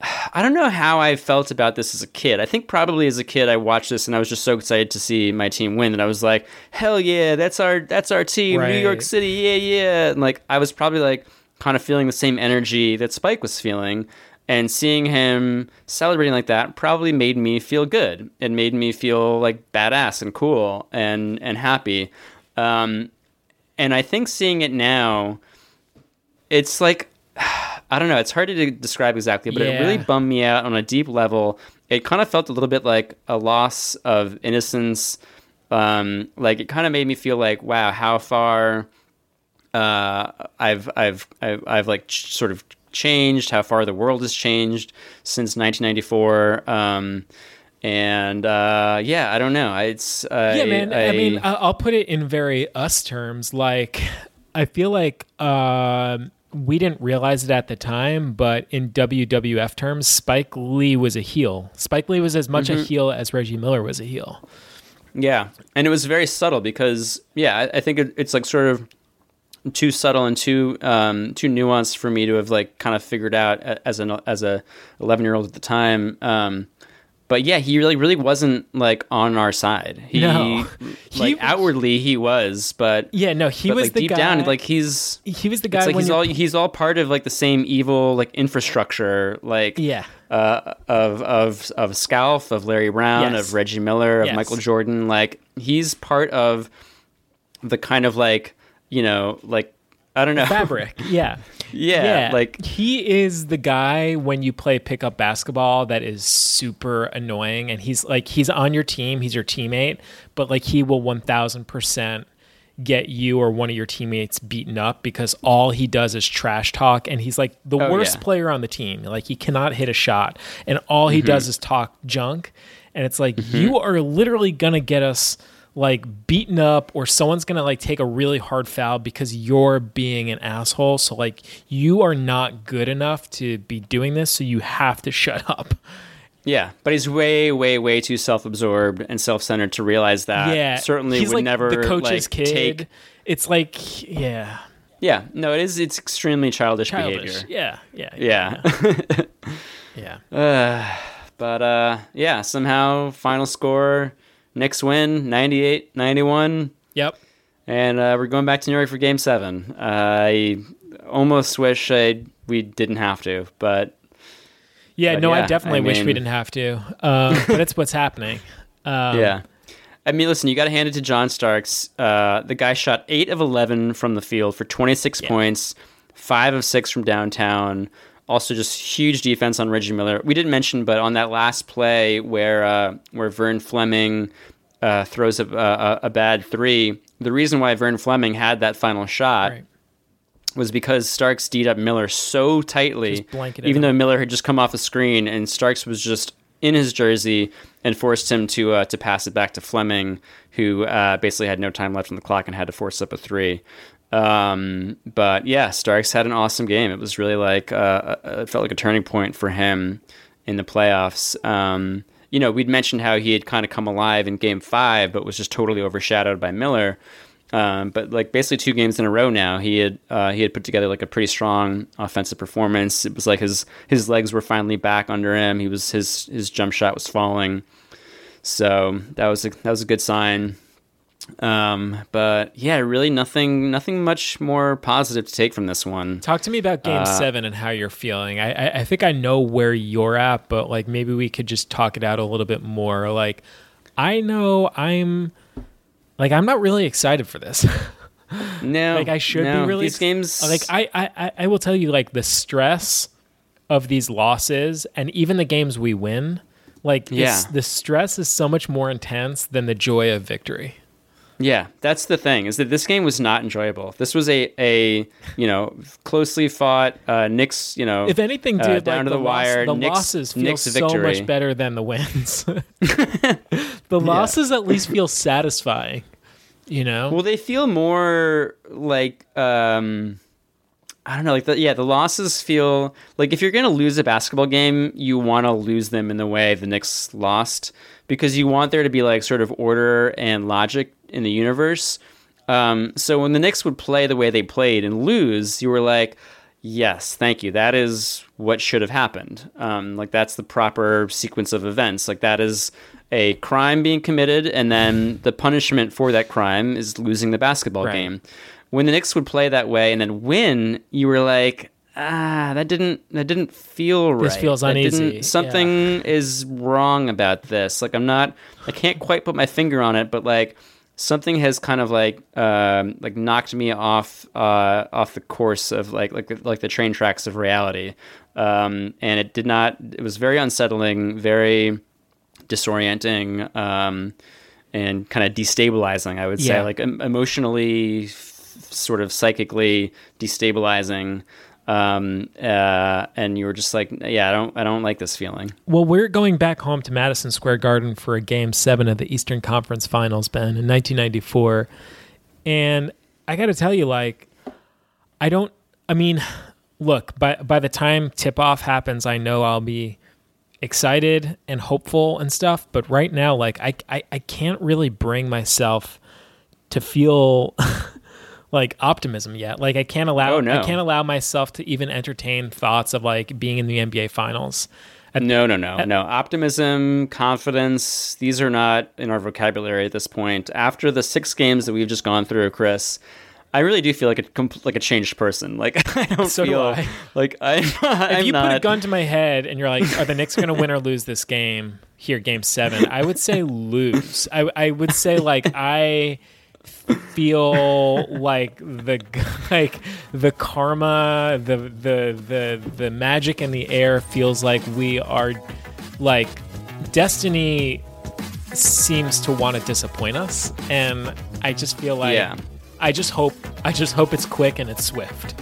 [SPEAKER 14] (sighs) I don't know how I felt about this as a kid. I think probably as a kid I watched this and I was just so excited to see my team win that I was like, "Hell yeah, that's our that's our team, New York City, yeah, yeah." And like I was probably like kind of feeling the same energy that Spike was feeling. And seeing him celebrating like that probably made me feel good. It made me feel like badass and cool and and happy. Um, and I think seeing it now, it's like (sighs) I don't know. It's hard to describe exactly, but it really bummed me out on a deep level. It kind of felt a little bit like a loss of innocence. Um, like it kind of made me feel like, wow, how far uh, I've I've I've, I've like ch- sort of changed. How far the world has changed since 1994. Um, and uh, yeah, I don't know. It's uh,
[SPEAKER 13] yeah, man. I, mean, I- I'll put it in very us terms. Like, I feel like um, we didn't realize it at the time, but in WWF terms, Spike Lee was a heel. Spike Lee was as much a
[SPEAKER 14] Mhm.
[SPEAKER 13] heel as Reggie Miller was a heel.
[SPEAKER 14] Yeah, and it was very subtle because yeah, I, think it, it's like sort of too subtle and too um, too nuanced for me to have like kind of figured out as an as a eleven year old at the time. Um, but yeah, he really really wasn't like on our side. He
[SPEAKER 13] No.
[SPEAKER 14] like (laughs) outwardly he was, but
[SPEAKER 13] Yeah, no, he
[SPEAKER 14] but,
[SPEAKER 13] was
[SPEAKER 14] like,
[SPEAKER 13] the
[SPEAKER 14] deep
[SPEAKER 13] guy-
[SPEAKER 14] down like he's
[SPEAKER 13] he was the
[SPEAKER 14] it's
[SPEAKER 13] guy
[SPEAKER 14] like he's
[SPEAKER 13] you're-
[SPEAKER 14] all he's all part of like the same evil like infrastructure like
[SPEAKER 13] Yeah.
[SPEAKER 14] uh, of of of Scalf, of Larry Brown,
[SPEAKER 13] Yes.
[SPEAKER 14] of Reggie Miller, of
[SPEAKER 13] Yes.
[SPEAKER 14] Michael Jordan. Like he's part of the kind of like you know like I don't know
[SPEAKER 13] fabric. Yeah. (laughs)
[SPEAKER 14] Yeah, like-
[SPEAKER 13] he is the guy when you play pickup basketball that is super annoying and he's like he's on your team, he's your teammate, but like he will 1000% get you or one of your teammates beaten up because all he does is trash talk and he's like the
[SPEAKER 14] Oh,
[SPEAKER 13] worst
[SPEAKER 14] yeah.
[SPEAKER 13] player on the team. Like he cannot hit a shot and all he
[SPEAKER 14] Mhm.
[SPEAKER 13] does is talk junk and it's like
[SPEAKER 14] Mhm.
[SPEAKER 13] you are literally going to get us like beaten up or someone's gonna like take a really hard foul because you're being an asshole so like you are not good enough to be doing this so you have to (laughs) shut up
[SPEAKER 14] yeah. But he's way way way too self absorbed and self centered to realize that.
[SPEAKER 13] yeah
[SPEAKER 14] certainly
[SPEAKER 13] he's
[SPEAKER 14] would
[SPEAKER 13] like
[SPEAKER 14] never
[SPEAKER 13] the coach's
[SPEAKER 14] like,
[SPEAKER 13] kid
[SPEAKER 14] take.
[SPEAKER 13] it's like yeah
[SPEAKER 14] Yeah, no, it is. It's extremely childish,
[SPEAKER 13] childish
[SPEAKER 14] behavior.
[SPEAKER 13] yeah yeah
[SPEAKER 14] Yeah.
[SPEAKER 13] yeah
[SPEAKER 14] Uh, (laughs) (sighs) but uh, yeah, somehow final score Knicks win 98 91.
[SPEAKER 13] Yep.
[SPEAKER 14] And uh, we're going back to New York for game seven. I almost wish I, we didn't have to, but.
[SPEAKER 13] yeah
[SPEAKER 14] but
[SPEAKER 13] no i
[SPEAKER 14] yeah,
[SPEAKER 13] definitely wish we didn't have to uh, but it's what's happening (laughs) um,
[SPEAKER 14] yeah. I mean, listen, you got to hand it to John Starks. Uh, the guy shot 8 of 11 from the field for 26 points, 5 of 6 from downtown. Also, just huge defense on Reggie Miller. We didn't mention, but on that last play where uh, where Vern Fleming uh, throws a, a, a bad three, the reason why Vern Fleming had that final shot was because Starks D'd up Miller so tightly, even
[SPEAKER 13] him.
[SPEAKER 14] though Miller had just come off the screen, and Starks was just in his jersey and forced him to uh, to pass it back to Fleming, who uh, basically had no time left on the clock and had to force up a three. Um, but yeah, Starks had an awesome game. It was really like uh, uh, it felt like a turning point for him in the playoffs. Um, you know, we'd mentioned how he had kind of come alive in Game Five, but was just totally overshadowed by Miller. Um, but like basically two games in a row now, he had uh, he had put together like a pretty strong offensive performance. It was like his his legs were finally back under him. He was his his jump shot was falling, so that was a, that was a good sign. Um, but yeah, really nothing nothing much more positive to take from this one.
[SPEAKER 13] Talk to me about Game
[SPEAKER 14] Uh,
[SPEAKER 13] Seven and how you're feeling. I, I I think I know where you're at, but like maybe we could just talk it out a little bit more. Like, I know I'm like I'm not really excited for this. (laughs)
[SPEAKER 14] No,
[SPEAKER 13] like I should
[SPEAKER 14] no,
[SPEAKER 13] be really
[SPEAKER 14] these games-
[SPEAKER 13] Like I, I I- I will tell you like the stress of these losses and even the games we win. Like
[SPEAKER 14] Yeah.
[SPEAKER 13] the stress is so much more intense than the joy of victory.
[SPEAKER 14] Yeah, that's the thing is that this game was not enjoyable. This was a a you know closely fought uh, Knicks you know
[SPEAKER 13] If anything,
[SPEAKER 14] uh, down
[SPEAKER 13] like
[SPEAKER 14] to
[SPEAKER 13] the,
[SPEAKER 14] the,
[SPEAKER 13] loss-
[SPEAKER 14] wire.
[SPEAKER 13] the
[SPEAKER 14] Knicks,
[SPEAKER 13] losses feel
[SPEAKER 14] Knicks
[SPEAKER 13] so
[SPEAKER 14] victory.
[SPEAKER 13] much better than the wins. (laughs) (laughs) the losses at least feel satisfying. You know?
[SPEAKER 14] Well, they feel more like um, I don't know, like the, yeah, the losses feel like if you're gonna lose a basketball game, you want to lose them in the way the Knicks lost because you want there to be like sort of order and logic in the universe. Um, so when the Knicks would play the way they played and lose, you were like, yes, thank you. That is what should have happened. Um, like that's the proper sequence of events. Like that is a crime being committed, and then the punishment for that crime is losing the basketball
[SPEAKER 13] Right.
[SPEAKER 14] game. When the Knicks would play that way and then win, you were like, ah, that didn't that didn't feel right.
[SPEAKER 13] This feels
[SPEAKER 14] That
[SPEAKER 13] uneasy,
[SPEAKER 14] Something is wrong about this. Like I'm not. I can't quite put my finger on it, but like something has kind of like um, like knocked me off uh, off the course of like like the- like the train tracks of reality. Um, and it did not. It was very unsettling, very disorienting. Um, and kind of destabilizing, I would say,
[SPEAKER 13] Yeah.
[SPEAKER 14] like em- emotionally, f- sort of psychically destabilizing. Um, uh, and you were just like, yeah, I don't, I don't like this feeling.
[SPEAKER 13] Well, we're going back home to Madison Square Garden for a game seven of the Eastern Conference Finals, Ben, in 1994. And I got to tell you, like, I don't, I mean, look, by, by the time tip off happens, I know I'll be excited and hopeful and stuff. But right now, like, I, I, I can't really bring myself to feel (laughs) like optimism yet. Like, I can't allow,
[SPEAKER 14] Oh, no.
[SPEAKER 13] I can't allow myself to even entertain thoughts of like being in the NBA Finals.
[SPEAKER 14] No, no, no, no. Optimism, confidence, these are not in our vocabulary at this point. After the six games that we've just gone through, Chris, I really do feel like a like a changed person. (laughs) Like I don't
[SPEAKER 13] So do
[SPEAKER 14] feel
[SPEAKER 13] I.
[SPEAKER 14] like I'm.
[SPEAKER 13] if you
[SPEAKER 14] not,
[SPEAKER 13] put a gun to my head and you're like, "Are the Knicks going to win or lose this game?" Here, Game Seven, I would say lose. I I would say like I feel like the (laughs) like the karma, the the the the magic in the air feels like we are like destiny seems to want to disappoint us, and I just feel like
[SPEAKER 14] Yeah.
[SPEAKER 13] I just hope I just hope it's quick and it's swift.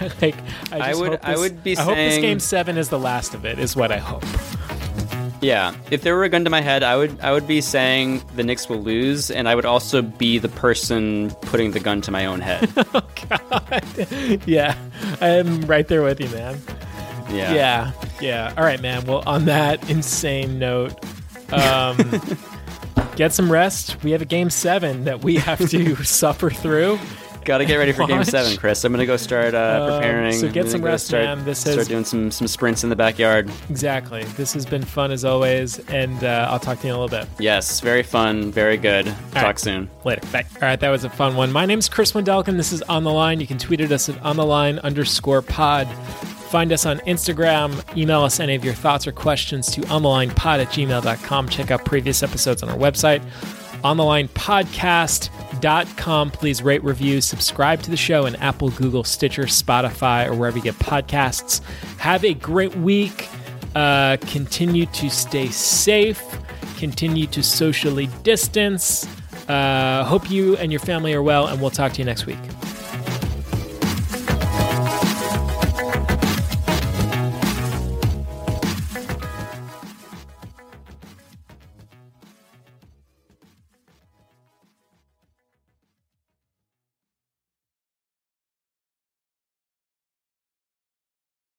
[SPEAKER 13] (laughs) like I,
[SPEAKER 14] I
[SPEAKER 13] just
[SPEAKER 14] would-
[SPEAKER 13] hope
[SPEAKER 14] I would be
[SPEAKER 13] I hope this game seven is the last of it. Is what I hope.
[SPEAKER 14] Yeah, if there were a gun to my head, I would I would be saying the Knicks will lose, and I would also be the person putting the gun to my own head. (laughs) God. (laughs)
[SPEAKER 13] Yeah, I'm right there with you, man.
[SPEAKER 14] Yeah.
[SPEAKER 13] yeah, yeah. All right, man. Well, on that insane note, um, (laughs) get some rest. We have a game seven that we have to suffer through.
[SPEAKER 14] Got to get ready for Game Seven, Chris. I'm gonna go start uh,
[SPEAKER 13] Um,
[SPEAKER 14] preparing.
[SPEAKER 13] so get some rest,
[SPEAKER 14] start,
[SPEAKER 13] man. This
[SPEAKER 14] start
[SPEAKER 13] has-
[SPEAKER 14] doing some some sprints in the backyard.
[SPEAKER 13] Exactly. This has been fun as always, and uh, I'll talk to you in a little bit.
[SPEAKER 14] Yes, very fun, very good. Talk
[SPEAKER 13] right.
[SPEAKER 14] soon.
[SPEAKER 13] Later. Bye. All right, that was a fun one. My name's Chris Wendelken. This is On the Line. You can tweet at us at On the Line underscore pod. Find us on Instagram. Email us any of your thoughts or questions to onthelinepod at gmail.com. Check out previous episodes on our website, onthelinepodcast.com. Please rate, review, subscribe to the show in Apple, Google, Stitcher, Spotify, or wherever you get podcasts. Have a great week. Uh, continue to stay safe. Continue to socially distance. Uh, hope you and your family are well, and we'll talk to you next week.